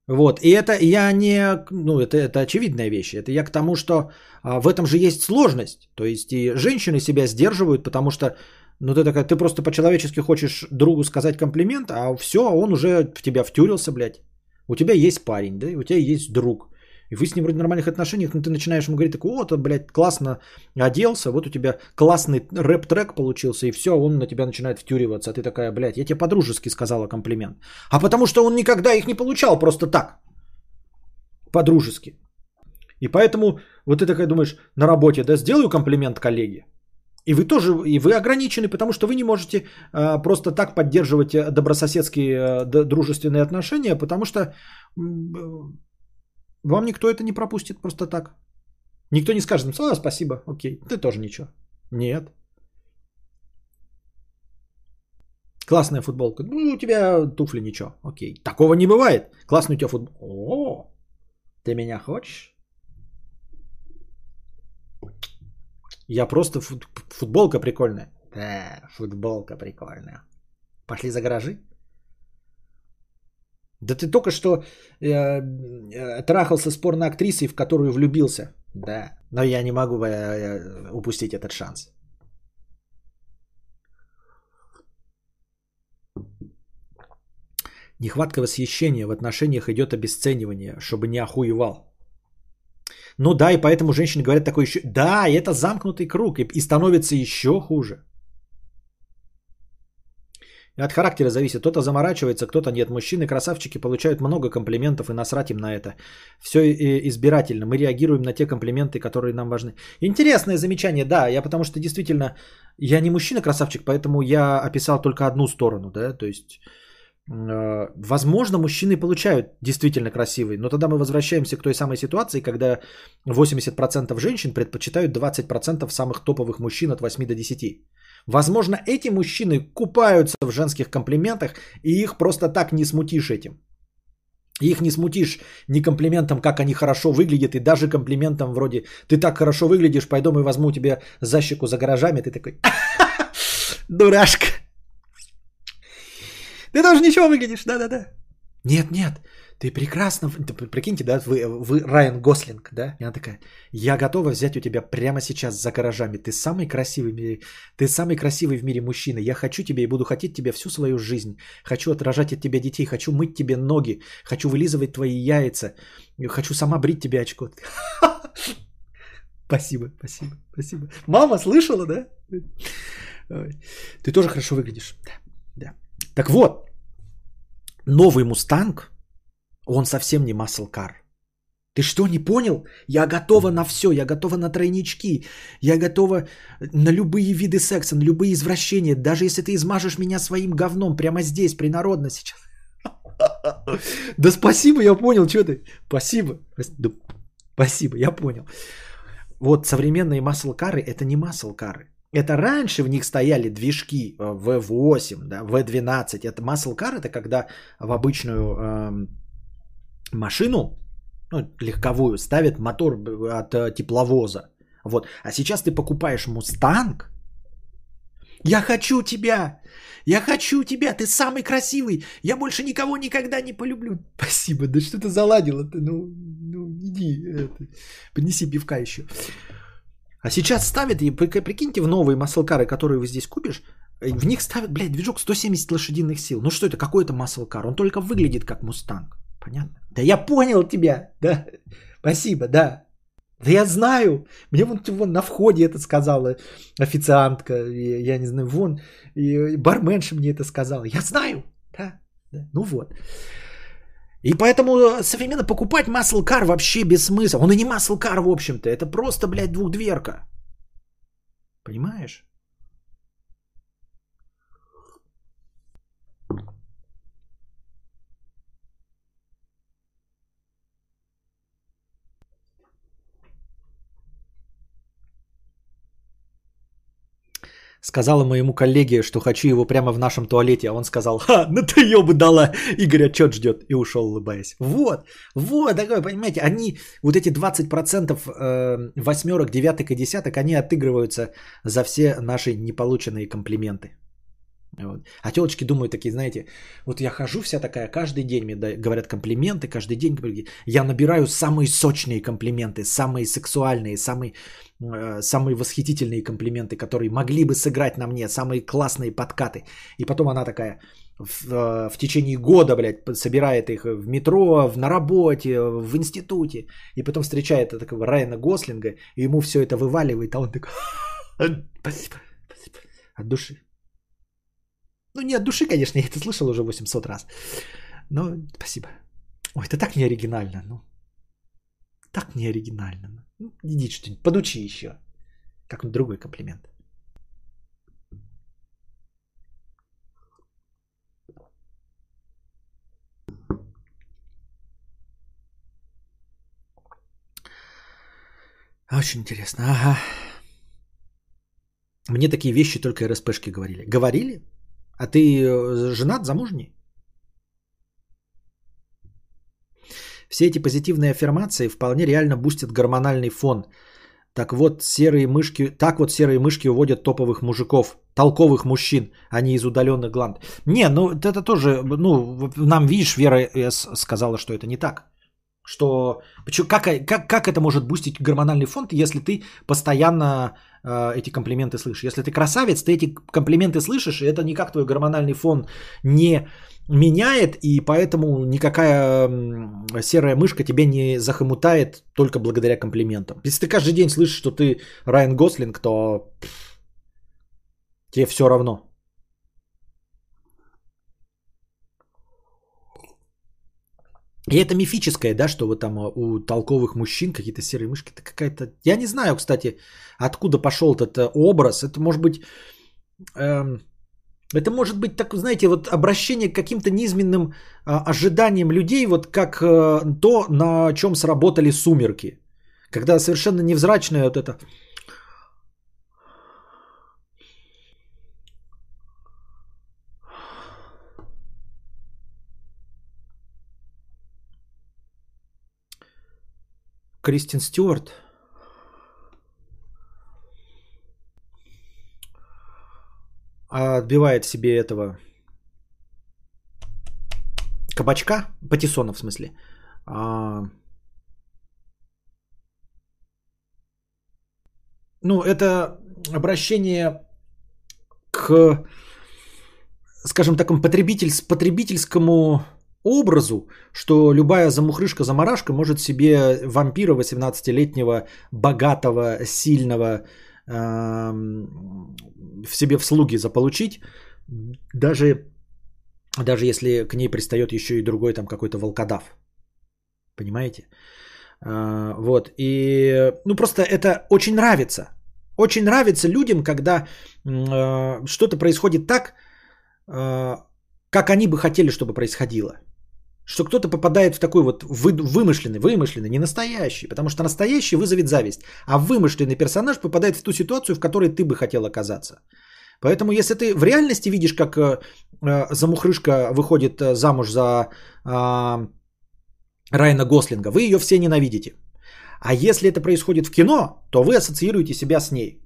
Вот, и это я не, ну это, это очевидная вещь, это я к тому, что а, в этом же есть сложность, то есть и женщины себя сдерживают, потому что ну ты такая, ты просто по-человечески хочешь другу сказать комплимент, а все, он уже в тебя втюрился, блядь. У тебя есть парень, да, у тебя есть друг. И вы с ним вроде нормальных отношениях, но ты начинаешь ему говорить, такой, вот, блядь, классно оделся, вот у тебя классный рэп-трек получился, и все, он на тебя начинает втюриваться. А ты такая, блядь, я тебе по-дружески сказала комплимент. А потому что он никогда их не получал просто так. По-дружески. И поэтому вот ты такая думаешь, на работе, да, сделаю комплимент коллеге. И вы тоже, и вы ограничены, потому что вы не можете а, просто так поддерживать э, добрососедские а, дружественные отношения, потому что а, вам никто это не пропустит просто так. Никто не скажет, а, спасибо, окей, ты тоже ничего. Нет. Классная футболка. Ну, у тебя туфли ничего. Окей. Такого не бывает. Классный у тебя футбол. О, ты меня хочешь? Я просто футболка прикольная. Да, футболка прикольная. Пошли за гаражи? Да ты только что э, э, трахался с порноактрисой, в которую влюбился. Да, но я не могу э, э, упустить этот шанс. Нехватка восхищения в отношениях идет обесценивание, чтобы не охуевал. Ну да, и поэтому женщины говорят такое еще... Да, это замкнутый круг, и, и становится еще хуже. От характера зависит. Кто-то заморачивается, кто-то нет. Мужчины, красавчики, получают много комплиментов и насрать им на это. Все избирательно. Мы реагируем на те комплименты, которые нам важны. Интересное замечание, да. Я потому что действительно, я не мужчина-красавчик, поэтому я описал только одну сторону, да. То есть Э, возможно, мужчины получают действительно красивые, но тогда мы возвращаемся к той самой ситуации, когда 80% женщин предпочитают 20% самых топовых мужчин от 8 до 10. Возможно, эти мужчины купаются в женских комплиментах, и их просто так не смутишь этим. Их не смутишь ни комплиментом, как они хорошо выглядят, и даже комплиментом вроде «ты так хорошо выглядишь, пойду и возьму тебе за щеку за гаражами», ты такой «дурашка». Ты тоже ничего выглядишь, да-да-да. Нет, нет, ты прекрасно, прикиньте, да, вы, вы Райан Гослинг, да, и она такая, я готова взять у тебя прямо сейчас за гаражами, ты самый красивый в мире, ты самый красивый в мире мужчина, я хочу тебя и буду хотеть тебя всю свою жизнь, хочу отражать от тебя детей, хочу мыть тебе ноги, хочу вылизывать твои яйца, хочу сама брить тебе очко. Спасибо, спасибо, спасибо. Мама слышала, да? Ты тоже хорошо выглядишь, да, да. Так вот, новый Мустанг, он совсем не car. Ты что, не понял? Я готова на все, я готова на тройнички, я готова на любые виды секса, на любые извращения, даже если ты измажешь меня своим говном прямо здесь, принародно сейчас. Да спасибо, я понял, что ты. Спасибо. Спасибо, я понял. Вот современные маслкары это не маслкары. Это раньше в них стояли движки V8, э, да, V12. Это car, это когда в обычную э, машину, ну, легковую, ставят мотор от э, тепловоза. Вот. А сейчас ты покупаешь Мустанг, Я хочу тебя! Я хочу тебя! Ты самый красивый! Я больше никого никогда не полюблю! Спасибо, да что ты заладила ты? Ну, ну иди, это, принеси пивка еще. А сейчас ставят, и прикиньте, в новые маслкары, которые вы здесь купишь, в них ставят, блядь, движок 170 лошадиных сил. Ну что это, какой это маслкар? Он только выглядит как мустанг. Понятно? Да я понял тебя, да. Спасибо, да. Да я знаю. Мне вон, вон на входе это сказала официантка. Я не знаю, вон. И барменша мне это сказала. Я знаю. Да, да. Ну вот. И поэтому современно покупать car вообще без смысла. Он и не car, в общем-то. Это просто, блядь, двухдверка. Понимаешь? Сказала моему коллеге, что хочу его прямо в нашем туалете, а он сказал, ха, ну ты бы дала, Игорь отчет ждет, и ушел улыбаясь. Вот, вот, такое, понимаете, они, вот эти 20% э, восьмерок, девяток и десяток, они отыгрываются за все наши неполученные комплименты. Вот. А телочки думают такие, знаете, вот я хожу вся такая, каждый день мне говорят комплименты, каждый день я набираю самые сочные комплименты, самые сексуальные, самые, э, самые восхитительные комплименты, которые могли бы сыграть на мне, самые классные подкаты. И потом она такая в, э, в течение года, блядь, собирает их в метро, в, на работе, в институте, и потом встречает такого Райана Гослинга, и ему все это вываливает, а он такой, спасибо, спасибо, от души. Ну, не от души, конечно, я это слышал уже 800 раз. Но спасибо. Ой, это так не оригинально. Ну, так не оригинально. Ну, иди что-нибудь, подучи еще. Как другой комплимент. Очень интересно. Ага. Мне такие вещи только РСПшки говорили. Говорили? А ты э, женат, замужний? Все эти позитивные аффирмации вполне реально бустят гормональный фон. Так вот, серые мышки, так вот серые мышки уводят топовых мужиков, толковых мужчин, а не из удаленных гланд. Не, ну это тоже, ну, нам, видишь, Вера С. сказала, что это не так. Что, как, как, как это может бустить гормональный фон, если ты постоянно э, эти комплименты слышишь? Если ты красавец, ты эти комплименты слышишь, и это никак твой гормональный фон не меняет, и поэтому никакая серая мышка тебя не захомутает только благодаря комплиментам. Если ты каждый день слышишь, что ты Райан Гослинг, то тебе все равно. И это мифическое, да, что вот там а, у толковых мужчин какие-то серые мышки. Это какая-то... Я не знаю, кстати, откуда пошел этот э, образ. Это может быть... Эм... Это может быть, так, знаете, вот обращение к каким-то низменным а, ожиданиям людей, вот как а, то, на чем сработали сумерки. Когда совершенно невзрачное вот это Кристин Стюарт. Отбивает себе этого кабачка, патиссона в смысле. А... Ну, это обращение к, скажем такому, потребитель, потребительскому образу, что любая замухрышка-замарашка может себе вампира 18-летнего, богатого, сильного э, в себе в слуги заполучить, даже, даже если к ней пристает еще и другой там какой-то волкодав. Понимаете? Э, вот. И, ну, просто это очень нравится. Очень нравится людям, когда э, что-то происходит так, э, как они бы хотели, чтобы происходило что кто-то попадает в такой вот вы, вымышленный, вымышленный, не настоящий, потому что настоящий вызовет зависть, а вымышленный персонаж попадает в ту ситуацию, в которой ты бы хотел оказаться. Поэтому если ты в реальности видишь, как э, э замухрышка выходит э, замуж за э, Райана Гослинга, вы ее все ненавидите. А если это происходит в кино, то вы ассоциируете себя с ней.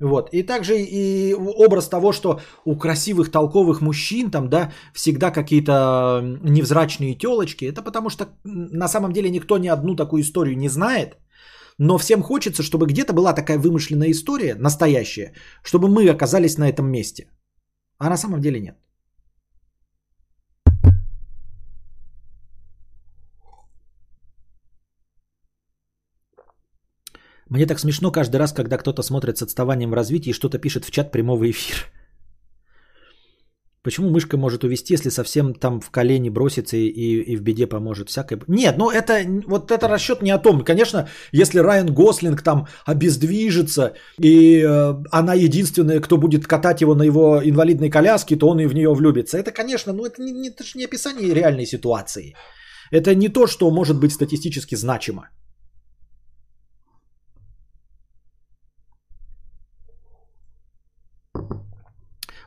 Вот. И также и образ того, что у красивых толковых мужчин там, да, всегда какие-то невзрачные телочки. Это потому что на самом деле никто ни одну такую историю не знает. Но всем хочется, чтобы где-то была такая вымышленная история, настоящая, чтобы мы оказались на этом месте. А на самом деле нет. Мне так смешно каждый раз, когда кто-то смотрит с отставанием в развитии и что-то пишет в чат прямого эфира. Почему мышка может увести, если совсем там в колени бросится и, и в беде поможет? Всякое... Нет, ну это, вот это расчет не о том. Конечно, если Райан Гослинг там обездвижится, и э, она единственная, кто будет катать его на его инвалидной коляске, то он и в нее влюбится. Это, конечно, ну это, не, это же не описание реальной ситуации. Это не то, что может быть статистически значимо.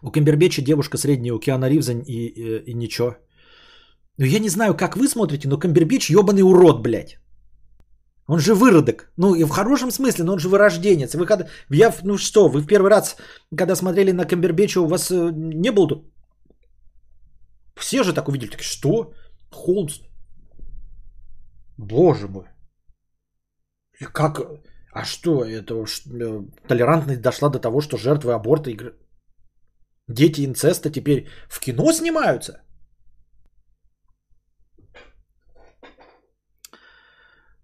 У Камбербеча девушка средняя, у Киана Ривза и, и, и ничего. Ну я не знаю, как вы смотрите, но Камбербич ебаный урод, блядь. Он же выродок. Ну, и в хорошем смысле, но он же вырожденец. Вы когда... Я, ну что, вы в первый раз, когда смотрели на Камбербеча, у вас э, не было тут... Все же так увидели. Так, что? Холмс. Боже мой. И как... А что, это э, толерантность дошла до того, что жертвы аборта. Дети инцеста теперь в кино снимаются?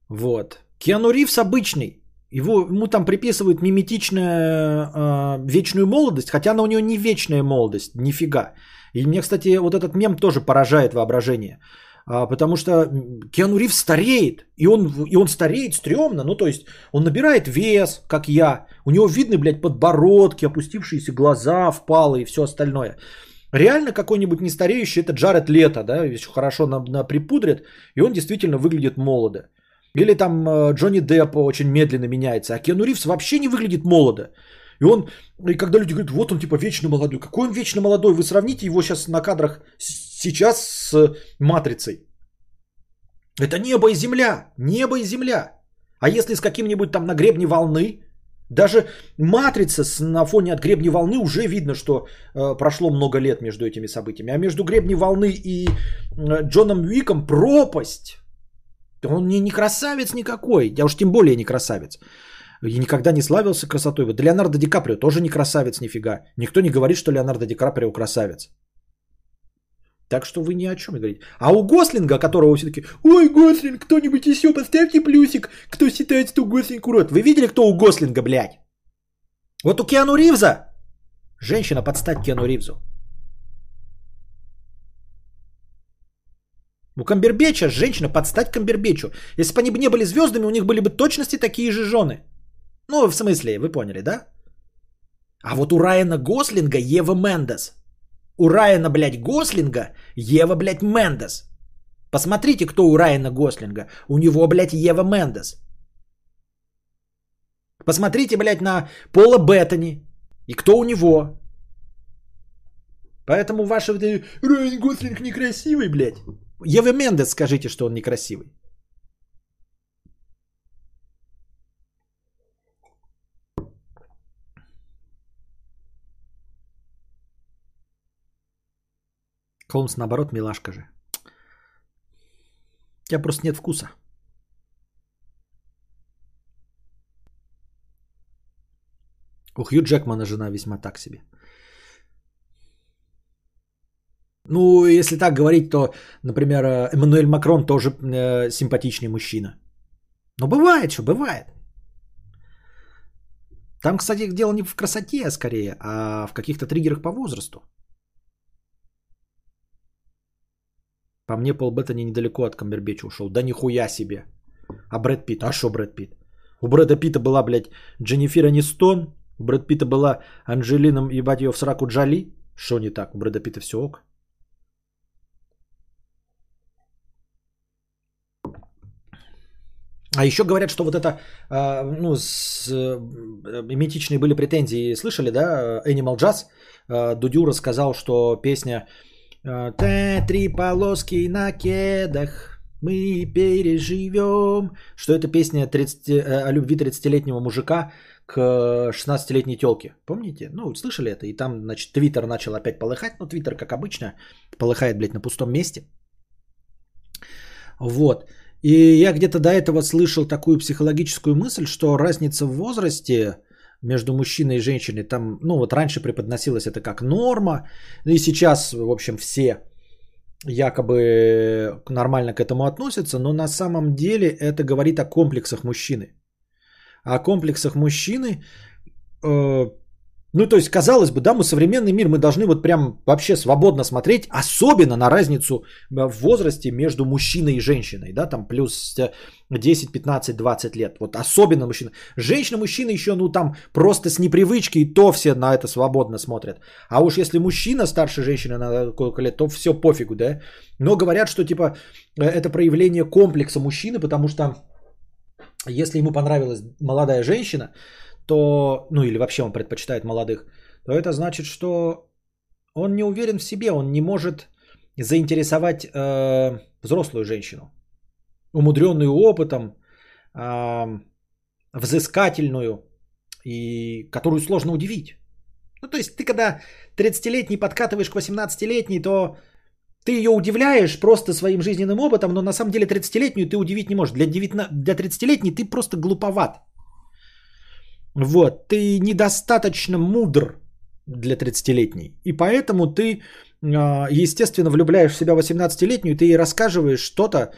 Вот. Киану Ривз обычный. Его, ему там приписывают миметичную э, вечную молодость, хотя она у него не вечная молодость, нифига. И мне, кстати, вот этот мем тоже поражает воображение. А, потому что Киану Ривз стареет, и он, и он стареет стрёмно, ну то есть он набирает вес, как я, у него видны, блядь, подбородки, опустившиеся глаза, впалые и все остальное. Реально какой-нибудь нестареющий, это Джаред Лето, да, еще хорошо на, на припудрит, и он действительно выглядит молодо. Или там э, Джонни Депп очень медленно меняется, а Киану Ривз вообще не выглядит молодо. И он, и когда люди говорят, вот он типа вечно молодой, какой он вечно молодой, вы сравните его сейчас на кадрах сейчас с матрицей. Это небо и земля, небо и земля. А если с каким-нибудь там на гребне волны, даже матрица на фоне от гребни волны уже видно, что э, прошло много лет между этими событиями. А между гребни волны и э, Джоном Уиком пропасть. Он не, не красавец никакой, я уж тем более не красавец. И никогда не славился красотой. Вот Леонардо Ди Каприо тоже не красавец нифига. Никто не говорит, что Леонардо Ди Каприо красавец. Так что вы ни о чем не говорите. А у Гослинга, которого все таки ой, Гослинг, кто-нибудь еще поставьте плюсик, кто считает, что Гослинг урод. Вы видели, кто у Гослинга, блядь? Вот у Киану Ривза женщина подстать Киану Ривзу. У Камбербеча женщина подстать Камбербечу. Если бы они не были звездами, у них были бы точности такие же жены. Ну, в смысле, вы поняли, да? А вот у Райана Гослинга Ева Мендес – у Райана, блядь, Гослинга Ева, блядь, Мендес. Посмотрите, кто у Райана Гослинга. У него, блядь, Ева Мендес. Посмотрите, блядь, на Пола Беттани. И кто у него. Поэтому ваш Райан Гослинг некрасивый, блядь. Ева Мендес скажите, что он некрасивый. Холмс, наоборот, милашка же. У тебя просто нет вкуса. У Хью Джекмана жена весьма так себе. Ну, если так говорить, то, например, Эммануэль Макрон тоже э, симпатичный мужчина. Но бывает, что бывает. Там, кстати, дело не в красоте, а скорее, а в каких-то триггерах по возрасту. По мне Пол Беттани недалеко от Камбербеча ушел. Да нихуя себе. А Брэд Питт? А что Брэд Питт? У Брэда Питта была, блядь, Дженнифер Анистон. У Брэд Питта была Анджелина, ебать ее в сраку Джоли. Что не так? У Брэда Питта все ок. А еще говорят, что вот это, э, ну, с, э, миметичные были претензии, слышали, да, Animal Jazz, э, Дудю рассказал, что песня Т, три полоски на кедах. Мы переживем. Что это песня 30, э, о любви 30-летнего мужика к 16-летней телке. Помните? Ну, слышали это? И там, значит, Твиттер начал опять полыхать. Ну, Твиттер, как обычно, полыхает, блядь, на пустом месте. Вот. И я где-то до этого слышал такую психологическую мысль, что разница в возрасте между мужчиной и женщиной там, ну вот раньше преподносилось это как норма, ну и сейчас, в общем, все якобы нормально к этому относятся, но на самом деле это говорит о комплексах мужчины. О комплексах мужчины, э, ну то есть казалось бы, да, мы современный мир, мы должны вот прям вообще свободно смотреть, особенно на разницу в возрасте между мужчиной и женщиной, да, там плюс 10, 15, 20 лет, вот особенно мужчина. Женщина, мужчина еще, ну там просто с непривычки, и то все на это свободно смотрят. А уж если мужчина старше женщины на сколько лет, то все пофигу, да. Но говорят, что типа э, это проявление комплекса мужчины, потому что если ему понравилась молодая женщина, то, ну или вообще он предпочитает молодых, то это значит, что он не уверен в себе, он не может заинтересовать э, взрослую женщину умудренную опытом, взыскательную, и которую сложно удивить. Ну, то есть ты когда 30-летний подкатываешь к 18-летней, то ты ее удивляешь просто своим жизненным опытом, но на самом деле 30-летнюю ты удивить не можешь. Для, 19, для 30-летней ты просто глуповат. Вот, ты недостаточно мудр для 30-летней. И поэтому ты, а, естественно, влюбляешь в себя 18-летнюю, ты ей рассказываешь что-то,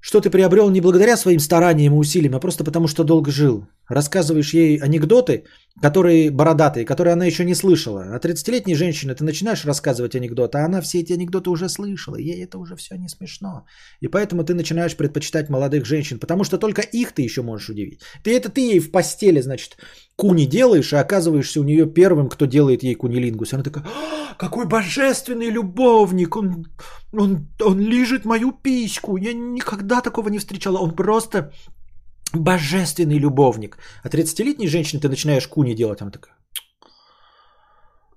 что ты приобрел не благодаря своим стараниям и усилиям, а просто потому, что долго жил. Рассказываешь ей анекдоты, которые бородатые, которые она еще не слышала. А 30-летней женщине ты начинаешь рассказывать анекдоты, а она все эти анекдоты уже слышала. Ей это уже все не смешно. И поэтому ты начинаешь предпочитать молодых женщин, потому что только их ты еще можешь удивить. Ты это ты ей в постели, значит, куни делаешь, и оказываешься у нее первым, кто делает ей кунилингус. Она такая, «А, какой божественный любовник, он, он, он лежит мою письку. Я никогда такого не встречала. Он просто божественный любовник. А 30-летней женщине ты начинаешь куни делать, она такая,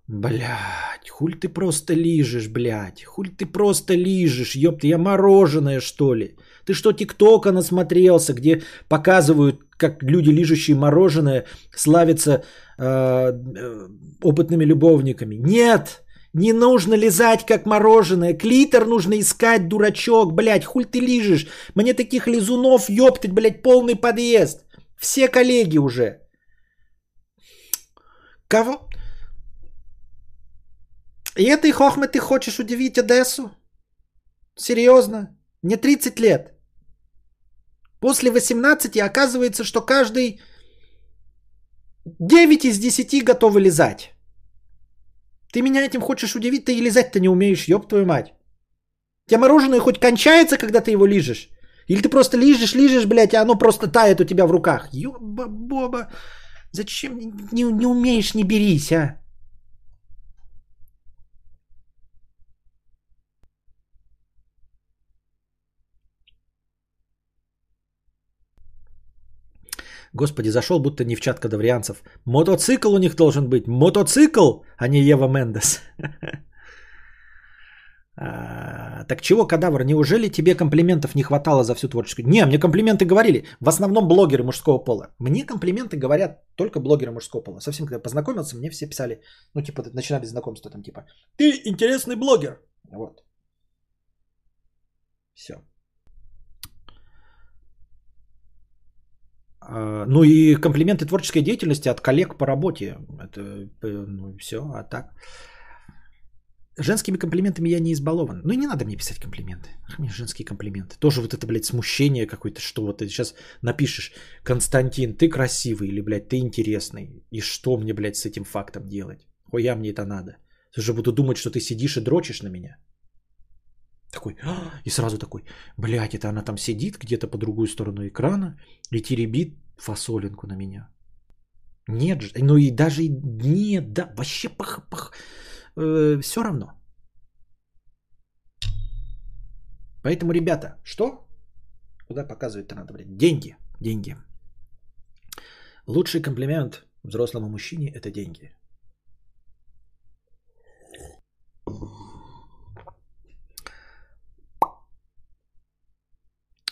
Блять, хуль ты просто лижешь, блядь. Хуль ты просто лижешь, ёпта, я мороженое, что ли? Ты что, тиктока насмотрелся, где показывают, как люди, лижущие мороженое, славятся э, э, опытными любовниками? Нет! Не нужно лизать, как мороженое. Клитор нужно искать, дурачок, блядь. Хуль ты лижешь? Мне таких лизунов, ёптать, блядь, полный подъезд. Все коллеги уже. Кого? И этой хохмы ты хочешь удивить Одессу? Серьезно? Мне 30 лет. После 18 оказывается, что каждый 9 из 10 готовы лизать. Ты меня этим хочешь удивить, ты и лизать-то не умеешь, ёб твою мать. У тебя мороженое хоть кончается, когда ты его лижешь? Или ты просто лижешь, лижешь, блядь, а оно просто тает у тебя в руках? Ёба-боба, зачем не, не умеешь, не берись, а? Господи, зашел будто не в чат кадаврианцев. Мотоцикл у них должен быть. Мотоцикл, а не Ева Мендес. А, так чего, кадавр, неужели тебе комплиментов не хватало за всю творческую? Не, мне комплименты говорили. В основном блогеры мужского пола. Мне комплименты говорят только блогеры мужского пола. Совсем когда познакомился, мне все писали, ну типа начинали знакомство там типа, ты интересный блогер. Вот. Все. Ну и комплименты творческой деятельности от коллег по работе. Это ну, все, а так. Женскими комплиментами я не избалован. Ну и не надо мне писать комплименты. Мне женские комплименты. Тоже вот это, блядь, смущение какое-то, что вот ты сейчас напишешь, Константин, ты красивый или, блядь, ты интересный. И что мне, блядь, с этим фактом делать? Хуя мне это надо? Я же буду думать, что ты сидишь и дрочишь на меня. Такой, и сразу такой, блядь, это она там сидит где-то по другую сторону экрана и теребит фасолинку на меня. Нет же, ну и даже нет, да, вообще пах, пах, э, все равно. Поэтому, ребята, что? Куда показывать-то надо, блядь? Деньги, деньги. Лучший комплимент взрослому мужчине – это деньги.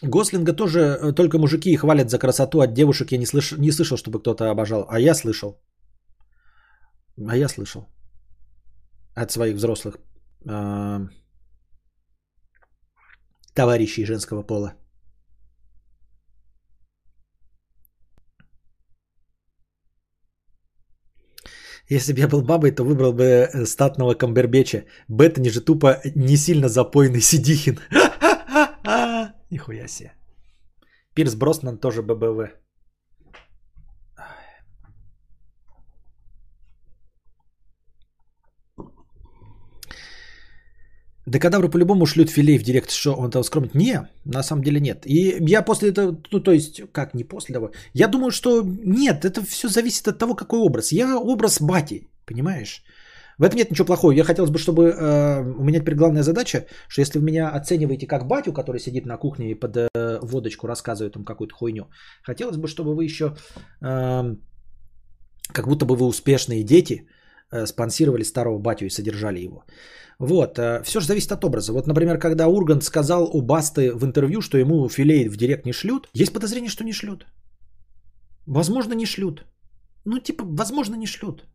Гослинга тоже э, только мужики хвалят за красоту от девушек. Я не, слыш... не слышал, чтобы кто-то обожал. А я слышал. А я слышал. От своих взрослых э... товарищей женского пола. Если бы я был бабой, то выбрал бы э, статного камбербеча. Беттани же тупо не сильно запойный Сидихин. Нихуя себе. Пирс Броснан тоже ББВ. Да кадавры по-любому шлют филей в директ, что он там скромит. Не, на самом деле нет. И я после этого, ну то есть, как не после того, я думаю, что нет, это все зависит от того, какой образ. Я образ бати, понимаешь? В этом нет ничего плохого. Я хотелось бы, чтобы э, у меня теперь главная задача, что если вы меня оцениваете как батю, который сидит на кухне и под э, водочку рассказывает там какую-то хуйню, хотелось бы, чтобы вы еще, э, как будто бы вы успешные дети, э, спонсировали старого батю и содержали его. Вот, э, все же зависит от образа. Вот, например, когда Ургант сказал у Басты в интервью, что ему филей в директ не шлют, есть подозрение, что не шлют. Возможно, не шлют. Ну, типа, возможно, не шлют.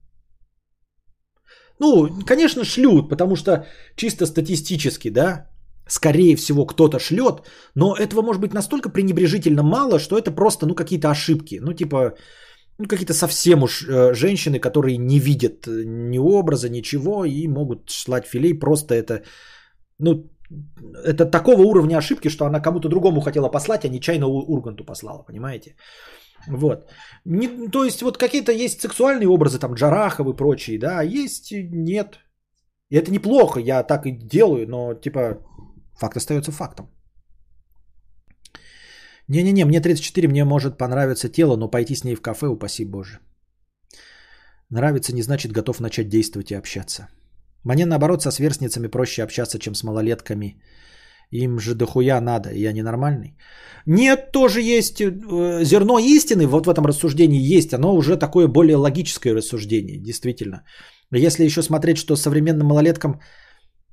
Ну, конечно, шлют, потому что чисто статистически, да, скорее всего, кто-то шлет, но этого может быть настолько пренебрежительно мало, что это просто, ну, какие-то ошибки. Ну, типа, ну, какие-то совсем уж э, женщины, которые не видят э, ни образа, ничего, и могут слать филей. Просто это, ну, это такого уровня ошибки, что она кому-то другому хотела послать, а нечаянно Урганту послала, понимаете? Вот. Не, то есть вот какие-то есть сексуальные образы, там Джарахов и прочие, да, есть нет. И это неплохо, я так и делаю, но типа факт остается фактом. Не-не-не, мне 34, мне может понравиться тело, но пойти с ней в кафе, упаси Боже. Нравится не значит готов начать действовать и общаться. Мне наоборот со сверстницами проще общаться, чем с малолетками. Им же дохуя надо, я ненормальный. Нет, тоже есть э, зерно истины, вот в этом рассуждении есть, оно уже такое более логическое рассуждение, действительно. Если еще смотреть, что современным малолеткам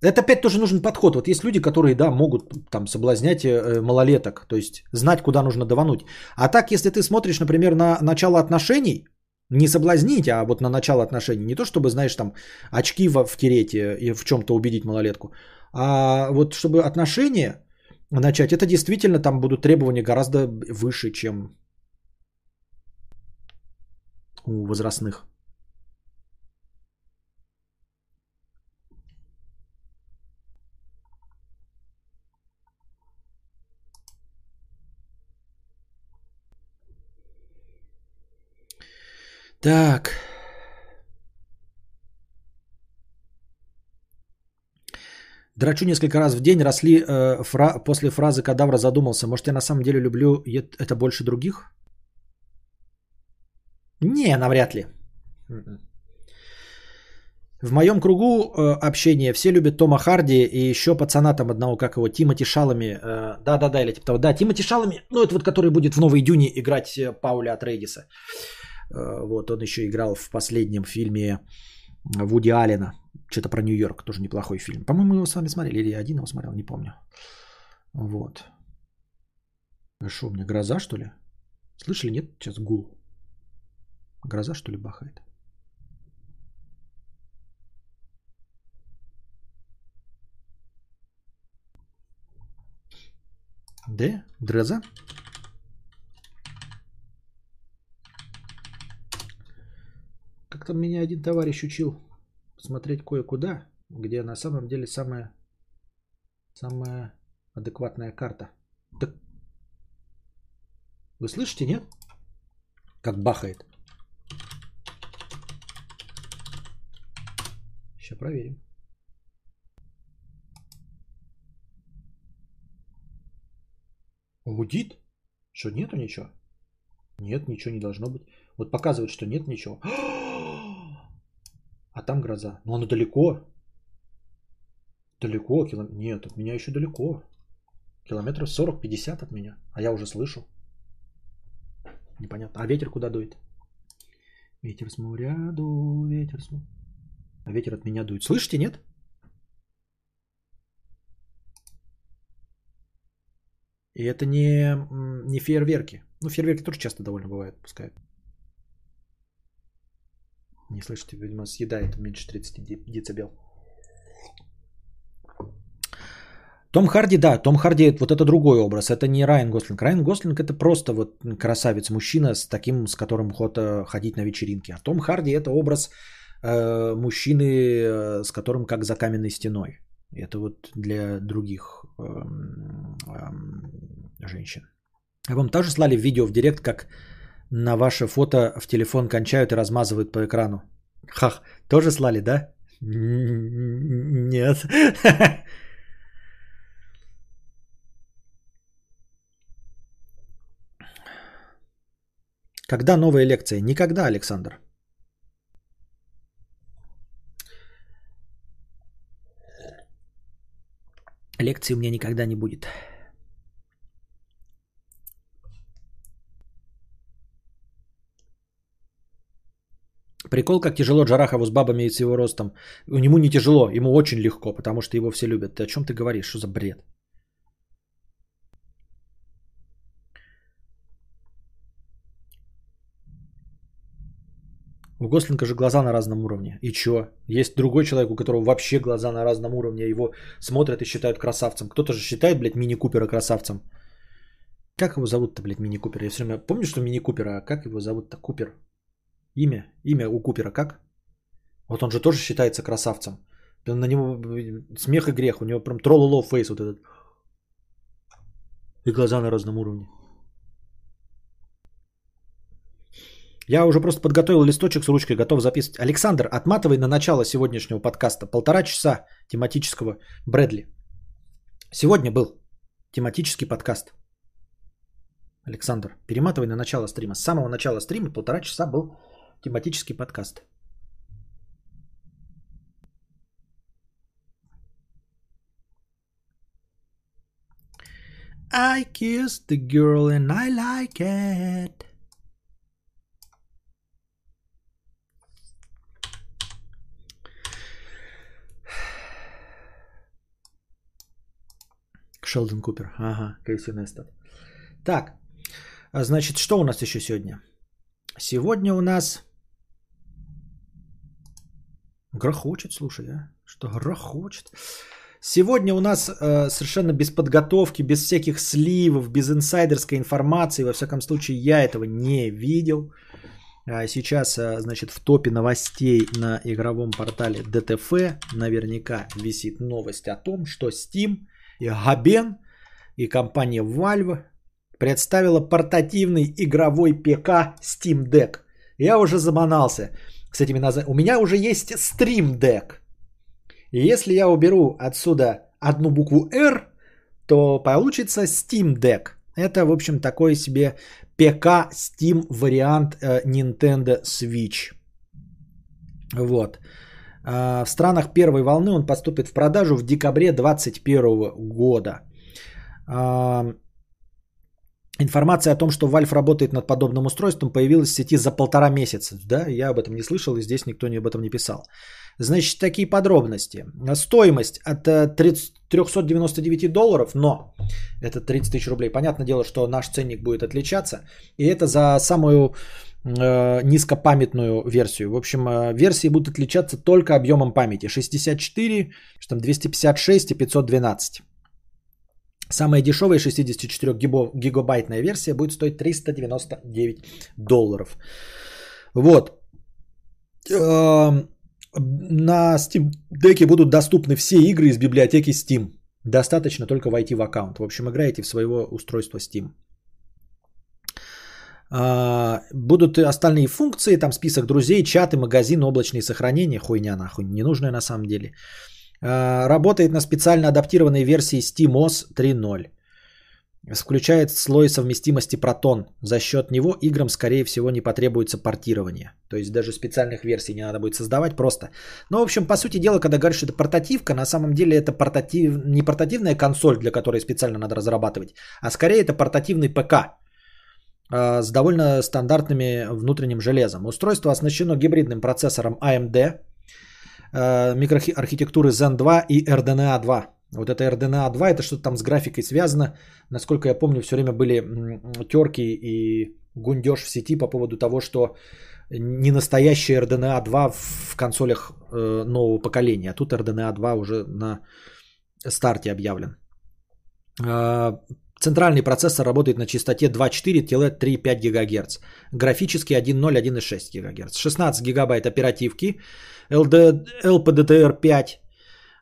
это опять тоже нужен подход. Вот есть люди, которые, да, могут там соблазнять э, малолеток, то есть знать, куда нужно давануть. А так, если ты смотришь, например, на начало отношений, не соблазнить, а вот на начало отношений, не то чтобы, знаешь, там очки в, втереть и в чем-то убедить малолетку, а вот чтобы отношения начать, это действительно там будут требования гораздо выше, чем у возрастных. Так. Драчу несколько раз в день, росли э, фра- после фразы кадавра задумался. Может, я на самом деле люблю это больше других? Не, навряд ли. М-м. В моем кругу э, общения все любят Тома Харди и еще пацана там одного, как его, Тимати Шалами. Э, да-да-да, или типа того. Да, Тимати Шалами, ну это вот который будет в Новой Дюне играть э, Пауля от Рейдиса. Э, вот он еще играл в последнем фильме Вуди Аллена. Что-то про Нью-Йорк, тоже неплохой фильм. По-моему, мы его с вами смотрели, или я один его смотрел, не помню. Вот. Что, у меня гроза, что ли? Слышали, нет? Сейчас гул. Гроза, что ли, бахает? Да? Гроза? Как-то меня один товарищ учил смотреть кое-куда, где на самом деле самая, самая адекватная карта. Так... Вы слышите, нет? Как бахает. Сейчас проверим. Гудит? Что, нету ничего? Нет, ничего не должно быть. Вот показывает, что нет ничего. Там гроза. Но оно далеко. Далеко. Кило... Нет, от меня еще далеко. Километров 40-50 от меня. А я уже слышу. Непонятно. А ветер куда дует? Ветер с моря дует, ветер с моря. А ветер от меня дует. Слышите, нет? И это не, не фейерверки. Ну, фейерверки тоже часто довольно бывают, пускают. Не слышите, видимо, съедает меньше 30 децибел. Том Харди, да, Том Харди, вот это другой образ, это не Райан Гослинг. Райан Гослинг это просто вот красавец, мужчина с таким, с которым э, ходить на вечеринки. А Том Харди это образ э, мужчины, э, с которым как за каменной стеной. Это вот для других э, э, женщин. А вам тоже слали видео в директ, как на ваше фото в телефон кончают и размазывают по экрану? Хах, тоже слали, да? Нет. Когда новая лекция? Никогда, Александр. Лекции у меня никогда не будет. Прикол, как тяжело Джарахову с бабами и с его ростом. У него не тяжело, ему очень легко, потому что его все любят. Ты о чем ты говоришь? Что за бред? У Гослинга же глаза на разном уровне. И чё? Есть другой человек, у которого вообще глаза на разном уровне. Его смотрят и считают красавцем. Кто-то же считает, блядь, мини-купера красавцем. Как его зовут-то, блядь, мини-купер? Я все время помню, что мини-купера, а как его зовут-то? Купер. Имя? Имя у Купера как? Вот он же тоже считается красавцем. На него смех и грех. У него прям троллоло фейс вот этот. И глаза на разном уровне. Я уже просто подготовил листочек с ручкой, готов записывать. Александр, отматывай на начало сегодняшнего подкаста. Полтора часа тематического Брэдли. Сегодня был тематический подкаст. Александр, перематывай на начало стрима. С самого начала стрима полтора часа был тематический подкаст. I kissed the girl and I like it. Шелдон Купер. Ага, Кейси Нестат. Так, а значит, что у нас еще сегодня? Сегодня у нас... Грохочет, слушай, а? Что грохочет? Сегодня у нас э, совершенно без подготовки, без всяких сливов, без инсайдерской информации. Во всяком случае, я этого не видел. А сейчас, э, значит, в топе новостей на игровом портале DTF наверняка висит новость о том, что Steam и Габен и компания Valve представила портативный игровой ПК Steam Deck. Я уже заманался с этими названиями. У меня уже есть Stream Deck. И если я уберу отсюда одну букву R, то получится Steam Deck. Это, в общем, такой себе ПК Steam вариант э, Nintendo Switch. Вот. А, в странах первой волны он поступит в продажу в декабре 2021 года. Информация о том, что Valve работает над подобным устройством, появилась в сети за полтора месяца. Да, я об этом не слышал, и здесь никто об этом не писал. Значит, такие подробности. Стоимость от 399 э, долларов, но это 30 тысяч рублей. Понятное дело, что наш ценник будет отличаться. И это за самую э, низкопамятную версию. В общем, э, версии будут отличаться только объемом памяти. 64, что там, 256 и 512. Самая дешевая 64 гигабайтная версия будет стоить 399 долларов. Вот. Эм, на Steam Deck будут доступны все игры из библиотеки Steam. Достаточно только войти в аккаунт. В общем, играете в своего устройства Steam. А, будут остальные функции, там список друзей, чаты, магазин, облачные сохранения. Хуйня нахуй, ненужная на самом деле. А, работает на специально адаптированной версии SteamOS 3.0. Включает слой совместимости Proton. За счет него играм, скорее всего, не потребуется портирование. То есть даже специальных версий не надо будет создавать просто. Но, в общем, по сути дела, когда говоришь, что это портативка, на самом деле это портатив... не портативная консоль, для которой специально надо разрабатывать, а скорее это портативный ПК а, с довольно стандартными внутренним железом. Устройство оснащено гибридным процессором AMD, а, микроархитектуры Zen 2 и RDNA 2. Вот это RDNA 2, это что-то там с графикой связано. Насколько я помню, все время были терки и гундеж в сети по поводу того, что не настоящая RDNA 2 в консолях э, нового поколения, а тут RDNA 2 уже на старте объявлен. А, центральный процессор работает на частоте 2,4-3,5 ГГц. Графически 1.0, 1.6 ГГц. 16 гигабайт оперативки. LD, LPDDR5.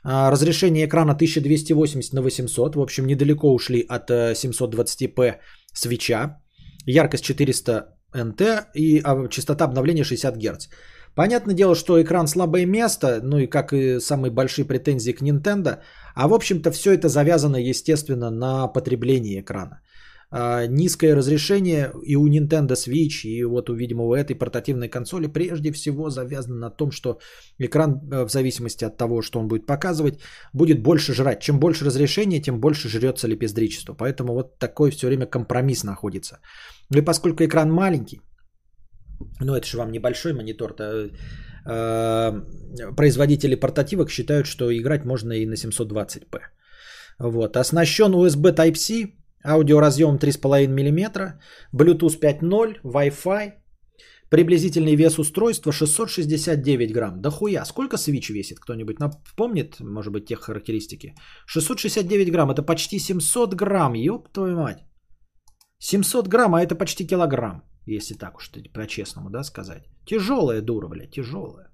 А, разрешение экрана 1280 на 800. В общем, недалеко ушли от 720p э, свеча. Яркость 400 НТ и а, частота обновления 60 Гц. Понятное дело, что экран слабое место, ну и как и самые большие претензии к Nintendo, а в общем-то все это завязано, естественно, на потреблении экрана. А, низкое разрешение и у Nintendo Switch, и вот у, видимо, у этой портативной консоли прежде всего завязано на том, что экран, э, в зависимости от того, что он будет показывать, будет больше жрать. Чем больше разрешение, тем больше жрется лепездричество. Поэтому вот такой все время компромисс находится. Ну и поскольку экран маленький, ну это же вам небольшой монитор-то, э, производители портативок считают, что играть можно и на 720p. Вот. Оснащен USB Type-C, аудиоразъем 3,5 мм, Bluetooth 5.0, Wi-Fi, приблизительный вес устройства 669 грамм. Да хуя, сколько Switch весит? Кто-нибудь напомнит, может быть, тех характеристики? 669 грамм, это почти 700 грамм, ёб твою мать. 700 грамм, а это почти килограмм, если так уж по-честному, да, сказать. Тяжелая дура, блядь, тяжелая.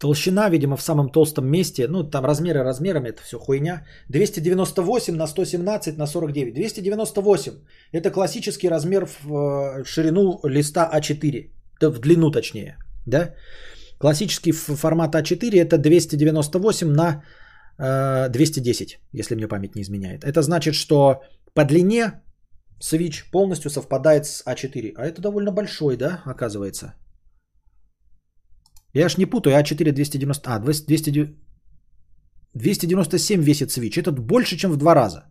Толщина, видимо, в самом толстом месте, ну, там размеры размерами, это все хуйня. 298 на 117 на 49. 298 – это классический размер в э, ширину листа А4, в длину точнее, да. Классический формат А4 – это 298 на 210, э, если мне память не изменяет. Это значит, что по длине Switch полностью совпадает с А4. А это довольно большой, да, оказывается. Я ж не путаю, А4 290... А, 200... 297 весит Switch. Это больше, чем в два раза.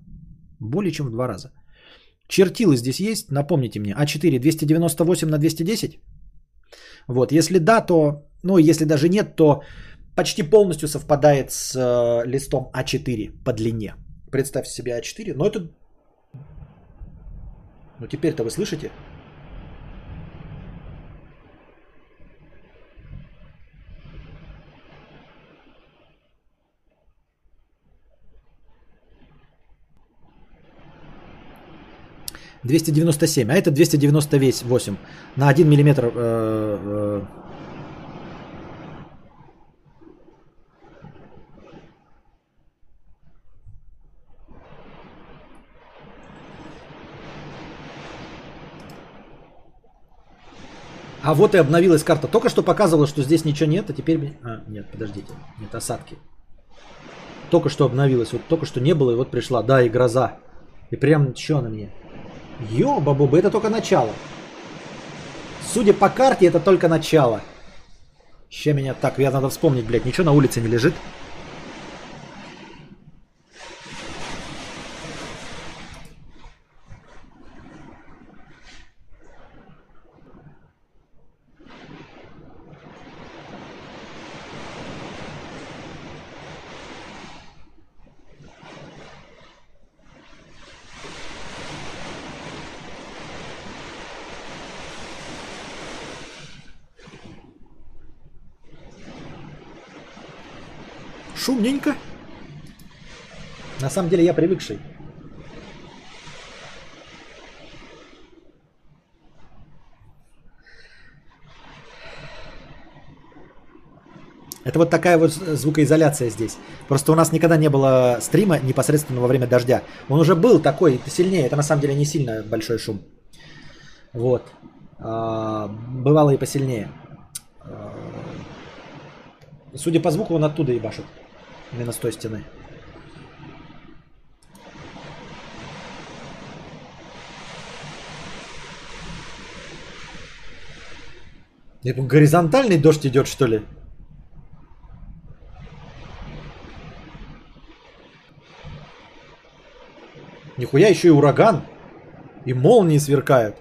Более чем в два раза. Чертилы здесь есть? Напомните мне. А4 298 на 210? Вот, если да, то... Ну, если даже нет, то почти полностью совпадает с э, листом А4 по длине. Представьте себе А4. Но это... Ну, теперь-то вы слышите? 297, а это 298 на 1 миллиметр. Э, э... А вот и обновилась карта. Только что показывала, что здесь ничего нет, а теперь... А, нет, подождите. Нет, осадки. Только что обновилась. Вот только что не было, и вот пришла. Да, и гроза. И прям что на мне? Ёба-боба, это только начало. Судя по карте, это только начало. Ща меня так, я надо вспомнить, блядь, ничего на улице не лежит. Шумненько. На самом деле я привыкший. Это вот такая вот звукоизоляция здесь. Просто у нас никогда не было стрима непосредственно во время дождя. Он уже был такой, сильнее. Это на самом деле не сильно большой шум. Вот. А, бывало и посильнее. А, судя по звуку, он оттуда ебашит. Именно с той стены. Горизонтальный дождь идет, что ли? Нихуя еще и ураган. И молнии сверкают.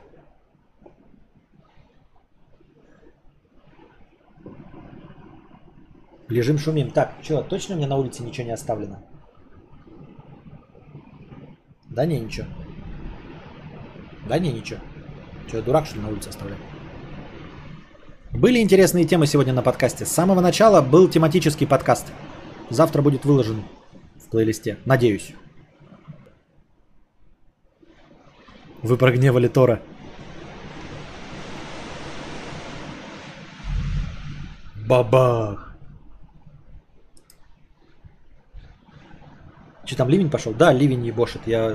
Лежим, шумим. Так, что, точно меня на улице ничего не оставлено? Да не, ничего. Да не, ничего. Я дурак, что ли, на улице оставляю? Были интересные темы сегодня на подкасте. С самого начала был тематический подкаст. Завтра будет выложен в плейлисте. Надеюсь. Вы прогневали Тора. Бабах. Что там, ливень пошел? Да, ливень ебошит. Я...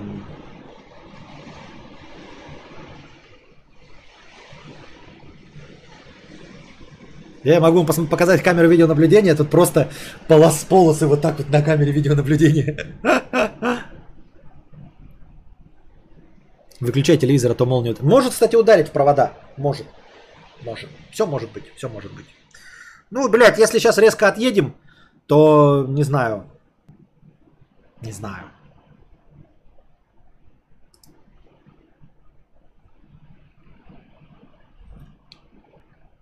Я могу вам показать камеру видеонаблюдения. Тут просто полос полосы вот так вот на камере видеонаблюдения. Выключай телевизор, а то молнию. Может, кстати, ударить в провода. Может. Может. Все может быть. Все может быть. Ну, блядь, если сейчас резко отъедем, то не знаю. Не знаю.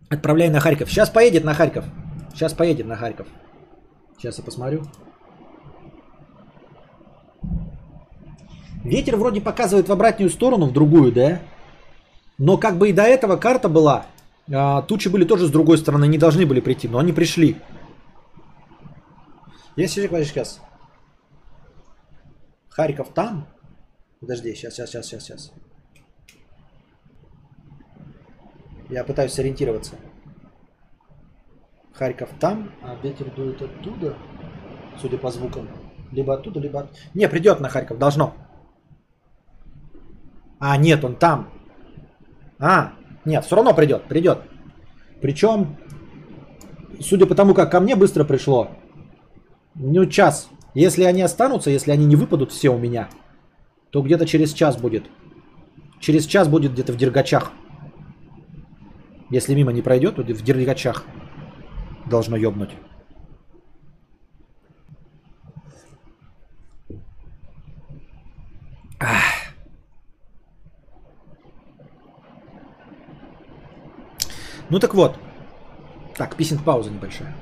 Отправляй на Харьков. Сейчас поедет на Харьков. Сейчас поедет на Харьков. Сейчас я посмотрю. Ветер вроде показывает в обратную сторону, в другую, да? Но как бы и до этого карта была. а, тучи были тоже с другой стороны, не должны были прийти, но они пришли. Если сейчас. Харьков там? Подожди, сейчас, сейчас, сейчас, сейчас, сейчас. Я пытаюсь сориентироваться. Харьков там, а ветер дует оттуда, судя по звукам. Либо оттуда, либо от... Не, придет на Харьков, должно. А, нет, он там. А, нет, все равно придет, придет. Причем, судя по тому, как ко мне быстро пришло, ну, час. Если они останутся, если они не выпадут все у меня, то где-то через час будет. Через час будет где-то в Дергачах. Если мимо не пройдет, то в Дергачах должно ёбнуть. Ах. Ну так вот. Так, писинг пауза небольшая.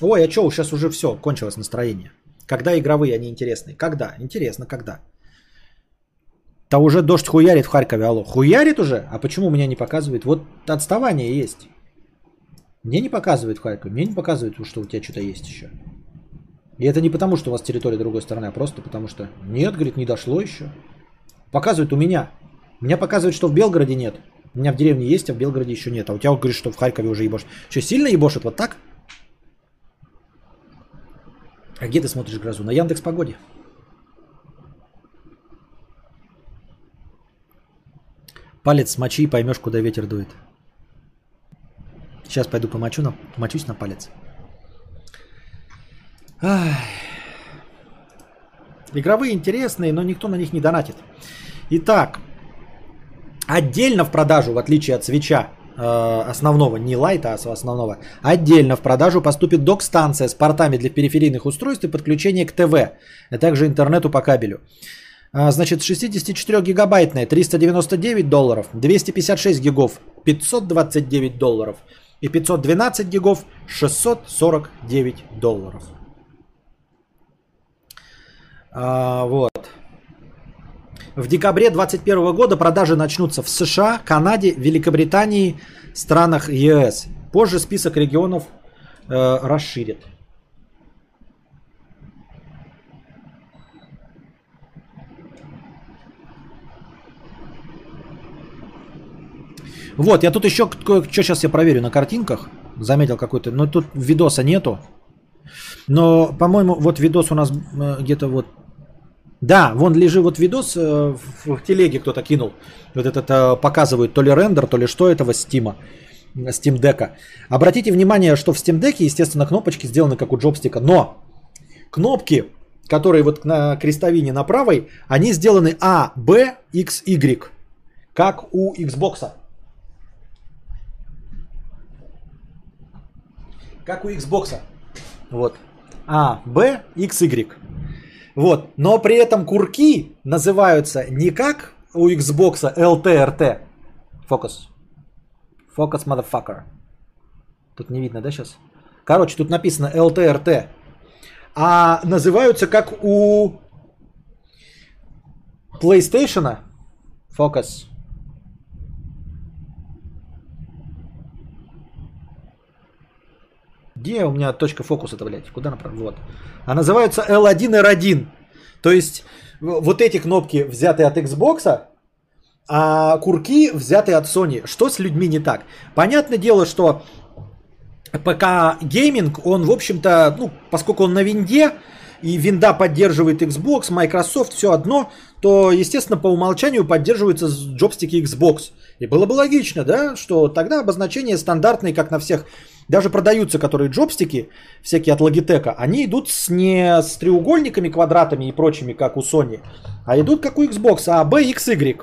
Ой, а чё, сейчас уже все, кончилось настроение. Когда игровые, они интересные? Когда? Интересно, когда? Да уже дождь хуярит в Харькове, алло. Хуярит уже? А почему меня не показывает? Вот отставание есть. Мне не показывает в Харькове, мне не показывает, что у тебя что-то есть еще. И это не потому, что у вас территория другой стороны, а просто потому что нет, говорит, не дошло еще. Показывает у меня. Меня показывает, что в Белгороде нет. У меня в деревне есть, а в Белгороде еще нет. А у тебя говорит, что в Харькове уже ебошит. Что, сильно ебошит вот так? А где ты смотришь грозу? На Яндекс Погоде. Палец смочи и поймешь, куда ветер дует. Сейчас пойду помочу на, помочусь на палец. Ай. Игровые интересные, но никто на них не донатит. Итак, отдельно в продажу, в отличие от свеча основного, не лайта, а основного, отдельно в продажу поступит док-станция с портами для периферийных устройств и подключения к ТВ, а также интернету по кабелю. А, Значит, 64-гигабайтная 399 долларов, 256 гигов 529 долларов и 512 гигов 649 долларов. А, вот. В декабре 2021 года продажи начнутся в США, Канаде, Великобритании, странах ЕС. Позже список регионов э, расширит. Вот, я тут еще, что сейчас я проверю на картинках, заметил какой-то, но тут видоса нету. Но, по-моему, вот видос у нас э, где-то вот... Да, вон лежит вот видос, э, в, в телеге кто-то кинул. Вот этот э, показывает то ли рендер, то ли что этого Стима. Steam Deck. Обратите внимание, что в Steam Deck, естественно, кнопочки сделаны как у джобстика, но кнопки, которые вот на крестовине на правой, они сделаны А, Б, X, Y, как у Xbox. Как у Xbox. Вот. А, Б, X, Y. Вот. Но при этом курки называются не как у Xbox LTRT. Фокус. Фокус, motherfucker. Тут не видно, да, сейчас? Короче, тут написано LTRT. А называются как у PlayStation. Focus. Где у меня точка фокуса-то, блядь? Куда направо? Вот. А называются L1 R1. То есть вот эти кнопки взяты от Xbox, а курки взяты от Sony. Что с людьми не так? Понятное дело, что ПК гейминг, он, в общем-то, ну, поскольку он на винде, и винда поддерживает Xbox, Microsoft, все одно, то, естественно, по умолчанию поддерживаются джобстики Xbox. И было бы логично, да, что тогда обозначения стандартные, как на всех, даже продаются, которые джобстики, всякие от Logitech, они идут с, не с треугольниками, квадратами и прочими, как у Sony, а идут как у Xbox, а B, X, Y.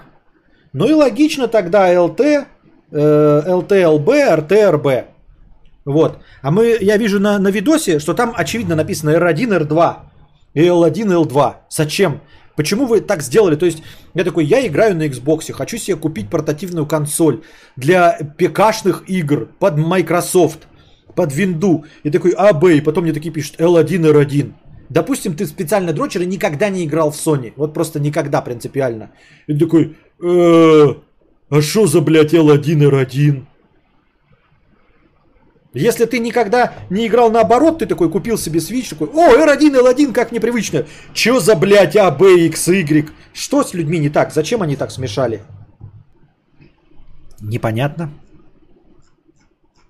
Ну и логично тогда LT, э, LTLB, RTRB. Вот. А мы, я вижу на, на видосе, что там очевидно написано R1, R2 и L1, L2. Зачем? Почему вы так сделали? То есть я такой, я играю на Xbox, хочу себе купить портативную консоль для ПКшных игр под Microsoft, под винду. И такой А, Б, и потом мне такие пишут L1, R1. Допустим, ты специально дрочер и никогда не играл в Sony. Вот просто никогда принципиально. И такой, «Э, а что за, блядь, L1, R1? Если ты никогда не играл наоборот, ты такой купил себе Switch, такой, о, R1, L1, как непривычно. Чё за, блядь, А, Б, X, Y? Что с людьми не так? Зачем они так смешали? Непонятно.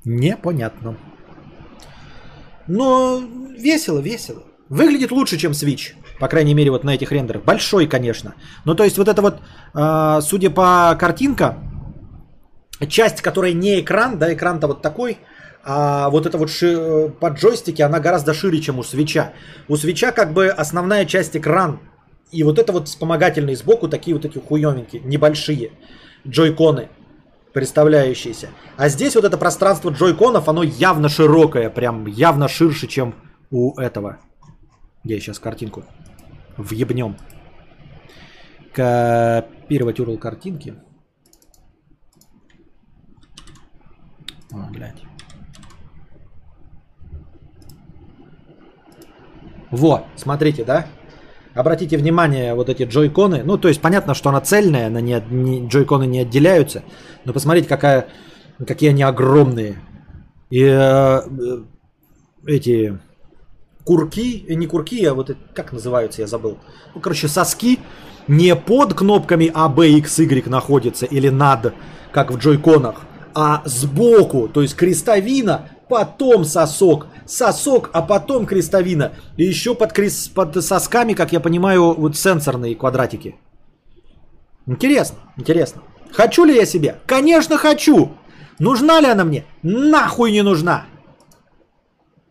Непонятно. Но весело, весело. Выглядит лучше, чем Switch. По крайней мере, вот на этих рендерах. Большой, конечно. Ну, то есть, вот это вот, э, судя по картинка, часть, которая не экран, да, экран-то вот такой, а вот эта вот ши- под джойстики, она гораздо шире, чем у свеча. У свеча как бы основная часть экран. И вот это вот вспомогательные сбоку, такие вот эти хуёвенькие, небольшие джойконы представляющиеся. А здесь вот это пространство джойконов, оно явно широкое, прям явно ширше, чем у этого. Я сейчас картинку въебнем. Копировать URL картинки. О, блядь. Вот, смотрите, да? Обратите внимание, вот эти джойконы. Ну, то есть понятно, что она цельная, она не, не, джойконы не отделяются. Но посмотрите, какая, какие они огромные. И э, эти курки, э, не курки, а вот как называются, я забыл. Ну, короче, соски не под кнопками А, Б, X, Y находятся или над, как в джойконах, а сбоку, то есть крестовина, потом сосок, сосок, а потом крестовина. И еще под, крес... под сосками, как я понимаю, вот сенсорные квадратики. Интересно, интересно. Хочу ли я себе? Конечно хочу. Нужна ли она мне? Нахуй не нужна.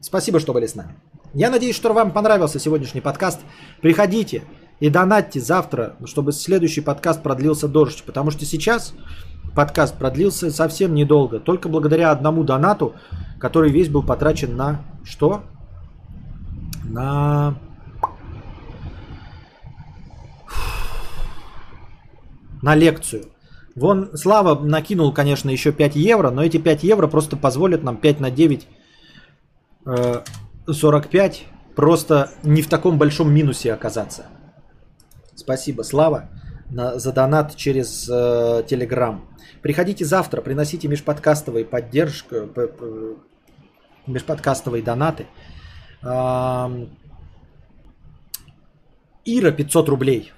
Спасибо, что были с нами. Я надеюсь, что вам понравился сегодняшний подкаст. Приходите и донатьте завтра, чтобы следующий подкаст продлился дольше. Потому что сейчас подкаст продлился совсем недолго. Только благодаря одному донату, который весь был потрачен на что? На... На лекцию. Вон Слава накинул, конечно, еще 5 евро, но эти 5 евро просто позволят нам 5 на 9 э, 45 просто не в таком большом минусе оказаться. Спасибо, Слава, на, за донат через э, Telegram. Приходите завтра, приносите межподкастовые поддержку, межподкастовые донаты. Ира 500 рублей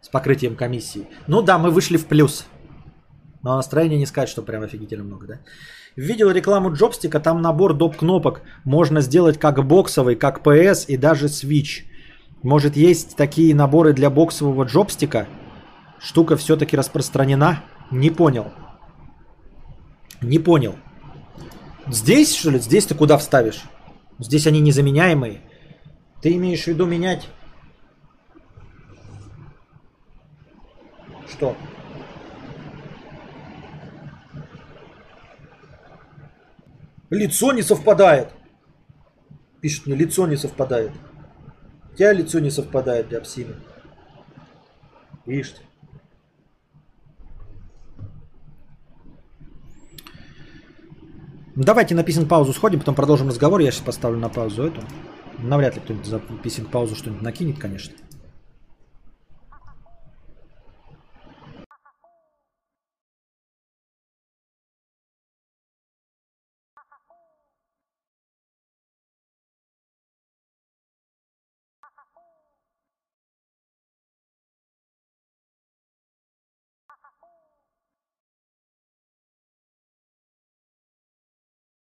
с покрытием комиссии. Ну да, мы вышли в плюс. Но настроение не сказать, что прям офигительно много, да? Видел рекламу джобстика, там набор доп. кнопок можно сделать как боксовый, как PS и даже Switch. Может есть такие наборы для боксового джобстика? Штука все-таки распространена? Не понял. Не понял. Здесь, что ли? Здесь ты куда вставишь? Здесь они незаменяемые. Ты имеешь в виду менять? Что? Лицо не совпадает. Пишет мне, лицо не совпадает. Тебя лицо не совпадает для псины. Видишь? Ну, давайте на писинг-паузу сходим, потом продолжим разговор. Я сейчас поставлю на паузу эту. Навряд ли кто-нибудь за писинг-паузу что-нибудь накинет, конечно.